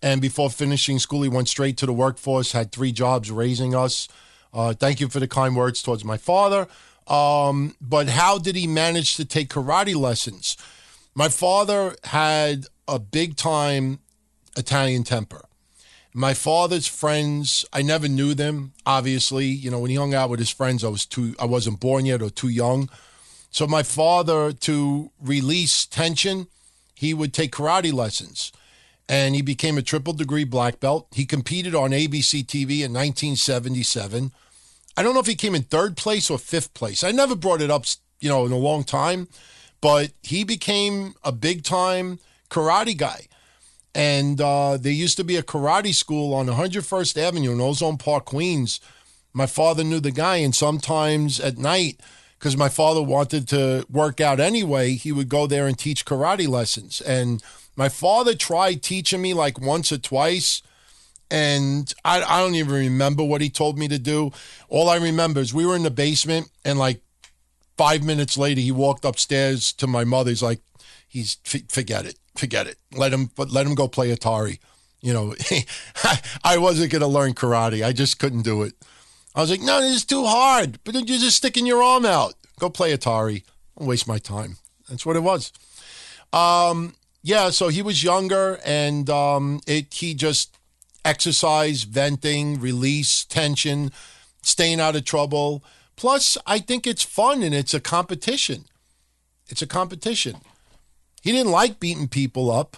and before finishing school, he went straight to the workforce, had three jobs raising us. Uh, thank you for the kind words towards my father. Um, but how did he manage to take karate lessons? My father had a big time Italian temper. My father's friends, I never knew them. Obviously, you know, when he hung out with his friends, I was too, I wasn't born yet or too young. So my father, to release tension, he would take karate lessons and he became a triple degree black belt. He competed on ABC TV in 1977. I don't know if he came in third place or fifth place. I never brought it up, you know, in a long time, but he became a big time karate guy. And uh, there used to be a karate school on 101st Avenue in Ozone Park, Queens. My father knew the guy, and sometimes at night, because my father wanted to work out anyway, he would go there and teach karate lessons. And my father tried teaching me like once or twice, and I, I don't even remember what he told me to do. All I remember is we were in the basement, and like five minutes later, he walked upstairs to my mother. He's like, "He's forget it, forget it. Let him, let him go play Atari." You know, <laughs> I wasn't going to learn karate. I just couldn't do it. I was like, "No, this is too hard." But then you're just sticking your arm out. Go play Atari. I'll waste my time. That's what it was. Um, yeah, so he was younger, and um, it he just exercise, venting, release tension, staying out of trouble. Plus, I think it's fun and it's a competition. It's a competition. He didn't like beating people up.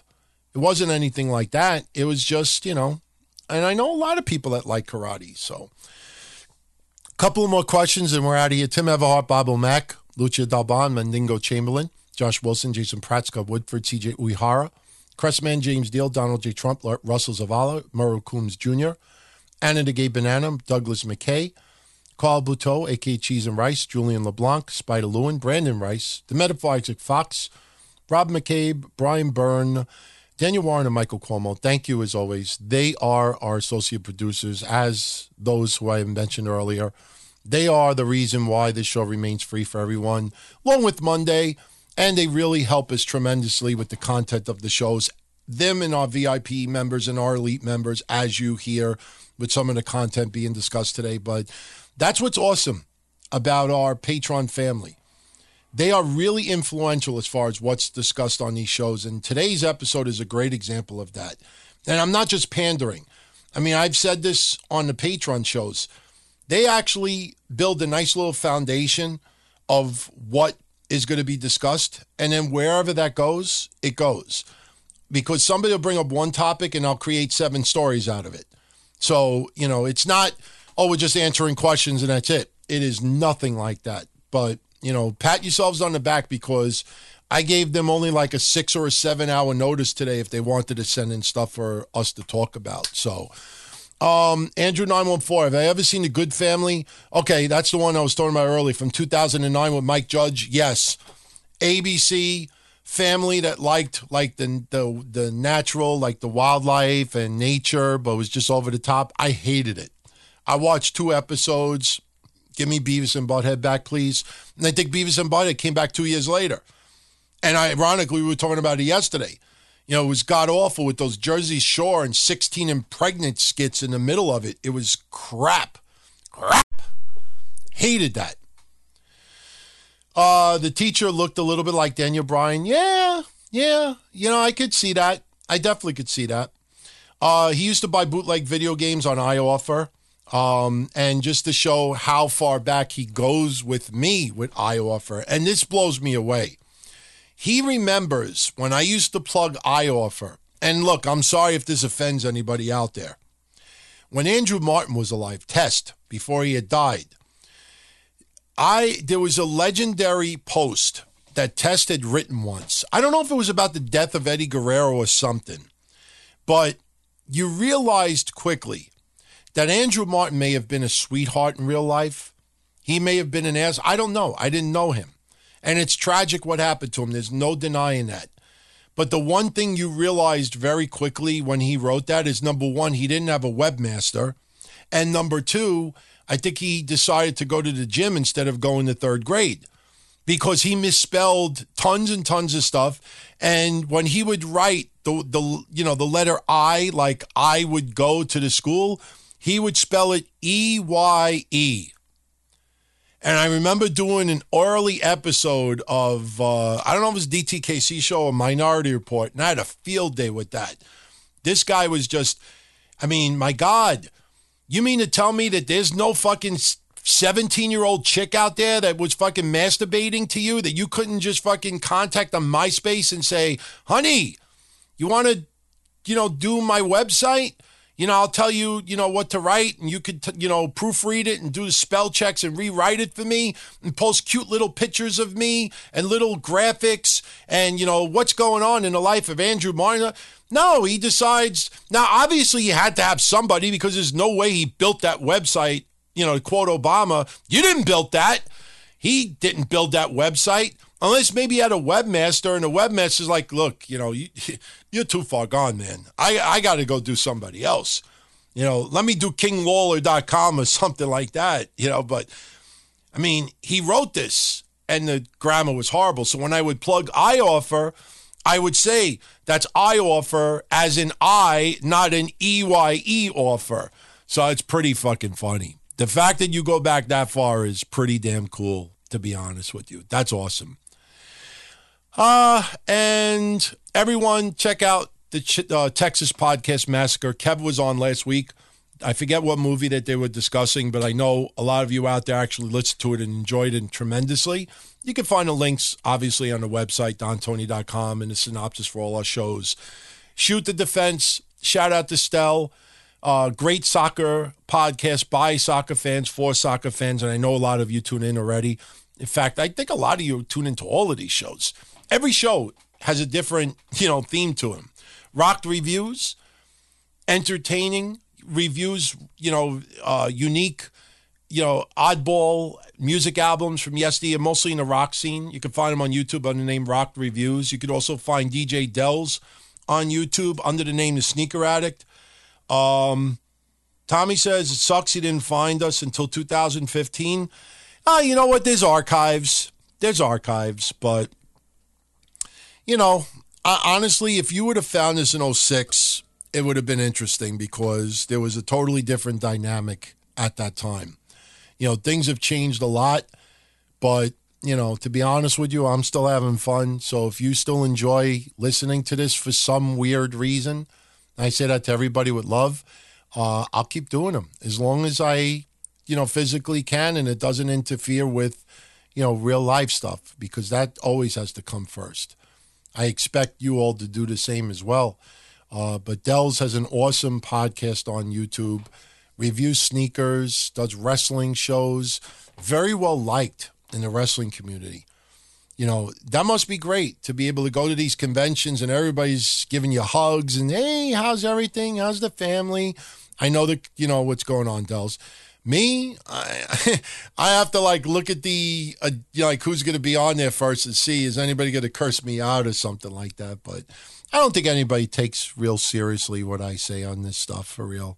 It wasn't anything like that. It was just, you know, and I know a lot of people that like karate. So, a couple more questions and we're out of here. Tim Everhart, Bob O'Mac, Lucia Dalban, Mandingo Chamberlain, Josh Wilson, Jason Pratt, Scott Woodford, CJ Uihara, Cressman, James Deal, Donald J. Trump, Russell Zavala, Murrow Coombs Jr., Anna the Gay Banana, Douglas McKay, Carl Buteau, aka Cheese and Rice, Julian LeBlanc, Spider Lewin, Brandon Rice, the Metaphysic Fox, Rob McCabe, Brian Byrne, Daniel Warren, and Michael Cuomo. Thank you as always. They are our associate producers, as those who I mentioned earlier. They are the reason why this show remains free for everyone, along with Monday and they really help us tremendously with the content of the shows. Them and our VIP members and our elite members, as you hear with some of the content being discussed today. But that's what's awesome about our Patreon family. They are really influential as far as what's discussed on these shows. And today's episode is a great example of that. And I'm not just pandering. I mean, I've said this on the Patreon shows. They actually build a nice little foundation of what is going to be discussed. And then wherever that goes, it goes. Because somebody will bring up one topic and I'll create seven stories out of it. So, you know, it's not, oh, we're just answering questions and that's it. It is nothing like that. But, you know, pat yourselves on the back because I gave them only like a six or a seven hour notice today if they wanted to send in stuff for us to talk about. So, um, Andrew nine one four. Have I ever seen the Goode Family? Okay, that's the one I was talking about earlier from two thousand and nine with Mike Judge. Yes, ABC family that liked like the the the natural, like the wildlife and nature, but was just over the top. I hated it. I watched two episodes. Give me Beavis and Butthead back, please. And I think Beavis and Butthead came back two years later. And ironically, we were talking about it yesterday you know, it was god awful with those Jersey Shore and 16 and pregnant skits in the middle of it. It was crap. Crap. Hated that. Uh, the teacher looked a little bit like Daniel Bryan. Yeah, yeah. You know, I could see that. I definitely could see that. Uh, he used to buy bootleg video games on iOffer. Um, and just to show how far back he goes with me with iOffer. And this blows me away. He remembers when I used to plug iOffer. And look, I'm sorry if this offends anybody out there. When Andrew Martin was alive, Test, before he had died, I there was a legendary post that Test had written once. I don't know if it was about the death of Eddie Guerrero or something, but you realized quickly that Andrew Martin may have been a sweetheart in real life. He may have been an ass. I don't know. I didn't know him. And it's tragic what happened to him. There's no denying that. But the one thing you realized very quickly when he wrote that is number one, he didn't have a webmaster. And number two, I think he decided to go to the gym instead of going to third grade because he misspelled tons and tons of stuff. And when he would write the, the you know the letter I, like I would go to the school, he would spell it E Y E. And I remember doing an early episode of, uh, I don't know if it was DTKC show or Minority Report, and I had a field day with that. This guy was just, I mean, my God, you mean to tell me that there's no fucking 17 year old chick out there that was fucking masturbating to you that you couldn't just fucking contact on MySpace and say, honey, you want to, you know, do my website? You know, I'll tell you, you know, what to write, and you could, t- you know, proofread it and do the spell checks and rewrite it for me and post cute little pictures of me and little graphics and, you know, what's going on in the life of Andrew Martin. No, he decides. Now, obviously, he had to have somebody because there's no way he built that website, you know, quote Obama. You didn't build that. He didn't build that website. Unless maybe he had a webmaster and the webmaster's like, look, you know, you, <laughs> you're too far gone, man. I, I got to go do somebody else. You know, let me do kinglawler.com or something like that, you know. But I mean, he wrote this and the grammar was horrible. So when I would plug iOffer, I would say that's iOffer as in I, not an EYE offer. So it's pretty fucking funny. The fact that you go back that far is pretty damn cool, to be honest with you. That's awesome. Uh, and everyone, check out the Ch- uh, Texas Podcast Massacre. Kev was on last week. I forget what movie that they were discussing, but I know a lot of you out there actually listened to it and enjoyed it tremendously. You can find the links, obviously, on the website, dontony.com, and the synopsis for all our shows. Shoot the Defense. Shout out to Stell. Uh, great soccer podcast by soccer fans, for soccer fans, and I know a lot of you tune in already. In fact, I think a lot of you tune into all of these shows. Every show has a different, you know, theme to them. Rocked reviews, entertaining reviews, you know, uh, unique, you know, oddball music albums from yesteryear, mostly in the rock scene. You can find them on YouTube under the name Rocked Reviews. You could also find DJ Dells on YouTube under the name The Sneaker Addict. Um, Tommy says it sucks he didn't find us until 2015. Ah, you know what? There's archives. There's archives, but you know, I, honestly, if you would have found this in 06, it would have been interesting because there was a totally different dynamic at that time. You know, things have changed a lot, but you know, to be honest with you, I'm still having fun. So if you still enjoy listening to this for some weird reason, I say that to everybody with love. Uh, I'll keep doing them as long as I, you know, physically can and it doesn't interfere with, you know, real life stuff because that always has to come first. I expect you all to do the same as well. Uh, but Dells has an awesome podcast on YouTube, reviews sneakers, does wrestling shows, very well liked in the wrestling community. You know, that must be great to be able to go to these conventions and everybody's giving you hugs and, hey, how's everything? How's the family? I know that, you know, what's going on, Dells. Me, I, <laughs> I have to like look at the, uh, you know, like who's going to be on there first and see is anybody going to curse me out or something like that. But I don't think anybody takes real seriously what I say on this stuff for real.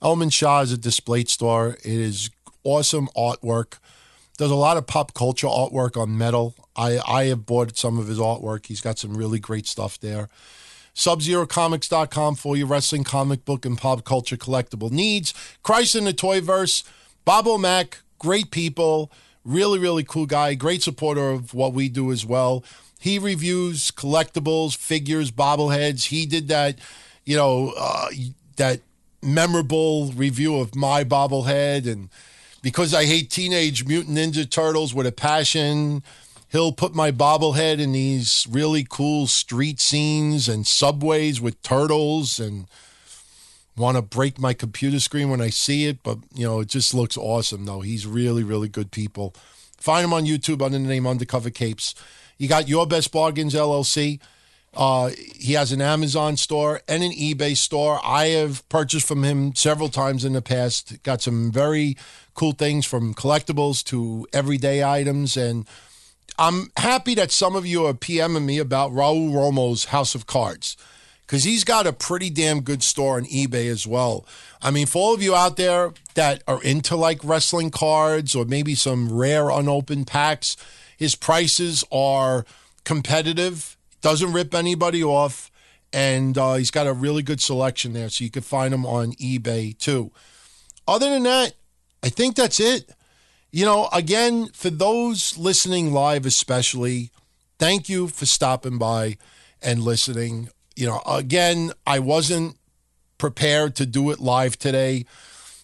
Elman Shaw is a display store. It is awesome artwork. Does a lot of pop culture artwork on metal. I, I have bought some of his artwork. He's got some really great stuff there. SubZeroComics.com for your wrestling comic book and pop culture collectible needs. Christ in the Toyverse, Bob O'Mac, great people, really, really cool guy, great supporter of what we do as well. He reviews collectibles, figures, bobbleheads. He did that, you know, uh, that memorable review of my bobblehead. And because I hate Teenage Mutant Ninja Turtles with a passion, he'll put my bobblehead in these really cool street scenes and subways with turtles and want to break my computer screen when I see it, but you know, it just looks awesome though. He's really, really good people. Find him on YouTube under the name Undercover Capes. You got Your Best Bargains LLC. Uh, he has an Amazon store and an eBay store. I have purchased from him several times in the past. Got some very cool things from collectibles to everyday items and I'm happy that some of you are PMing me about Raul Romo's House of Cards because he's got a pretty damn good store on eBay as well. I mean, for all of you out there that are into like wrestling cards or maybe some rare unopened packs, his prices are competitive, doesn't rip anybody off, and uh, he's got a really good selection there. So you can find him on eBay too. Other than that, I think that's it. You know, again, for those listening live, especially, thank you for stopping by and listening. You know, again, I wasn't prepared to do it live today,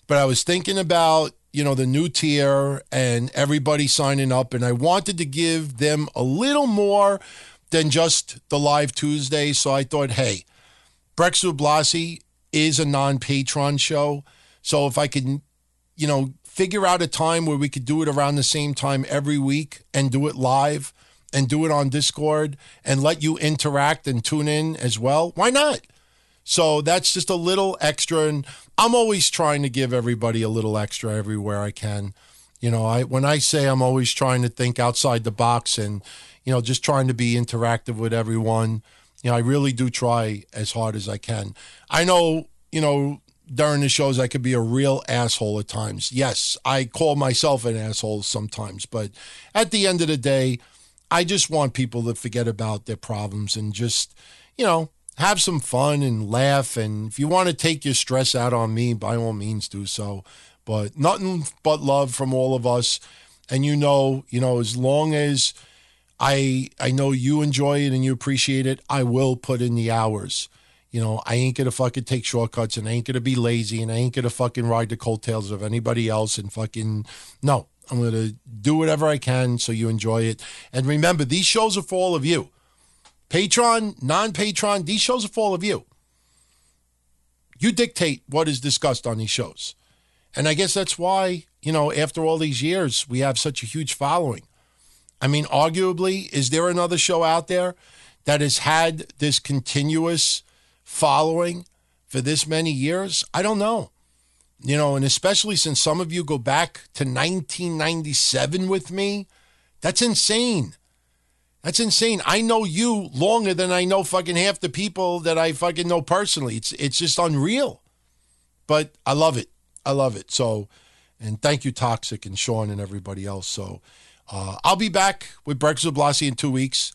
but I was thinking about, you know, the new tier and everybody signing up, and I wanted to give them a little more than just the live Tuesday. So I thought, hey, Brex Blasi is a non patron show. So if I can, you know, figure out a time where we could do it around the same time every week and do it live and do it on Discord and let you interact and tune in as well. Why not? So that's just a little extra. And I'm always trying to give everybody a little extra everywhere I can. You know, I when I say I'm always trying to think outside the box and, you know, just trying to be interactive with everyone. You know, I really do try as hard as I can. I know, you know, during the shows I could be a real asshole at times. Yes, I call myself an asshole sometimes, but at the end of the day, I just want people to forget about their problems and just, you know, have some fun and laugh. And if you want to take your stress out on me, by all means do so. But nothing but love from all of us. And you know, you know, as long as I I know you enjoy it and you appreciate it. I will put in the hours. You know, I ain't gonna fucking take shortcuts and I ain't gonna be lazy and I ain't gonna fucking ride the coattails of anybody else and fucking no. I'm gonna do whatever I can so you enjoy it. And remember, these shows are for all of you. Patron, non-patron, these shows are for all of you. You dictate what is discussed on these shows. And I guess that's why, you know, after all these years, we have such a huge following. I mean, arguably, is there another show out there that has had this continuous following for this many years? I don't know. You know, and especially since some of you go back to 1997 with me, that's insane. That's insane. I know you longer than I know fucking half the people that I fucking know personally. It's it's just unreal. But I love it. I love it. So, and thank you, Toxic and Sean and everybody else. So, uh, I'll be back with Breakfast with Blasi in two weeks.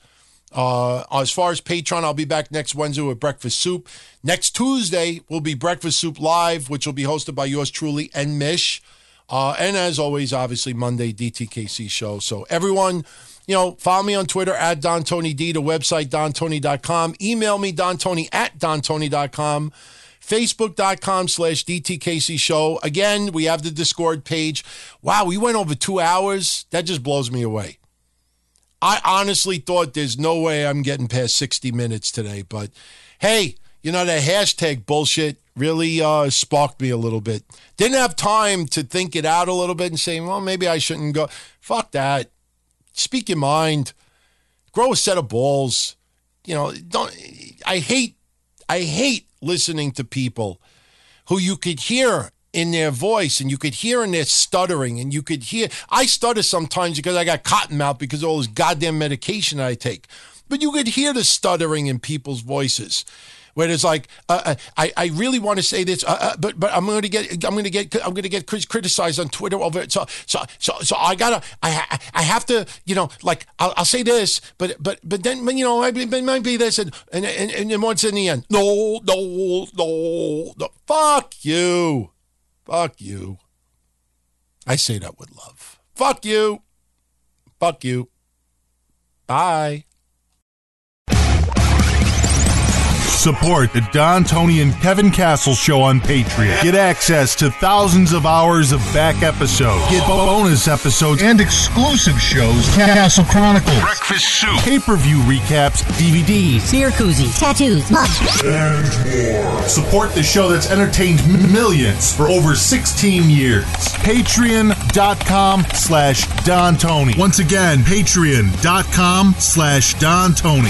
Uh, as far as Patreon, I'll be back next Wednesday with Breakfast Soup. Next Tuesday will be Breakfast Soup Live, which will be hosted by yours truly and Mish. Uh, and as always, obviously Monday DTKC show. So everyone, you know, follow me on Twitter at Don Tony D, the website dontony.com. Email me dontony at dontony.com. Facebook.com slash DTKC show. Again, we have the Discord page. Wow, we went over two hours. That just blows me away. I honestly thought there's no way I'm getting past 60 minutes today, but hey, you know, that hashtag bullshit really uh, sparked me a little bit. Didn't have time to think it out a little bit and say, well, maybe I shouldn't go. Fuck that. Speak your mind. Grow a set of balls. You know, don't. I hate, I hate listening to people who you could hear in their voice and you could hear in their stuttering and you could hear I stutter sometimes because I got cotton mouth because of all this goddamn medication I take. But you could hear the stuttering in people's voices. Where it's like, uh, uh, I, I really want to say this, uh, uh, but but I'm going to get I'm going to get I'm going to get criticized on Twitter over it. So so so so I gotta I I have to you know like I'll, I'll say this, but but but then you know it might be this and and and, and once in the end, no no no no, fuck you. Fuck you. I say that with love. Fuck you. Fuck you. Bye. Support the Don Tony and Kevin Castle show on Patreon. Get access to thousands of hours of back episodes. Get bonus episodes and exclusive shows. Castle Chronicles. Breakfast soup. Pay-per-view recaps, DVDs, beer koozies, tattoos, much. and more. Support the show that's entertained millions for over 16 years. Patreon.com slash Don Tony. Once again, patreon.com slash Don Tony.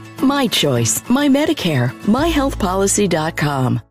My choice, my Medicare, myhealthpolicy.com.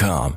com.